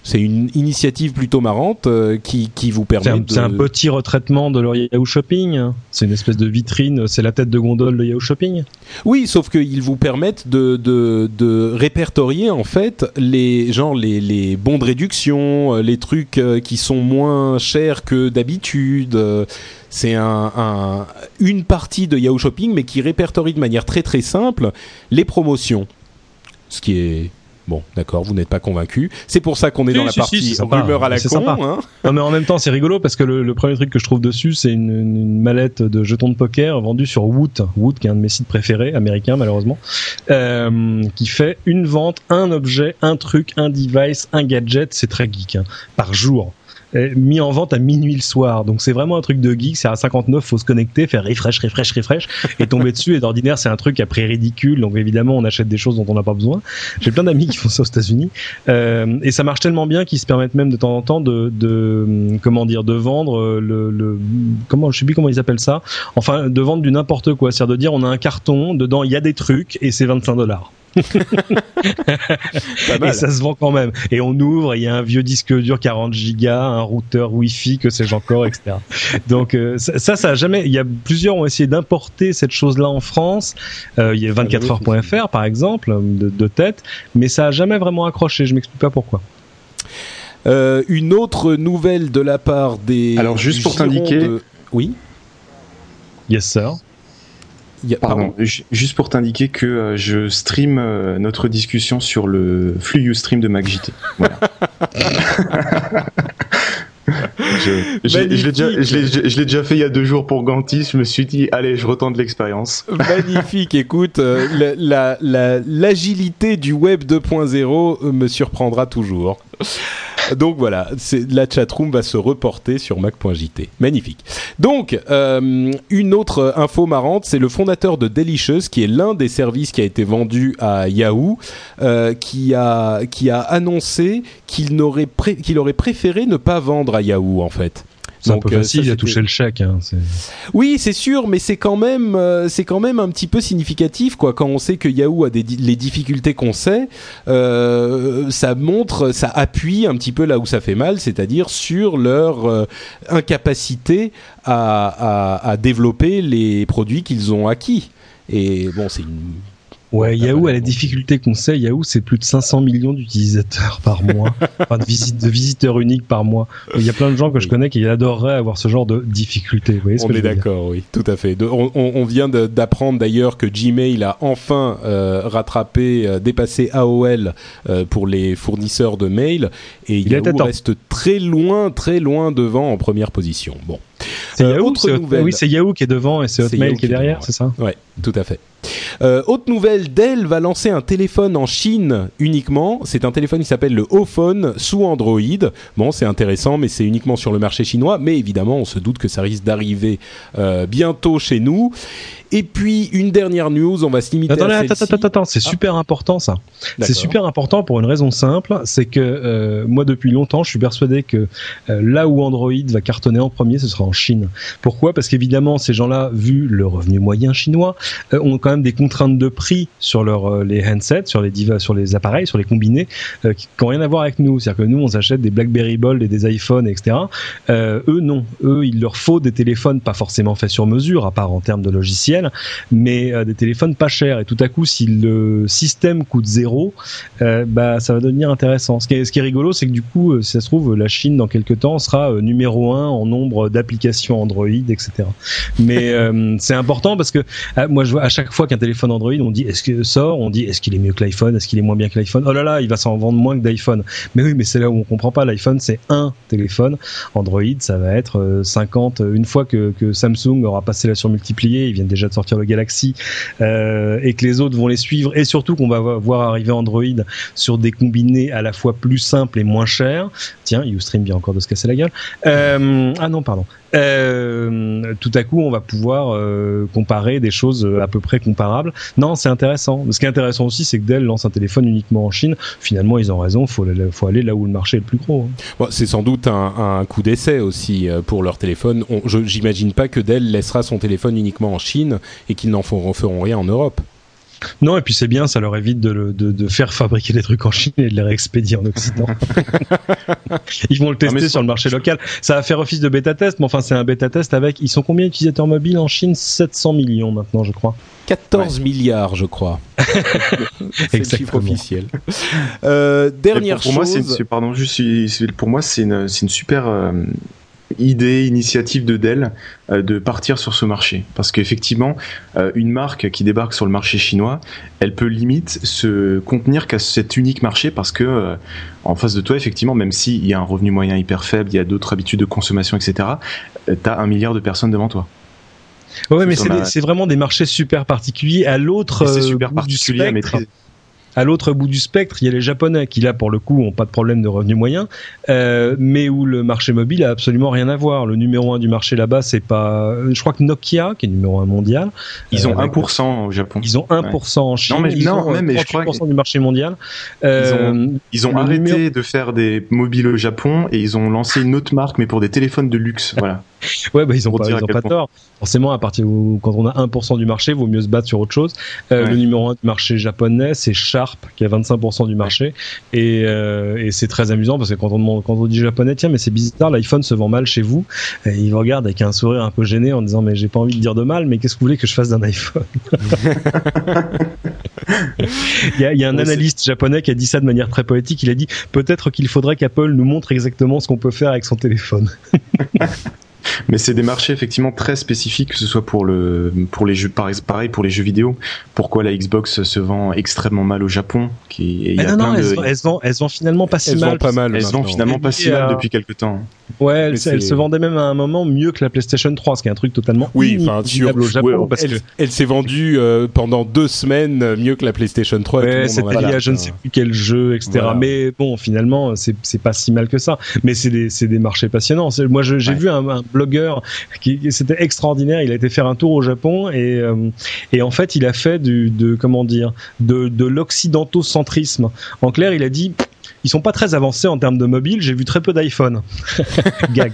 c'est une initiative plutôt marrante euh, qui, qui vous permet. C'est un, petit retraitement de leur Yahoo Shopping. C'est une espèce de vitrine. C'est la tête de gondole de Yahoo Shopping. Oui, sauf qu'ils vous permettent de, de, de, répertorier en fait les genre les, les bons de réduction, euh, les trucs euh, qui sont moins chers que d'habitude. C'est un, un, une partie de Yahoo Shopping, mais qui répertorie de manière très très simple les promotions. Ce qui est Bon, d'accord, vous n'êtes pas convaincu. C'est pour ça qu'on est dans la partie rumeur à la con. Hein. Non, mais en même temps, c'est rigolo parce que le, premier truc que je trouve dessus, c'est une, une, mallette de jetons de poker vendue sur Woot, Woot qui est un de mes sites préférés, américain malheureusement, euh, qui fait une vente, un objet, un truc, un device, un gadget, c'est très geek, hein, par jour mis en vente à minuit le soir. Donc c'est vraiment un truc de geek. C'est à 59, faut se connecter, faire refresh, refresh, refresh et tomber dessus. Et d'ordinaire, c'est un truc après ridicule. Donc évidemment, on achète des choses dont on n'a pas besoin. J'ai plein d'amis qui font ça aux États-Unis euh, et ça marche tellement bien qu'ils se permettent même de temps en temps de, de comment dire, de vendre euh, le, le, comment, je sais plus comment ils appellent ça. Enfin, de vendre du n'importe quoi. C'est-à-dire de dire, on a un carton dedans, il y a des trucs et c'est 25 dollars. Et ça se vend quand même. Et on ouvre, il y a un vieux disque dur 40 gigas, un routeur Wi-Fi, que sais-je encore, etc. Donc euh, ça, ça a jamais. Il y a plusieurs ont essayé d'importer cette chose-là en France. Euh, il y a 24heures.fr par exemple de, tête, mais ça a jamais vraiment accroché. Je m'explique pas pourquoi. Euh, une autre nouvelle de la part des. Alors juste pour t'indiquer. Oui. Yes sir. Pardon, juste pour t'indiquer que euh, je stream euh, notre discussion sur le flux Ustream de MacJT. Voilà. je, l'ai déjà, fait il y a deux jours pour Gantis. Je me suis dit, allez, je retente l'expérience. Magnifique. Écoute, euh, l'agilité du web 2.0 me surprendra toujours. Donc voilà, la chatroom va se reporter sur mac.jt. Magnifique. Donc, euh, une autre info marrante, c'est le fondateur de Delicious, qui est l'un des services qui a été vendu à Yahoo, euh, qui, a, qui a annoncé qu'il aurait, qu'il aurait préféré ne pas vendre à Yahoo, en fait. C'est un peu facile, il a touché le chèque. Hein, oui, c'est sûr, mais c'est quand même, c'est quand même un petit peu significatif, quoi. Quand on sait que Yahoo a des les difficultés qu'on sait, ça montre, ça appuie un petit peu là où ça fait mal, c'est-à-dire sur leur incapacité à, à, développer les produits qu'ils ont acquis. Et bon, c'est une Ouais, Yahoo a la difficulté qu'on sait, Yahoo c'est plus de 500 millions d'utilisateurs par mois, enfin de, visite, de visiteurs uniques par mois. Il y a plein de gens que je connais qui adoreraient avoir ce genre de difficulté. Vous voyez ce on est d'accord, oui, tout à fait. on, on, vient d'apprendre d'ailleurs que Gmail a enfin euh, rattrapé, euh, dépassé AOL euh, pour les fournisseurs de mail et Il Yahoo reste très loin, très loin devant en première position. Bon. C'est Yahoo, oui, c'est Yahoo qui est devant et c'est Hotmail qui est derrière, c'est ça Ouais, tout à fait. Euh, autre nouvelle, Dell va lancer un téléphone en Chine uniquement. C'est un téléphone qui s'appelle le Ophone sous Android. Bon, c'est intéressant, mais c'est uniquement sur le marché chinois. Mais évidemment, on se doute que ça risque d'arriver euh, bientôt chez nous. Et puis une dernière news, on va se limiter attends, à attends, attends, attends, c'est ah. super important ça. C'est super important pour une raison simple, c'est que euh, moi depuis longtemps, je suis persuadé que euh, là où Android va cartonner en premier, ce sera en Chine. Pourquoi? Parce qu'évidemment, ces gens-là, vu le revenu moyen chinois, euh, ont quand même des contraintes de prix sur leur les handsets, sur les appareils, sur les combinés, qui n'ont rien à voir avec nous. C'est-à-dire que nous, on s'achète des BlackBerry Bold et des iPhones, etc. eux, non. Eux, il leur faut des téléphones pas forcément faits sur mesure, à part en termes de logiciels mais euh, des téléphones pas chers. Et tout à coup, si le système coûte zéro, euh, bah ça va devenir intéressant. Ce qui est, rigolo, c'est que du coup, euh, si ça se trouve, la Chine dans quelques temps sera numéro un en nombre d'applications Android, etc. Mais c'est important parce que moi, je vois à chaque fois qu'un téléphone Android, on dit est-ce que sort, on dit est-ce qu'il est mieux que l'iPhone, est-ce qu'il est moins bien que l'iPhone? Oh là là, il va s'en vendre moins que d'iPhone. Mais oui, mais c'est là où on comprend pas. L'iPhone, c'est un téléphone. Android, ça va être 50. Une fois que, que Samsung aura passé la surmultipliée, ils viennent déjà de sortir le Galaxy euh, et que les autres vont les suivre et surtout qu'on va voir arriver Android sur des combinés à la fois plus simples et moins chers. Tiens, Ustream vient encore de se casser la gueule. Euh, ah non, pardon. Euh, tout à coup, on va pouvoir euh, comparer des choses à peu près comparables. Non, c'est intéressant. Ce qui est intéressant aussi, c'est que Dell lance un téléphone uniquement en Chine. Finalement, ils ont raison. Faut faut aller là où le marché est le plus gros. Hein. Bon, c'est sans doute un, coup d'essai aussi euh, pour leur téléphone. J'imagine pas que Dell laissera son téléphone uniquement en Chine et qu'ils n'en feront rien en Europe. Non, et puis c'est bien, ça leur évite de, de, de, faire fabriquer des trucs en Chine et de les réexpédier en Occident. ils vont le tester sur le marché local. Ça va faire office de bêta test, mais enfin c'est un bêta test avec. Ils sont combien d'utilisateurs mobiles en Chine? 700 millions maintenant, je crois. 14 milliards, je crois. c'est le chiffre officiel. Euh, dernière pour chose. Moi, une, pardon, juste, pour moi, c'est une, une, super. Euh, idée, initiative de Dell euh, de partir sur ce marché. Parce qu'effectivement, euh, une marque qui débarque sur le marché chinois, elle peut limite se contenir qu'à cet unique marché parce que euh, en face de toi, effectivement, même s'il y a un revenu moyen hyper faible, il y a d'autres habitudes de consommation, etc., tu as un milliard de personnes devant toi. Ouais, mais c'est vraiment des marchés super particuliers à l'autre bout du spectre à l'autre bout du spectre, il y a les Japonais qui là pour le coup ont pas de problème de revenus moyens, euh, mais où le marché mobile a absolument rien à voir. Le numéro un du marché là-bas, c'est pas, je crois que Nokia qui est numéro un mondial. Ils ont 1% euh, au Japon. Ils ont 1% en Chine. Non mais, ils non, ont mais je crois que... du marché mondial. Euh, ils ont, arrêté de faire des mobiles au Japon et ils ont lancé une autre marque mais pour des téléphones de luxe. voilà. ouais, bah, ils ont pas, ils ont pas tort. Forcément, à partir où, quand on a 1% du marché, vaut mieux se battre sur autre chose. Euh, Le numéro 1 du marché japonais, c'est Sharp, qui a 25% du marché. Et, euh, et c'est très amusant parce que quand on demande, quand on dit japonais, tiens, mais c'est bizarre, l'iPhone se vend mal chez vous. Et ils regardent avec un sourire un peu gêné en disant, mais j'ai pas envie de dire de mal, mais qu'est-ce que vous voulez que je fasse d'un iPhone? il, y a, il y a un analyste japonais qui a dit ça de manière très poétique. Il a dit, peut-être qu'il faudrait qu'Apple nous montre exactement ce qu'on peut faire avec son téléphone. Mais c'est des marchés effectivement très spécifiques, que ce soit pour le pour les jeux pareil pour les jeux vidéo. Pourquoi la Xbox se vend extrêmement mal au Japon qui non, non, elles, de... elles, vont, finalement pas si mal. Pas mal elles vont finalement pas si mal depuis quelques temps. Ouais, elles, se vendaient même à un moment mieux que la PlayStation 3, ce qui est un truc totalement oui, enfin sur au Japon parce elle, que elle s'est vendue euh, pendant deux semaines euh, mieux que la PlayStation 3. Ouais, c'était lié à je ne sais plus quel jeu, etc. Mais bon, finalement, c'est pas si mal que ça. Mais c'est des c'est des marchés passionnants. Moi, j'ai vu un, un blogueur qui c'était extraordinaire. Il a été faire un tour au Japon et euh, et en fait, il a fait du de comment dire de de l'occidentocentrisme. En clair, il a dit ils sont pas très avancés en termes de mobile. J'ai vu très peu d'iPhone. Gag.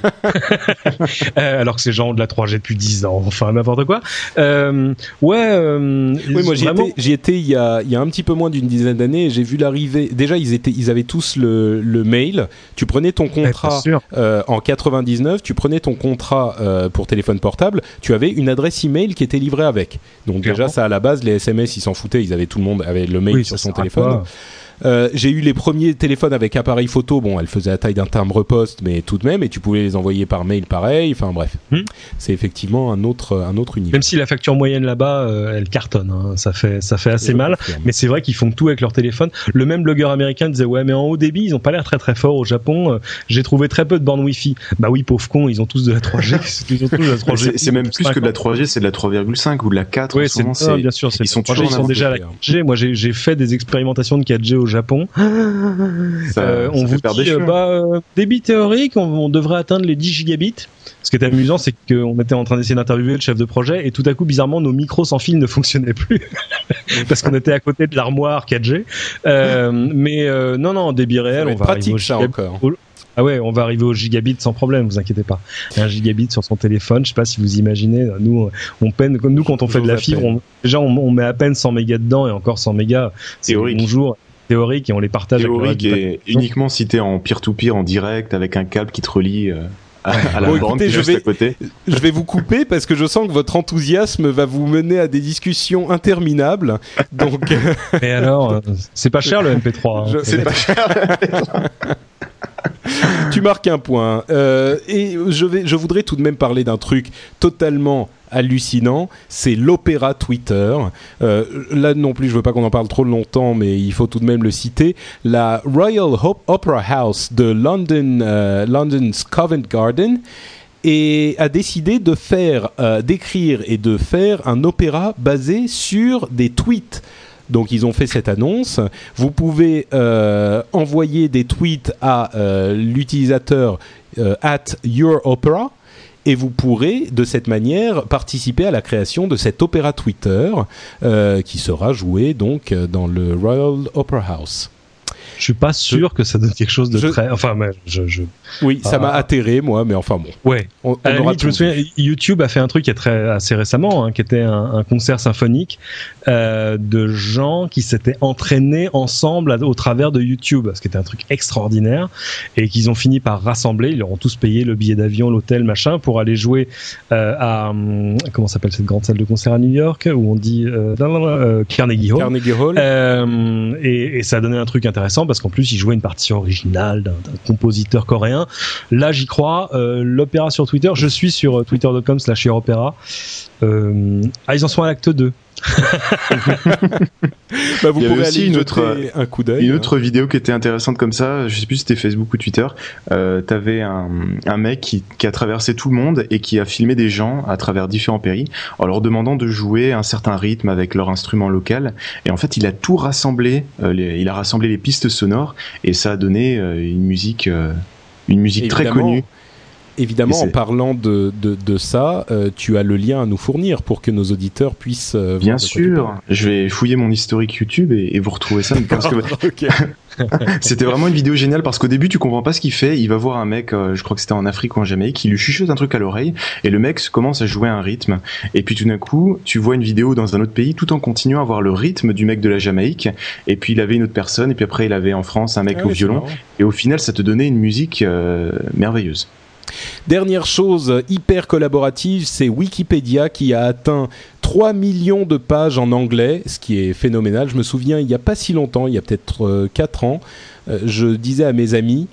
Euh, alors que ces gens ont de la 3G depuis 10 ans. Enfin, n'importe quoi. Euh, ouais. Euh, Oui, moi j'y vraiment- étais, étais il y a, il y a un petit peu moins d'une dizaine d'années. J'ai vu l'arrivée. Déjà, ils étaient, ils avaient tous le, le mail. Tu prenais ton contrat euh, en 99. Tu prenais ton contrat euh, pour téléphone portable. Tu avais une adresse email qui était livrée avec. Donc déjà, ça à la base, les SMS, ils s'en foutaient. Ils avaient tout le monde avait le mail Oui, sur son téléphone. Euh, j'ai eu les premiers téléphones avec appareil photo. Bon, elles faisaient la taille d'un timbre-poste, mais tout de même, et tu pouvais les envoyer par mail pareil. Enfin bref, Hmm. c'est effectivement un autre, un autre univers. Même si la facture moyenne là-bas, euh, elle cartonne. hein. Ça fait, ça fait assez mal. confirme. Mais c'est vrai qu'ils font tout avec leur téléphone. Le même blogueur américain disait ouais, mais en haut débit, ils ont pas l'air très très forts au Japon. Euh, J'ai trouvé très peu de bornes Wi-Fi. Bah oui, pauvre con, ils ont tous de la 3G. ils ont tous de la 3G. C'est même plus que de la 3G, c'est de la 3,5 ou de la 4 Oui, c'est bien sûr. c'est ils sont le 3G, toujours déjà à la 4G. Moi, j'ai j'ai fait des expérimentations de 4G au Japon. Ça, Euh, on vous dit, euh, bah, euh, débit théorique, on, on devrait atteindre les 10 gigabits. Ce qui était amusant, c'est qu'on était en train d'essayer d'interviewer le chef de projet et tout à coup, bizarrement, nos micros sans fil ne fonctionnaient plus parce qu'on était à côté de l'armoire 4G. Euh, mais euh, non, non, débit réel, on va arriver pratique au ça gigabit. encore. Ah ouais, on va arriver au gigabit sans problème, vous inquiétez pas. Un gigabit sur son téléphone, je sais pas si vous imaginez, nous on peine, comme nous quand on fait de la fibre, on, déjà on, on met à peine 100 mégas dedans et encore 100 mégas, c'est bonjour théorique et on les partage avec le théorique du et uniquement si t'es en peer-to-peer en direct avec un câble qui te relie euh, à, la Bon, écoutez, je vais- à côté. Je vais vous couper parce que je sens que votre enthousiasme va vous mener à des discussions interminables. Donc, euh, Mais alors, euh, c'est pas cher le MP3. hein. Je- C'est pas cher. tu marques un point. Euh, et je, vais, je voudrais tout de même parler d'un truc totalement hallucinant, c'est l'opéra Twitter. Euh, là non plus, je veux pas qu'on en parle trop longtemps, mais il faut tout de même le citer. La Royal Opera House de London, euh, London's Covent Garden a décidé de faire, euh, d'écrire et de faire un opéra basé sur des tweets. Donc ils ont fait cette annonce. Vous pouvez envoyer des tweets à l'utilisateur at your opera et vous pourrez de cette manière participer à la création de cet opéra Twitter euh, qui sera joué donc euh, dans le Royal Opera House. Je suis pas sûr que ça donne quelque chose de Je- très. Enfin, mais je, je... Oui, ça Ah. m'a atterré moi, mais enfin bon. ouais. On, on À la aura limite, je me souviens. YouTube a fait un truc qui est très assez récemment, hein, qui était un, un concert symphonique euh, de gens qui s'étaient entraînés ensemble à- au travers de YouTube, ce qui était un truc extraordinaire, et qu'ils ont fini par rassembler. Ils leur ont tous payé le billet d'avion, l'hôtel, machin, pour aller jouer euh, à hum, comment s'appelle cette grande salle de concert à New York où on dit euh, euh, Carnegie Hall. Carnegie Hall. Euh, et, et ça a donné un truc intéressant parce qu'en plus il jouait une partition originale d'un compositeur coréen. Là j'y crois. Euh, L'opéra sur Twitter, je suis sur euh, twitter.com slash opéra. Euh, ah ils en sont à l'acte 2. Bah, vous Il y avait aussi aller une autre, un coup d'œil. Une hein. autre vidéo qui était intéressante comme ça, je sais plus si c'était Facebook ou Twitter, euh, t'avais un, un mec qui, qui a traversé tout le monde et qui a filmé des gens à travers différents pays en leur demandant de jouer un certain rythme avec leur instrument local. Et en fait, il a tout rassemblé, euh, les- il a rassemblé les pistes sonores et ça a donné euh, une musique, euh, une musique très connue. Évidemment, en parlant de, de, de ça, euh, tu as le lien à nous fournir pour que nos auditeurs puissent. euh, Bien sûr, je vais fouiller mon historique YouTube et, et vous retrouver ça. Parce que. C'était vraiment une vidéo géniale parce qu'au début tu comprends pas ce qu'il fait. Il va voir un mec, euh, je crois que c'était en Afrique ou en Jamaïque, qui lui chuchote un truc à l'oreille et le mec commence à jouer un rythme. Et puis tout d'un coup, tu vois une vidéo dans un autre pays tout en continuant à voir le rythme du mec de la Jamaïque. Et puis il avait une autre personne et puis après il avait en France un mec Ah au violon. Et au final, ça te donnait une musique euh, merveilleuse. Dernière chose hyper collaborative, c'est Wikipédia qui a atteint 3 millions de pages en anglais, ce qui est phénoménal. Je me souviens, il n'y a pas si longtemps, il y a peut-être euh, 4 ans, euh, je disais à mes amis,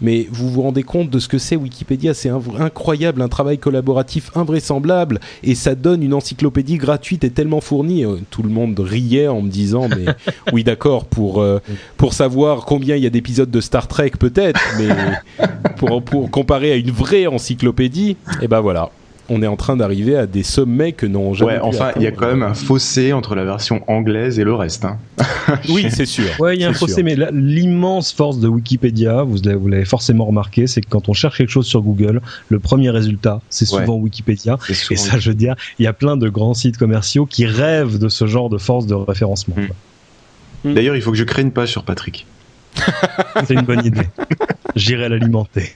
mais vous vous rendez compte de ce que c'est Wikipédia C'est incroyable, un travail collaboratif invraisemblable, et ça donne une encyclopédie gratuite et tellement fournie. Euh, Tout le monde riait en me disant, mais oui d'accord, pour, euh, pour savoir combien il y a d'épisodes de Star Trek peut-être, mais pour, pour comparer à une vraie encyclopédie, et ben voilà, on est en train d'arriver à des sommets que n'ont jamais. Ouais, pu enfin, il y a quand même un fossé entre la version anglaise et le reste. Hein. Oui, c'est sûr. Ouais, il y a un fossé, sûr. mais l'immense force de Wikipédia, vous l'avez vous l'avez forcément remarqué, c'est que quand on cherche quelque chose sur Google, le premier résultat, c'est Ouais. souvent Wikipédia. Et ça, je veux dire, il y a plein de grands sites commerciaux qui rêvent de ce genre de force de référencement. Mm. D'ailleurs, il faut que je crée une page sur Patrick. C'est une bonne idée. J'irai l'alimenter.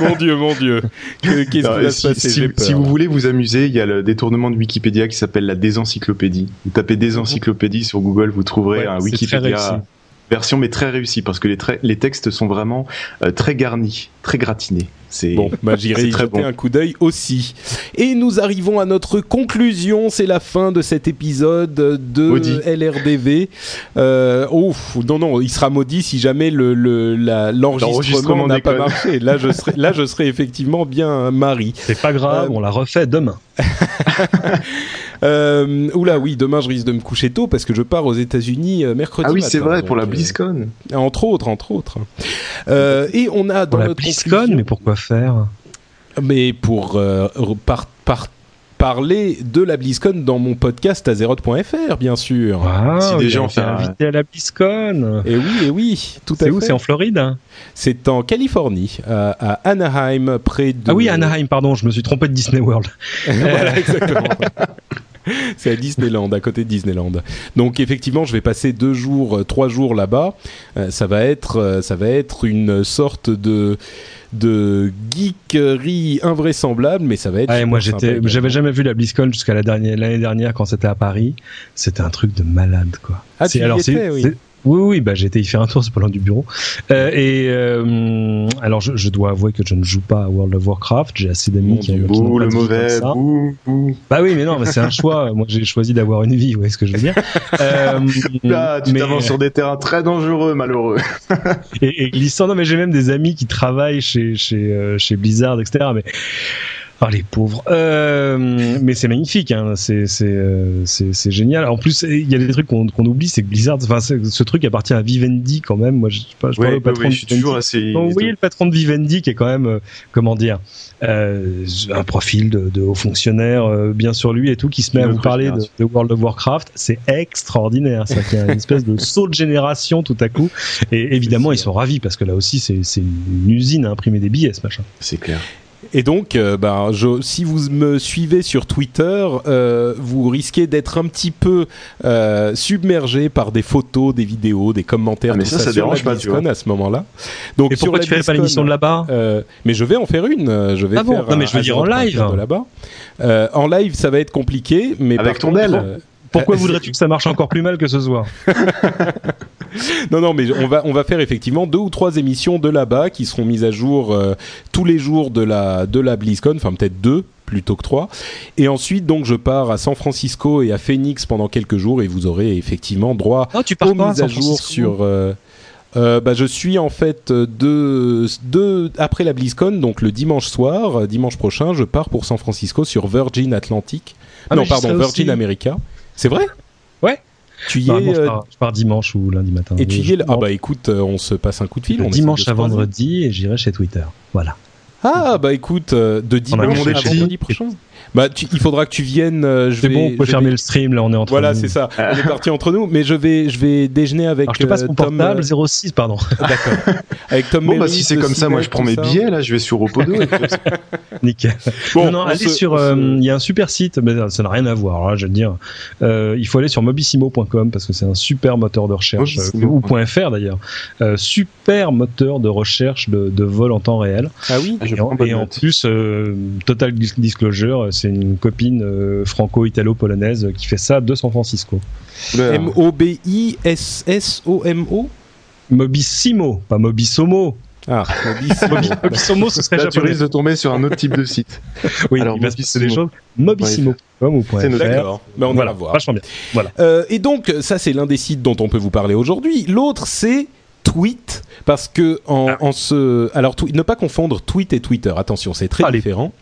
mon Dieu, mon Dieu. Que- Qu'est-ce qui va si, se passer si- si vous voulez vous amuser, il y a le détournement de Wikipédia qui s'appelle la désencyclopédie. Vous tapez désencyclopédie sur Google, vous trouverez Ouais, un Wikipédia. Version mais très réussi parce que les, textes sont vraiment euh, très garnis, très gratinés. C'est Bon, bah, j'irai y très jeter bon. un coup d'œil aussi. Et nous arrivons à notre conclusion. C'est la fin de cet épisode de Maudit. LRDV. Euh, ouf, non, non, il sera maudit si jamais le, le- la- l'enregistrement n'a pas marché. Là, je serai, là, je serai effectivement bien Marie. C'est pas grave, Euh, on la refait demain. Euh, oula, oui, demain je risque de me coucher tôt parce que je pars aux États-Unis euh, mercredi Ah oui, c'est vrai donc, pour la euh, BlizzCon. entre autres, entre autres. Euh, et on a dans Pour la notre BlizzCon, mais pourquoi faire? Mais pour euh, par, par- parler de la BlizzCon dans mon podcast azeroth.fr, bien sûr. Ah, Si il déjà a on été fait un- invité à la BlizzCon. Et oui, et oui, tout à C'est où? fait. C'est en Floride? Hein C'est en Californie, à, à Anaheim, près de. Ah oui, Anaheim, pardon, je me suis trompé de Disney World. voilà, exactement. C'est à Disneyland, à côté de Disneyland. Donc effectivement, je vais passer deux jours, euh, trois jours là-bas. Euh, ça va être, euh, ça va être une sorte de de geekerie invraisemblable, mais ça va être. Et moi j'étais, j'avais jamais vu la BlizzCon jusqu'à la dernière, l'année dernière quand c'était à Paris. C'était un truc de malade, quoi. Ah, C'est- tu alors, étais, oui. Oui, oui, bah j'ai été y faire un tour, c'est pas loin du bureau. Euh, et euh, alors, je, je dois avouer que je ne joue pas à World of Warcraft. J'ai assez d'amis qui Dieu. ont qui le mauvais, bouh, bouh. Bah oui, mais non, mais c'est un choix. Moi, j'ai choisi d'avoir une vie. Vous voyez ce que je veux dire euh, Là, tu mais- t'avances sur des terrains très dangereux, malheureux. et, et glissant. Non, mais j'ai même des amis qui travaillent chez chez euh, chez Blizzard, etc. Mais oh les pauvres. Euh, mais c'est magnifique, hein. C'est c'est euh, c'est génial. En plus, il y a des trucs qu'on oublie, c'est que Blizzard, enfin, ce truc appartient à Vivendi quand même. Moi, je, sais pas, je parle Ouais, au patron ouais, de je suis toujours assez. Donc, vous voyez le patron de Vivendi qui est quand même, euh, comment dire, euh, un profil de, de haut fonctionnaire euh, bien sur lui et tout, qui se met à vous parler de, World of Warcraft. C'est extraordinaire. Ça a une espèce de saut de génération tout à coup. Et évidemment, ils sont ravis parce que là aussi, c'est c'est une usine à imprimer des billets, ce machin. C'est clair. Et donc, euh, ben, je, si vous me suivez sur Twitter, euh, vous risquez d'être un petit peu euh, submergé par des photos, des vidéos, des commentaires, Ah, mais tout ça, ça sur dérange pas, tu vois. à ce moment-là. Donc, Et sur pourquoi la tu fais pas l'émission de là-bas euh, mais je vais en faire une. Je vais Ah bon faire Non, mais je veux dire en live. de là-bas. Euh, en live, ça va être compliqué, mais Avec ton contre, euh, Pourquoi Euh, voudrais-tu que ça marche encore plus mal que ce soir Non, non, mais on va, on va faire effectivement deux ou trois émissions de là-bas qui seront mises à jour euh, tous les jours de la, de la BlizzCon, enfin peut-être deux plutôt que trois. Et ensuite, donc, je pars à San Francisco et à Phoenix pendant quelques jours et vous aurez effectivement droit Oh, tu aux mises à jour sur. euh, euh, bah, je suis en fait de, de après la BlizzCon, donc le dimanche soir, dimanche prochain, je pars pour San Francisco sur Virgin Atlantic. Ah, non, pardon, Virgin aussi. America. C'est vrai? Ouais. Tu y es je, euh, pars, je pars dimanche ou lundi matin. et tu y es Ah bah écoute, euh, on se passe un coup de fil. on dimanche à vendredi et j'irai chez Twitter. Voilà. Ah bah écoute, euh, de dimanche à vendredi prochain. Bah tu- il faudra que tu viennes. euh, je C'est vais- bon, on peut je fermer vais- le stream, là on est entre Voilà, nous. c'est ça. On est parti entre nous, mais je vais, je vais déjeuner avec Alors je te passe euh, mon Tom. portable, euh, 06, pardon. D'accord. Avec Tom. Bon, bah Merritt, si c'est comme ça, moi je prends tout mes ça. billets, là, je vais sur Opodo. et puis- Nickel. Bon, non, non, on allez se- sur. on se- euh, Il y a un super site, mais ça n'a rien à voir. Là, je veux dire, Euh, il faut aller sur mobissimo.com parce que c'est un super moteur de recherche euh, Mobissimo. ou .fr d'ailleurs. Euh, super moteur de recherche de, de vol en temps réel. Ah oui? Je et en, et plus, euh, total dis- disclosure, c'est une copine euh, franco-italo-polonaise qui fait ça de San Francisco. Oula. M O B I S S O M O. Mobissimo, pas Mobissomo. Ah, Mobissimo. Mobi- Mobissomo, ce serait Là, tu japonais. risques de tomber sur un autre type de site. Oui, Alors, il va se passer des Mobissimo. choses. Mobissimo.com ou C'est. D'accord. Mais on Voilà, va voir. vachement bien. Voilà. Euh, et donc, ça, c'est l'un des sites dont on peut vous parler aujourd'hui. L'autre, c'est Tweet, parce que en, Ah. en ce, alors ne pas confondre tweet et Twitter. Attention, c'est très Allez. différent.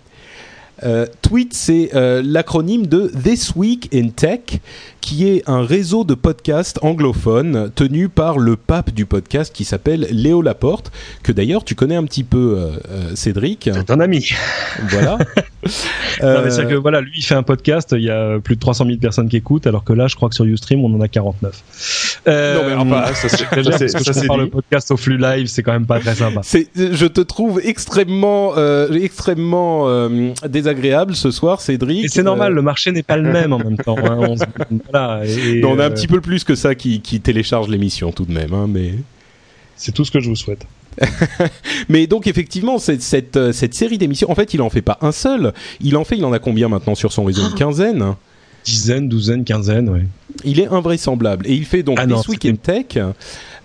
Euh, tweet, c'est euh, l'acronyme de This Week in Tech, qui est un réseau de podcasts anglophones tenu par le pape du podcast qui s'appelle Léo Laporte, que d'ailleurs tu connais un petit peu, euh, Cédric. C'est un ami. Voilà. Non, mais Euh, c'est que voilà, lui il fait un podcast, il y a plus de 300 000 personnes qui écoutent, alors que là, je crois que sur Ustream, on en a 49. Euh, Non, mais enfin, ça, c'est- j'exagère ça, c'est- parce que ça, je le podcast au flux live, c'est quand même pas très sympa. Je te trouve extrêmement, euh, extrêmement euh, désagréable ce soir, Cédric. C'est normal, Euh, le marché n'est pas le même en même temps. hein, on se- voilà, et, non, on a un euh, petit peu plus que ça qui, qui télécharge l'émission tout de même, hein, mais C'est tout ce que je vous souhaite. Mais donc effectivement, cette, cette, euh, cette série d'émissions, en fait, il en fait pas un seul. Il en fait, il en a combien maintenant sur son réseau Une quinzaine Dizaine, douzaine, quinzaine, oui. Il est invraisemblable. Et il fait donc Ah This Week in Tech,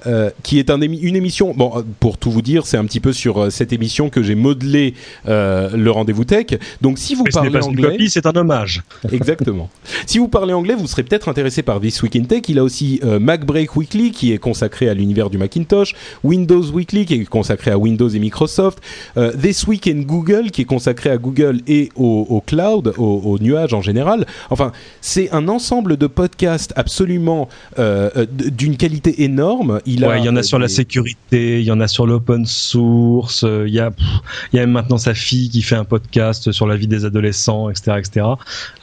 euh, qui est un émi- une émission. Bon, euh, pour tout vous dire, c'est un petit peu sur euh, cette émission que j'ai modelé euh, le rendez-vous tech. Donc, si vous Mais ce parlez pas une anglais, c'est un hommage. exactement. si vous parlez anglais, vous serez peut-être intéressé par This Week in Tech. Il a aussi Mac Break Weekly, qui est consacré à l'univers du Macintosh, Windows Weekly, qui est consacré à Windows et Microsoft, This Week in Google, qui est consacré à Google et au, au cloud, au, au nuage en général. Enfin, c'est un ensemble de podcasts absolument d'une qualité énorme. Il, a, Ouais, il y en a sur la sécurité, il y en a sur l'open source, euh, il y a, pff, il y a même maintenant sa fille qui fait un podcast sur la vie des adolescents, etc., etc.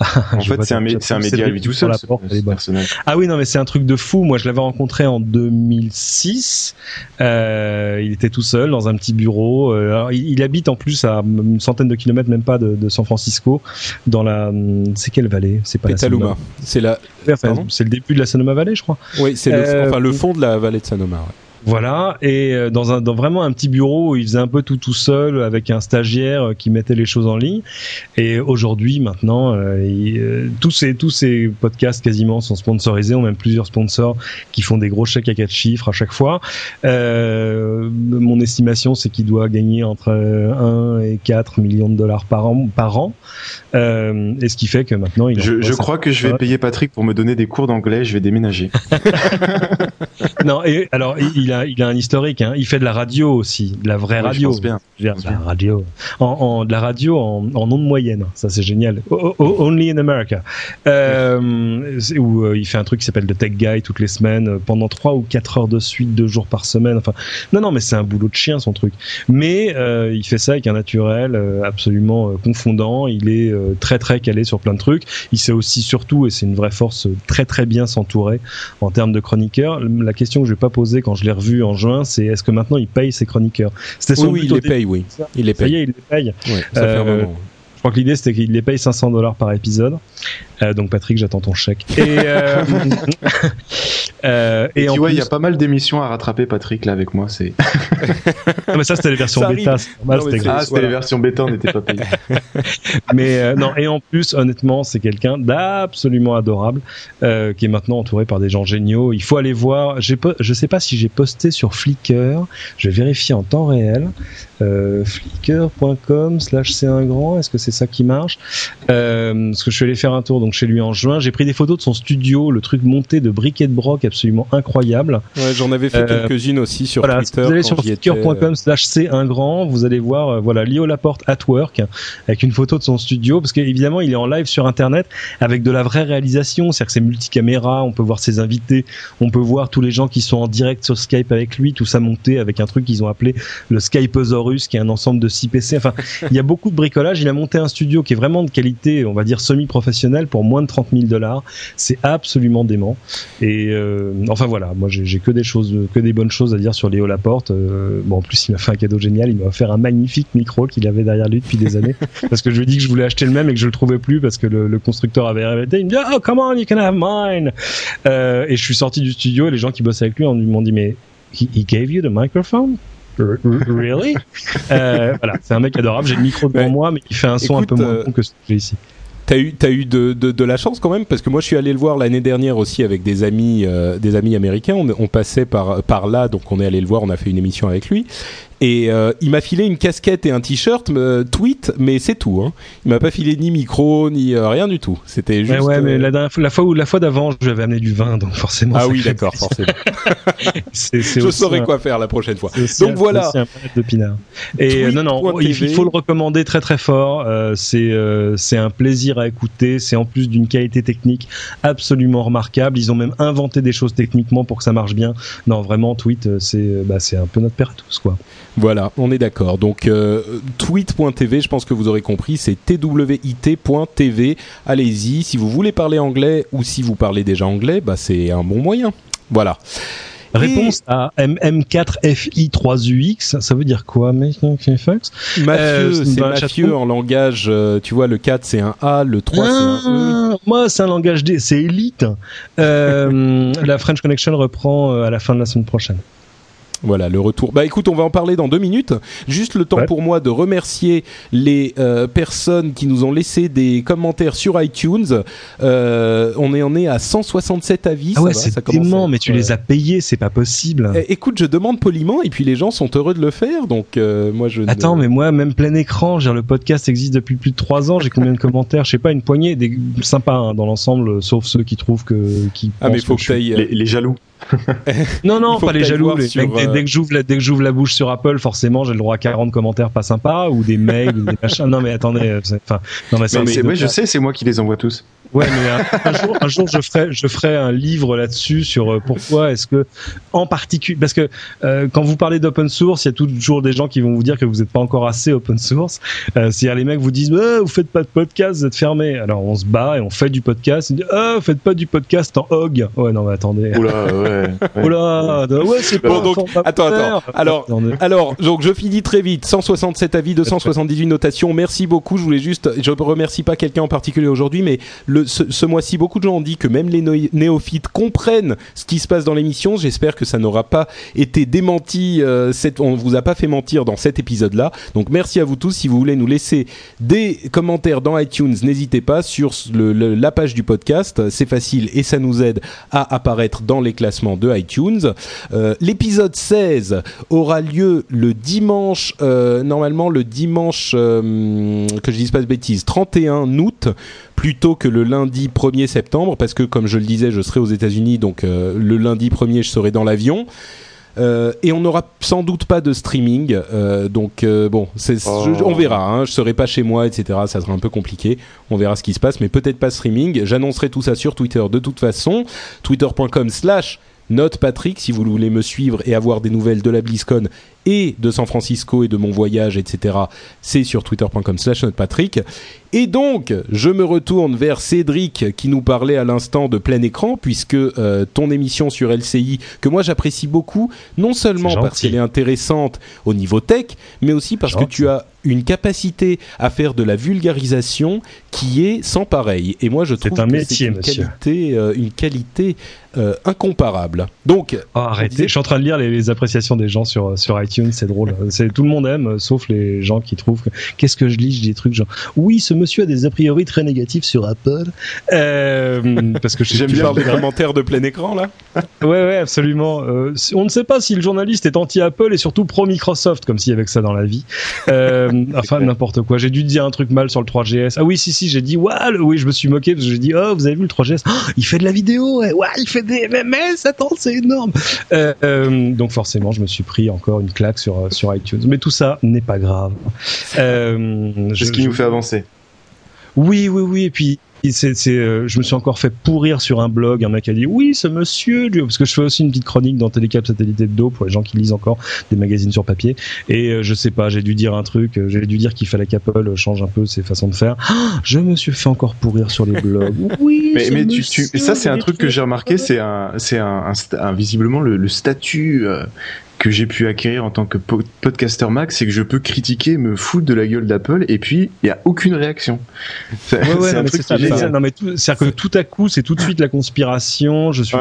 En fait, c'est un, mé- c'est un média à lui tout seul, ce, ce personnage. Ah oui, non, mais c'est un truc de fou. Moi, je l'avais rencontré en 2006. Euh, il était tout seul dans un petit bureau. Euh, alors, il, il habite en plus à une centaine de kilomètres, même pas de, de San Francisco, dans la. C'est quelle vallée? C'est pas Petaluma. la C'est la. Enfin, c'est le début de la Sonoma Valley, je crois. Oui, c'est le, Euh, enfin, le fond de la vallée de Sanoma. ouais. Voilà, et euh, dans un dans vraiment un petit bureau où il faisait un peu tout tout seul avec un stagiaire euh, qui mettait les choses en ligne. Et aujourd'hui, maintenant, euh, il- euh, tous ces tous ces podcasts quasiment sont sponsorisés, ont même plusieurs sponsors qui font des gros chèques à quatre chiffres à chaque fois. Euh, mon estimation, c'est qu'il doit gagner entre 1 et 4 millions de dollars par an par an. Euh, et ce qui fait que maintenant, il Je, je crois que je vais payer Patrick pour me donner des cours d'anglais. Je vais déménager. Non, et alors il- a il a un historique. Hein. Il fait de la radio aussi, de la vraie Oui, je radio. pense bien. Je veux dire, de la radio, en, en- de la radio en, en ondes moyennes. Ça c'est génial. O- o- only in America. Euh, où euh, il fait un truc qui s'appelle The Tech Guy toutes les semaines euh, pendant trois ou quatre heures de suite, deux jours par semaine. Enfin, non, non, mais c'est un boulot de chien son truc. Mais euh, il fait ça avec un naturel euh, absolument confondant. Il est euh, très très calé sur plein de trucs. Il sait aussi surtout, et c'est une vraie force, très très bien s'entourer en termes de chroniqueurs. La question que je vais pas poser quand je l'ai revu en juin, c'est est-ce que maintenant il paye ses chroniqueurs? C'était Oui, oui, il les paye, oui. Il les Ça y paye. est, il les paye. Ouais, ça fait un Euh, moment. Crois que l'idée c'était qu'il les paye 500 dollars par épisode. Euh, donc Patrick, j'attends ton chèque. Et, euh, euh, et, Et en tu vois, il plus, y a pas mal d'émissions à rattraper, Patrick, là, avec moi. C'est Ah, mais ça c'était les versions Ça bêta, normal, Non, c'était ah, c'était voilà. les versions bêta, on n'était pas payé. Mais euh, non, et en plus, honnêtement, c'est quelqu'un d'absolument adorable, euh, qui est maintenant entouré par des gens géniaux. Il faut aller voir. J'ai po- je sais pas si j'ai posté sur Flickr. Je vais vérifier en temps réel. Euh, flickr.com slash c'est un grand. Est-ce que c'est ça qui marche? Euh, Parce que je suis allé faire un tour donc chez lui en juin. J'ai pris des photos de son studio, le truc monté de briquet de broc absolument incroyable. Ouais, j'en avais fait Euh, quelques-unes aussi sur Voilà, si vous allez sur flickr.com slash c'est un grand, vous allez voir euh, voilà Léo Laporte at work avec une photo de son studio parce qu'évidemment il est en live sur internet avec de la vraie réalisation, c'est-à-dire que c'est multicaméra, on peut voir ses invités, on peut voir tous les gens qui sont en direct sur Skype avec lui, tout ça monté avec un truc qu'ils ont appelé le Qui est un ensemble de 6 PC. Enfin, il y a beaucoup de bricolage, il a monté un studio qui est vraiment de qualité, on va dire semi-professionnelle pour moins de 30 000 dollars. C'est absolument dément. Et euh, enfin voilà, moi j'ai j'ai que des choses, que des bonnes choses à dire sur Léo Laporte. Euh, bon, en plus il m'a fait un cadeau génial, il m'a offert un magnifique micro qu'il avait derrière lui depuis des années, parce que je lui ai dit que je voulais acheter le même et que je le trouvais plus parce que le, le constructeur avait arrêté. Il me dit oh come on, you can have mine. Euh, et je suis sorti du studio et les gens qui bossaient avec lui m'ont dit mais he, he gave you the microphone? Really? euh, voilà, c'est un mec adorable. J'ai le micro devant Ouais. moi, mais il fait un son un peu moins euh, bon que ce que j'ai ici. T'as eu, t'as eu de, de, de la chance quand même parce que moi je suis allé le voir l'année dernière aussi avec des amis, euh, des amis américains. On, on passait par par là, donc on est allé le voir. On a fait une émission avec lui et euh, il m'a filé une casquette et un t-shirt euh, tweet, mais c'est tout. Hein. Il m'a pas filé ni micro ni euh, rien du tout. C'était juste. Ouais, ouais, mais euh, la, dernière fois- la fois où la fois d'avant, je lui avais amené du vin, donc forcément. Ah oui, d'accord, forcément. Je saurais un- quoi faire la prochaine fois. aussi Donc un- voilà. un de pinard. Et non, non, il, faut le recommander très très fort. C'est c'est un plaisir à écouter. C'est en plus d'une qualité technique absolument remarquable. Ils ont même inventé des choses techniquement pour que ça marche bien. Non, vraiment, Tweet, c'est bah, c'est un peu notre père à tous, quoi. Voilà, on est d'accord. Donc euh, tweet.tv, je pense que vous aurez compris, c'est twit.tv. Allez-y, si vous voulez parler anglais ou si vous parlez déjà anglais, bah c'est un bon moyen. Voilà. Réponse à MM4FI3UX, ça veut dire quoi, Mathieu, Euh, c'est dans le Mathieu en langage, euh, tu vois, le 4 c'est un A, le 3 c'est un E. Ah, moi, c'est un langage D, c'est élite. La French Connection reprend à la fin de la semaine prochaine. Voilà, le retour. Bah écoute, on va en parler dans deux minutes. Juste le temps pour moi de remercier les euh, personnes qui nous ont laissé des commentaires sur iTunes. Euh, on est en est à 167 avis. Ah ouais, c'est dément, mais tu les as payés, c'est pas possible. Eh, écoute, je demande poliment et puis les gens sont heureux de le faire, donc euh, moi je. Attends, mais moi, même plein écran, le podcast existe depuis plus de trois ans. J'ai combien de commentaires? Je sais pas, une poignée, des sympas hein, dans l'ensemble, sauf ceux qui trouvent que qui. Ah mais faut que, les jaloux non, non, pas les jaloux. dès, que j'ouvre la, dès que j'ouvre la bouche sur Apple, forcément, j'ai le droit à 40 commentaires pas sympas ou des mails ou des machins. Non, mais attendez, euh, enfin, non, mais, mais, je sais, c'est moi qui les envoie tous. Ouais, mais un, jour, un jour, je ferai, je ferai un livre là-dessus sur euh, pourquoi est-ce que, en particulier, parce que euh, quand vous parlez d'open source, il y a toujours des gens qui vont vous dire que vous n'êtes pas encore assez open source. Euh, C'est-à-dire les mecs vous disent, oh, vous faites pas de podcast, vous êtes fermé. Alors on se bat et on fait du podcast. Ils disent, oh, vous faites pas du podcast en hog. Ouais, non, mais attendez. Oula, ouais. Oula, ouais, c'est pas. donc, attends, attends. Alors, alors, donc je finis très vite. 167 avis, 278 notations. Merci beaucoup. Je voulais juste, je remercie pas quelqu'un en particulier aujourd'hui, mais le ce, mois-ci, beaucoup de gens ont dit que même les néophytes comprennent ce qui se passe dans l'émission. J'espère que ça n'aura pas été démenti. Euh, cette, on vous a pas fait mentir dans cet épisode-là. Donc merci à vous tous. Si vous voulez nous laisser des commentaires dans iTunes, n'hésitez pas sur la page du podcast. C'est facile et ça nous aide à apparaître dans les de iTunes. Euh, l'épisode 16 aura lieu le dimanche, euh, normalement le dimanche, que je dise pas de bêtises, 31 août plutôt que le lundi 1er septembre, parce que comme je le disais, je serai aux États-Unis, donc euh, le lundi 1er, je serai dans l'avion. Euh, et on n'aura sans doute pas de streaming, euh, donc bon, oh. on verra. Hein, je serai pas chez moi, etc. Ça sera un peu compliqué. On verra ce qui se passe, mais peut-être pas streaming. J'annoncerai tout ça sur Twitter de toute façon. Twitter.com/slash Note Patrick si vous voulez me suivre et avoir des nouvelles de la BlizzCon et de San Francisco et de mon voyage, etc. C'est sur twitter.com slash Patrick. Et donc, je me retourne vers Cédric qui nous parlait à l'instant de plein écran, puisque euh, ton émission sur LCI, que moi j'apprécie beaucoup, non seulement parce qu'elle est intéressante au niveau tech, mais aussi parce que tu as une capacité à faire de la vulgarisation qui est sans pareil. Et moi, je trouve un que c'est une, qualité, euh, une qualité euh, incomparable. Donc, oh, arrêtez. Je suis en train de lire les, les appréciations des gens sur sur iTunes c'est drôle. C'est tout le monde aime, sauf les gens qui trouvent qu'est-ce que je lis, je dis des trucs genre oui, ce monsieur a des a priori très négatifs sur Apple. Euh, parce que j'aime bien les commentaires de plein écran là. ouais, ouais, absolument. Euh, on ne sait pas si le journaliste est anti-Apple et surtout pro-Microsoft, comme s'il y avait que ça dans la vie. Euh, enfin, n'importe quoi. J'ai dû dire un truc mal sur le 3GS. Ah oui, si, si, j'ai dit, ouais, oui, je me suis moqué parce que j'ai dit, oh, vous avez vu le 3GS Il fait de la vidéo, ouais, il fait des MMS, attends, c'est énorme. donc forcément, je me suis pris encore une classe sur, euh, sur iTunes. Mais tout ça n'est pas grave. Euh, c'est ce qui nous fait avancer. Oui, oui, oui. Et puis, c'est, euh, je me suis encore fait pourrir sur un blog. Un mec a dit oui, ce monsieur, parce que je fais aussi une petite chronique dans Télécap Satellite Hebdo pour les gens qui lisent encore des magazines sur papier. Et je sais pas, j'ai dû dire un truc, j'ai dû dire qu'il fallait qu'Apple change un peu ses façons de faire. je me suis fait encore pourrir sur les blogs. Oui, mais, mais tu, tu, ça c'est un truc que j'ai remarqué, c'est un, c'est un, un, visiblement le, le statut que j'ai pu acquérir en tant que podcaster Max, c'est que je peux critiquer, me foutre de la gueule d'Apple, et puis il y a aucune réaction. C'est un truc Non mais c'est-à-dire que tout à coup, c'est tout de suite la conspiration. Je suis,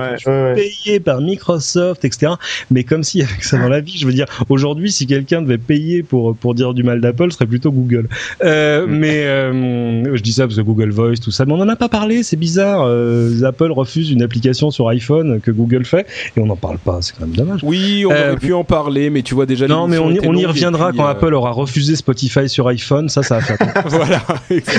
payé par Microsoft, etc. Mais comme si avec ça dans la vie, je veux dire, aujourd'hui, si quelqu'un devait payer pour pour dire du mal d'Apple, ce serait plutôt Google. Euh, mm. mais euh, je dis ça parce que Google Voice, tout ça, mais on en a pas parlé. C'est bizarre. Euh, Apple refuse une application sur iPhone que Google fait, et on n'en parle pas. C'est quand même dommage. Oui, on aurait pu en parler, mais tu vois déjà. Non, mais on, y, reviendra quand euh, Apple aura refusé Spotify sur iPhone. Ça, ça va faire. voilà.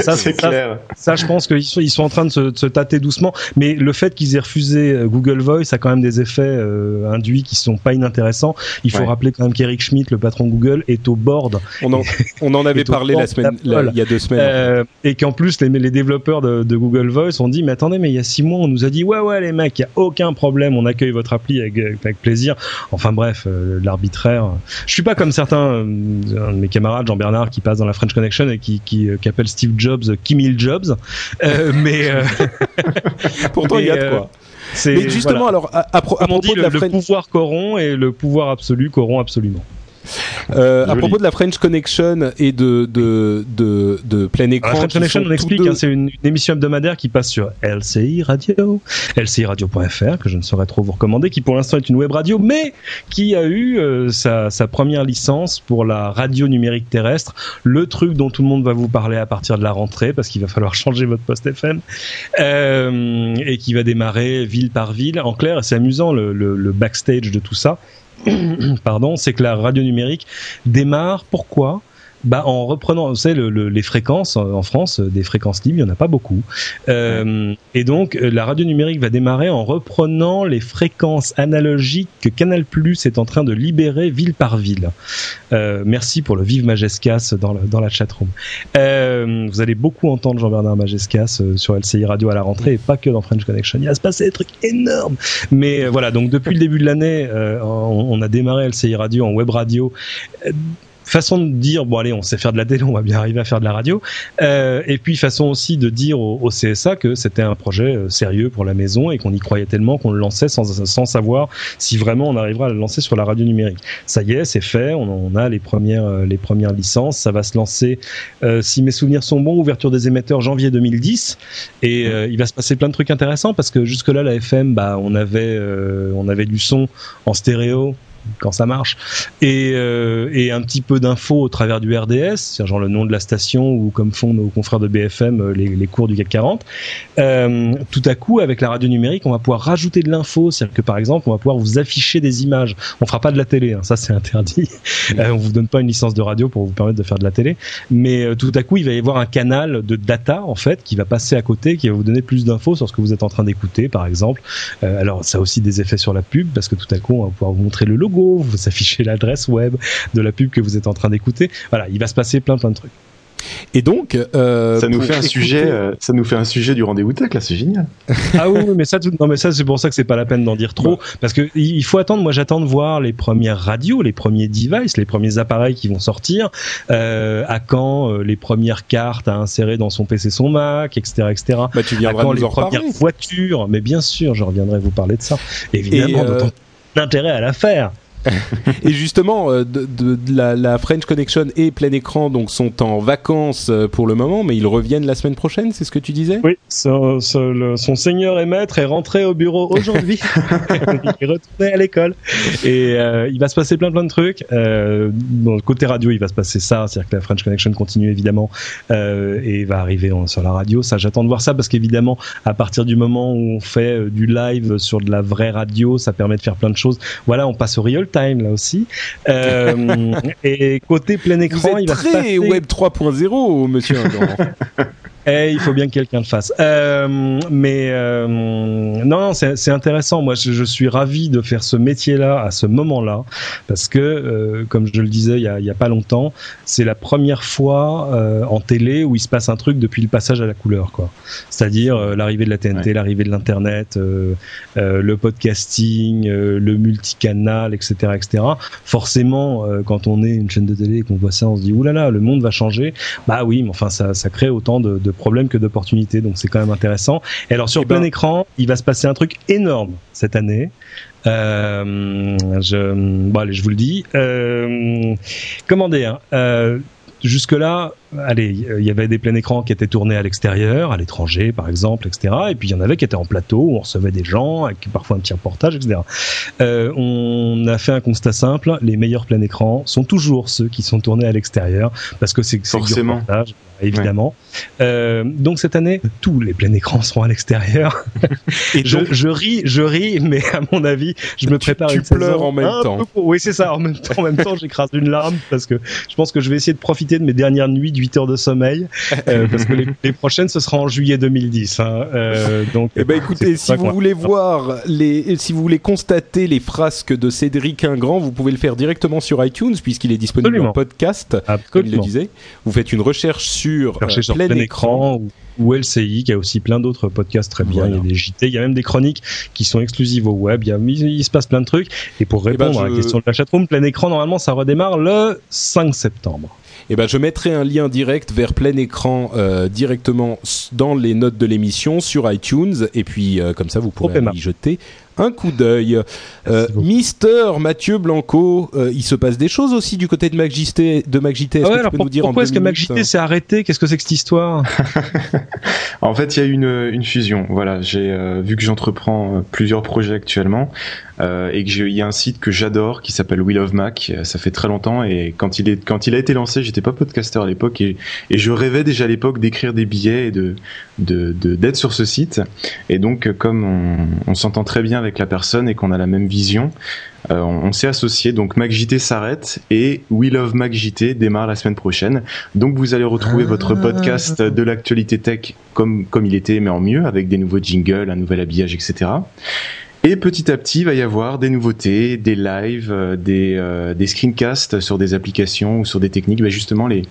ça, c'est clair. Ça, je pense qu'ils sont, ils sont en train de se, tâter doucement. Mais le fait qu'ils aient refusé euh, Google Voice a quand même des effets euh, induits qui sont pas inintéressants. Il faut rappeler quand même qu'Eric Schmidt, le patron de Google, est au board. On en, on en avait parlé la semaine, il y a deux semaines. et qu'en plus, les, les développeurs de, de, Google Voice ont dit, mais attendez, mais il y a six mois, on nous a dit, ouais, ouais, les mecs, il y a aucun problème, on accueille votre appli avec, avec plaisir. Enfin bref, l'arbitraire. Je suis pas comme certains euh, de mes camarades, Jean Bernard, qui passe dans la French Connection et qui, qui, euh, appelle Steve Jobs Kim Il Jobs. Euh, mais pourtant il y a de quoi. Mais justement, alors à, propos de la le, le pouvoir corrompt et le pouvoir absolu corrompt absolument. Euh, à propos de la French Connection et de de de, de plein écran. La French Connection, on explique, hein, c'est une, une, émission hebdomadaire qui passe sur LCI Radio, lciradio.fr que je ne saurais trop vous recommander, qui pour l'instant est une web radio, mais qui a eu euh, sa, sa première licence pour la radio numérique terrestre, le truc dont tout le monde va vous parler à partir de la rentrée parce qu'il va falloir changer votre poste FM euh, et qui va démarrer ville par ville. En clair, c'est amusant le, le, le backstage de tout ça. Pardon, c'est que la radio numérique démarre. Pourquoi? Bah, en reprenant, vous savez, le, le, les fréquences en France, des fréquences libres, il n'y en a pas beaucoup. Euh, et donc, la radio numérique va démarrer en reprenant les fréquences analogiques que Canal Plus est en train de libérer ville par ville. Euh, merci pour le vive Majescas dans, le, dans la chatroom. Euh, vous allez beaucoup entendre Jean-Bernard Majescas euh, sur LCI Radio à la rentrée et pas que dans French Connection. Il va se passer des trucs énormes. Mais euh, voilà, donc depuis le début de l'année, euh, on, on, a démarré LCI Radio en web radio façon de dire bon allez on sait faire de la télé on va bien arriver à faire de la radio. Euh, et puis façon aussi de dire au, au CSA que c'était un projet euh, sérieux pour la maison et qu'on y croyait tellement qu'on le lançait sans, sans savoir si vraiment on arrivera à le lancer sur la radio numérique. Ça y est c'est fait. On, on, a les premières euh, les premières licences. Ça va se lancer euh, si mes souvenirs sont bons ouverture des émetteurs janvier 2010 et euh, il va se passer plein de trucs intéressants parce que jusque là la FM bah on avait on avait du son en stéréo quand ça marche. Et, euh, et un petit peu d'infos au travers du RDS genre le nom de la station ou comme font nos confrères de BFM les, les cours du CAC 40 euh, tout à coup avec la radio numérique on va pouvoir rajouter de l'info c'est-à-dire que par exemple on va pouvoir vous afficher des images. On fera pas de la télé hein, ça c'est interdit. Euh, on vous donne pas une licence de radio pour vous permettre de faire de la télé. Mais euh, tout à coup il va y avoir un canal de data en fait qui va passer à côté qui va vous donner plus d'infos sur ce que vous êtes en train d'écouter par exemple. Euh, alors ça a aussi des effets sur la pub parce que tout à coup on va pouvoir vous montrer le logo vous affichez l'adresse web de la pub que vous êtes en train d'écouter. Voilà, il va se passer plein plein de trucs. Et donc, euh, ça nous fait un écouter... sujet, euh, ça nous fait un sujet du rendez-vous tech là, c'est génial. ah oui, mais ça, non mais ça c'est pour ça que c'est pas la peine d'en dire trop, ouais. parce que il faut attendre. Moi, j'attends de voir les premières radios, les premiers devices, les premiers appareils qui vont sortir. Euh, à quand euh, les premières cartes à insérer dans son PC, son Mac, etc., etc. Bah, tu viendras à quand nous les en premières reparler. voitures. Mais bien sûr, je reviendrai vous parler de ça. Évidemment, euh, l'intérêt à la faire. Et justement, euh, de, de, de la, la, French Connection et plein écran donc sont en vacances euh, pour le moment, mais ils reviennent la semaine prochaine, c'est ce que tu disais? Oui, son, son, le, son, seigneur et maître est rentré au bureau aujourd'hui. il est retourné à l'école et euh, il va se passer plein plein de trucs. Euh, bon, côté radio, il va se passer ça, c'est-à-dire que la French Connection continue évidemment euh, et va arriver en, sur la radio. Ça, j'attends de voir ça parce qu'évidemment, à partir du moment où on fait du live sur de la vraie radio, ça permet de faire plein de choses. Voilà, on passe au real time là aussi. Euh, et côté plein écran, Vous êtes il va très se passer... Web 3.0, monsieur Indan. Eh, il faut bien que quelqu'un le fasse. Euh, mais euh, non, c'est intéressant. Moi, je, je, suis ravi de faire ce métier-là à ce moment-là, parce que, euh, comme je le disais il y a, il y a pas longtemps, c'est la première fois euh, en télé où il se passe un truc depuis le passage à la couleur, quoi. C'est-à-dire euh, l'arrivée de la TNT, ouais. l'arrivée de l'internet, euh, le podcasting, le multicanal, etc., etc. Forcément, quand on est une chaîne de télé et qu'on voit ça, on se dit oulala, le monde va changer. Bah oui, mais enfin, ça, ça crée autant de, de problèmes que d'opportunités, donc c'est quand même intéressant. Et alors sur et plein ben... écran, il va se passer un truc énorme cette année. Euh, je, bon, allez, je vous le dis. Euh, comment dire euh, Jusque-là, allez, il y avait des pleins écrans qui étaient tournés à l'extérieur, à l'étranger par exemple, etc. Et puis il y en avait qui étaient en plateau, où on recevait des gens, avec parfois un petit reportage, etc. Euh, on a fait un constat simple, les meilleurs pleins écrans sont toujours ceux qui sont tournés à l'extérieur, parce que c'est du reportage, évidemment. Ouais. Euh, donc cette année, tous les pleins écrans seront à l'extérieur. Et je, donc, je, ris, je ris, mais à mon avis, je me prépare tu, une tu pleures en même temps. Peu... Oui, c'est ça. En même temps, en même temps, j'écrase une larme parce que je pense que je vais essayer de profiter de mes dernières nuits 8 heures de sommeil euh, parce que les, les, prochaines ce sera en juillet 2010 hein, euh, donc eh ben écoutez si vous voulez voir les si vous voulez constater les frasques de Cédric Ingrand vous pouvez le faire directement sur iTunes puisqu'il est disponible Absolument. en podcast Absolument. comme il le disait vous faites une recherche sur, euh, sur plein, plein, écran, écran ou LCI qui a aussi plein d'autres podcasts très bien. Voilà. Il y a des JT, il y a même des chroniques qui sont exclusives au web. Il, y a, il, se passe plein de trucs. Et pour répondre eh ben je... à la question de la chatroom, plein écran, normalement, ça redémarre le 5 septembre. Eh ben, je mettrai un lien direct vers plein écran euh, directement dans les notes de l'émission sur iTunes et puis euh, comme ça vous pourrez y jeter un coup d'œil. Euh, Mister Mathieu Blanco, euh, il se passe des choses aussi du côté de MacJT. De MacJT. Est-ce que tu peux nous dire pourquoi est-ce que MacJT s'est arrêté? Qu'est-ce que c'est que cette histoire? En fait, il y a eu une, une fusion. Voilà, j'ai euh, vu que j'entreprends plusieurs projets actuellement. Euh, et qu'il y a un site que j'adore qui s'appelle Will of Mac. Ça fait très longtemps et quand il est quand il a été lancé, j'étais pas podcaster à l'époque et, et je rêvais déjà à l'époque d'écrire des billets et de d'être de, sur ce site. Et donc comme on, on s'entend très bien avec la personne et qu'on a la même vision, euh, on, s'est associé. Donc MacJT s'arrête et We Love MacJT démarre la semaine prochaine. Donc vous allez retrouver ah. votre podcast de l'actualité tech comme comme il était mais en mieux avec des nouveaux jingles, un nouvel habillage, etc. Et petit à petit, il va y avoir des nouveautés, des lives, euh, des, euh, des screencasts sur des applications ou sur des techniques. Bah justement, les,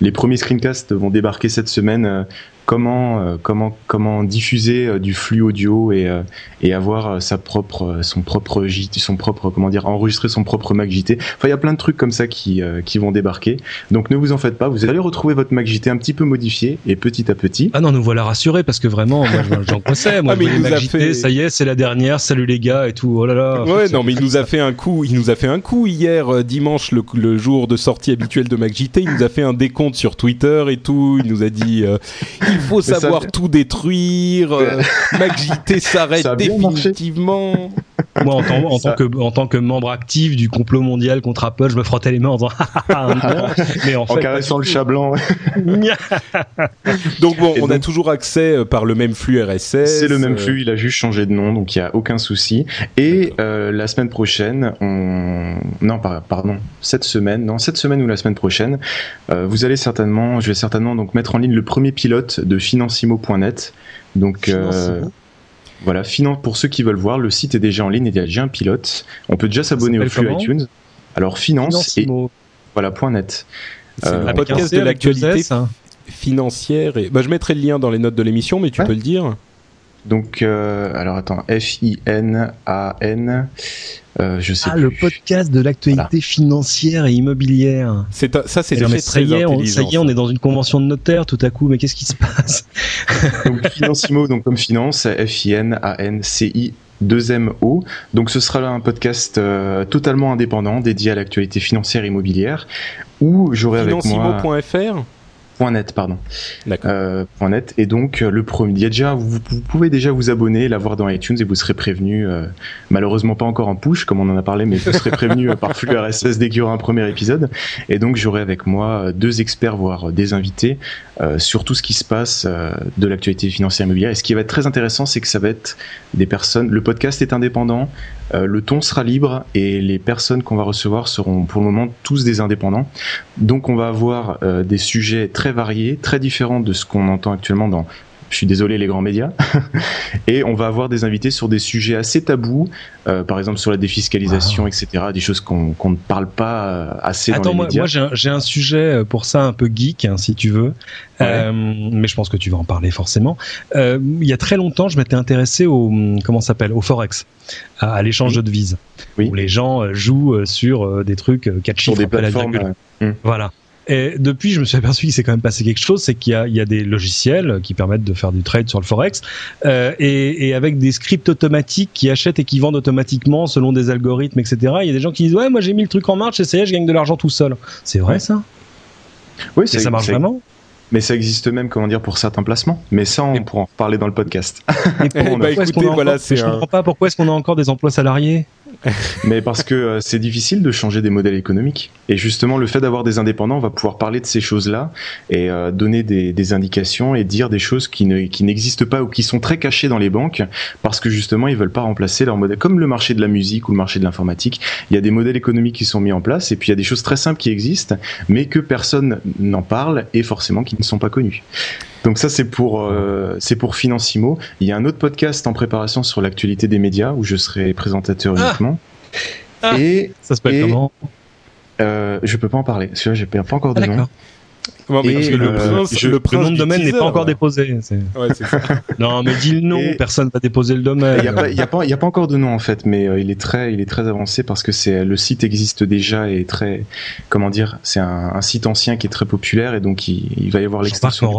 les premiers screencasts vont débarquer cette semaine euh, comment euh, comment comment diffuser euh, du flux audio et euh, et avoir sa propre son propre JT, son propre comment dire enregistrer son propre Mac JT. Enfin, il y a plein de trucs comme ça qui qui vont débarquer. Donc ne vous en faites pas, vous allez retrouver votre Mac JT un petit peu modifié et petit à petit. Ah non, nous voilà rassurés parce que vraiment moi j'en connaissais moi ah, mais il Mac JT, fait... ça y est, c'est la dernière, salut les gars et tout. Oh là là. Ouais, non, mais il nous a fait un coup, il nous a fait un coup hier dimanche le, le jour de sortie habituel de Mac JT, il nous a fait un décompte sur Twitter et tout, il nous a dit il faut savoir tout détruire. Euh, MacJT s'arrête définitivement. Moi, en, tant, en tant, que, en tant que membre actif du complot mondial contre Apple, je me frottais les mains en disant mais en, en caressant le chat blanc. donc bon, on a toujours accès euh, par le même flux RSS. C'est le même euh, flux, il a juste changé de nom, donc il y a aucun souci. Et euh, la semaine prochaine, on non pardon, cette semaine, non cette semaine ou la semaine prochaine, euh, vous allez certainement, je vais certainement donc mettre en ligne le premier pilote de Financimo.net. Donc euh, voilà, pour ceux qui veulent voir, le site est déjà en ligne, il y a déjà un pilote. On peut déjà s'abonner au flux iTunes. Alors finance et voilà .net. Euh, un podcast de l'actualité financière. Et... Bah, je mettrai le lien dans les notes de l'émission, mais tu peux le dire. Donc, euh, alors attends, F-I-N-A-N. Euh, je sais ah, le podcast de l'actualité financière et immobilière. C'est ça, c'est très, ça y est, on, ça y est, on est dans une convention de notaire tout à coup. Mais qu'est-ce qui se passe? Donc Financimo, donc comme finance, F-I-N-A-N-C-I. 2MO. Donc ce sera un podcast euh, totalement indépendant dédié à l'actualité financière et immobilière où j'aurai avec moi Financimo.fr .net pardon. Euh, .net. Et donc euh, le premier il y a déjà vous, vous, pouvez déjà vous abonner, l'avoir dans iTunes et vous serez prévenu euh, malheureusement pas encore en push comme on en a parlé mais vous serez prévenu euh, par flux RSS dès qu'il y aura un premier épisode. Et donc j'aurai avec moi deux experts voire des invités sur tout ce qui se passe de l'actualité financière immobilière. Et ce qui va être très intéressant c'est que ça va être des personnes le podcast est indépendant euh, le ton sera libre et les personnes qu'on va recevoir seront pour le moment tous des indépendants. Donc on va avoir euh, des sujets très variés, très différents de ce qu'on entend actuellement dans je suis désolé les grands médias, et on va avoir des invités sur des sujets assez tabous, euh, par exemple sur la défiscalisation, etc., des choses qu'on ne parle pas assez dans les moi, médias. Moi, j'ai un, un, sujet pour ça un peu geek, hein, si tu veux, euh, mais je pense que tu vas en parler forcément. Euh, il y a très longtemps, je m'étais intéressé au comment s'appelle au forex, à, l'échange de devises, oui. où les gens euh, jouent euh, sur euh, des trucs chiffres sur des plateformes. Hum. Voilà. Et depuis, je me suis aperçu qu'il s'est quand même passé quelque chose, c'est qu'il y, y a, des logiciels qui permettent de faire du trade sur le forex, euh, et, et, avec des scripts automatiques qui achètent et qui vendent automatiquement selon des algorithmes, etc. Il y a des gens qui disent ouais, moi j'ai mis le truc en marche et ça y est, je gagne de l'argent tout seul. C'est vrai ça? Oui, ça marche vraiment? Mais ça existe même, comment dire, pour certains placements. Mais ça, on pourra en reparler dans le podcast. Et pour, bah, écoutez, voilà, encore, je comprends pas? Pourquoi est-ce qu'on a encore des emplois salariés? mais parce que euh, c'est difficile de changer des modèles économiques. Et justement, le fait d'avoir des indépendants, va pouvoir parler de ces choses-là et euh, donner des, des, indications et dire des choses qui, ne, qui n'existent pas ou qui sont très cachées dans les banques parce que justement, ils veulent pas remplacer leur modèle. Comme le marché de la musique ou le marché de l'informatique, il y a des modèles économiques qui sont mis en place et puis il y a des choses très simples qui existent, mais que personne n'en parle et forcément qui ne sont pas connues. Donc ça c'est pour euh, c'est pour Financimo. Il y a un autre podcast en préparation sur l'actualité des médias où je serai présentateur ah uniquement. Ah et ça se passe comment? euh, Je peux pas en parler. Celui-là j'ai pas encore de ah, nom et, le, prince, le, nom de domaine n'est pas encore déposé. Ouais, non, mais dis le nom, personne va déposer le domaine. Il n'y a, pas, a, a encore de nom en fait, mais euh, il est très, il est très avancé parce que c'est le site existe déjà et très, comment dire, c'est un, un, site ancien qui est très populaire et donc il, il va y avoir l'extension.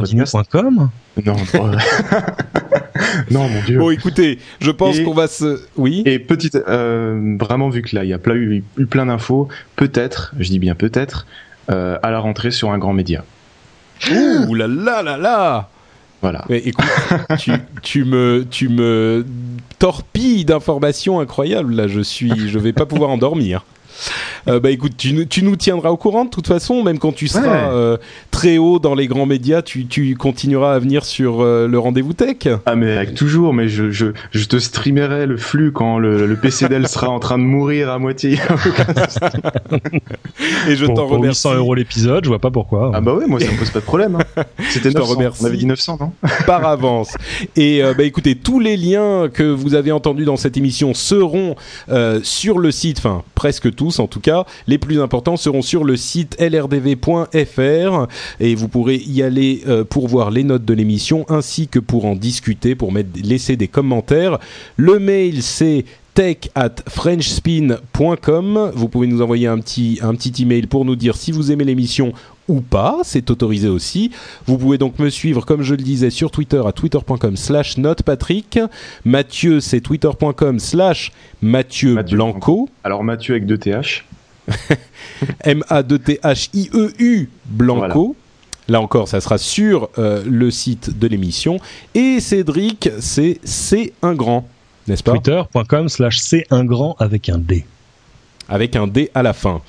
Non. Non, mon dieu. Bon, écoutez, je pense qu'on va se. Oui. Et petite, euh, vraiment vu que là il y a plein, eu, eu plein d'infos, peut-être, je dis bien peut-être, à la rentrée sur un grand média. Ouh là là là là. Voilà. Mais écoute, tu, tu me tu me torpilles d'informations incroyables. Là, je suis, je vais pas pouvoir endormir. Euh, bah écoute, tu, nous- tu nous tiendras au courant de toute façon, même quand tu seras Ouais. euh, très haut dans les grands médias, tu, tu continueras à venir sur euh, le rendez-vous tech. Ah mais avec toujours, mais je, je, je te streamerai le flux quand le, le PC d'elle sera en train de mourir à moitié. Et je Pour, t'en pour remercie 800 euros l'épisode, je vois pas pourquoi. ah bah ouais, moi ça me pose pas de problème. hein. C'était Je t'en 900. remercie. On avait dit 900, non? Par avance. Et euh, bah écoutez, tous les liens que vous avez entendus dans cette émission seront euh, sur le site, enfin presque tous en tout cas, les plus importants seront sur le site lrdv.fr et vous pourrez y aller euh, pour voir les notes de l'émission ainsi que pour en discuter, pour mettre, laisser des commentaires. Le mail c'est tech at frenchspin.com. Vous pouvez nous envoyer un petit, un petit email pour nous dire si vous aimez l'émission ou pas, c'est autorisé aussi. Vous pouvez donc me suivre, comme je le disais, sur Twitter à twitter.com slash notepatrick. Mathieu, c'est twitter.com slash Mathieu Blanco. Alors Mathieu avec deux TH. M-A-D-T-H-I-E-U Blanco. Là encore, ça sera sur euh, le site de l'émission. Et Cédric, c'est C un grand, n'est-ce pas? Twitter.com slash C un grand avec un D. avec un D à la fin.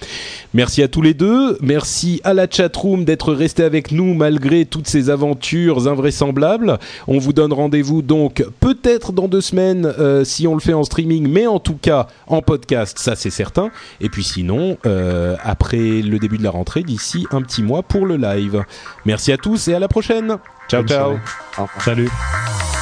Merci à tous les deux, merci à la chatroom d'être resté avec nous malgré toutes ces aventures invraisemblables. On vous donne rendez-vous donc peut-être dans deux semaines euh, si on le fait en streaming, mais en tout cas en podcast, ça c'est certain. Et puis sinon, euh, après le début de la rentrée, d'ici un petit mois pour le live. Merci à tous et à la prochaine. Ciao Bonne ciao. soirée. Au revoir. Salut.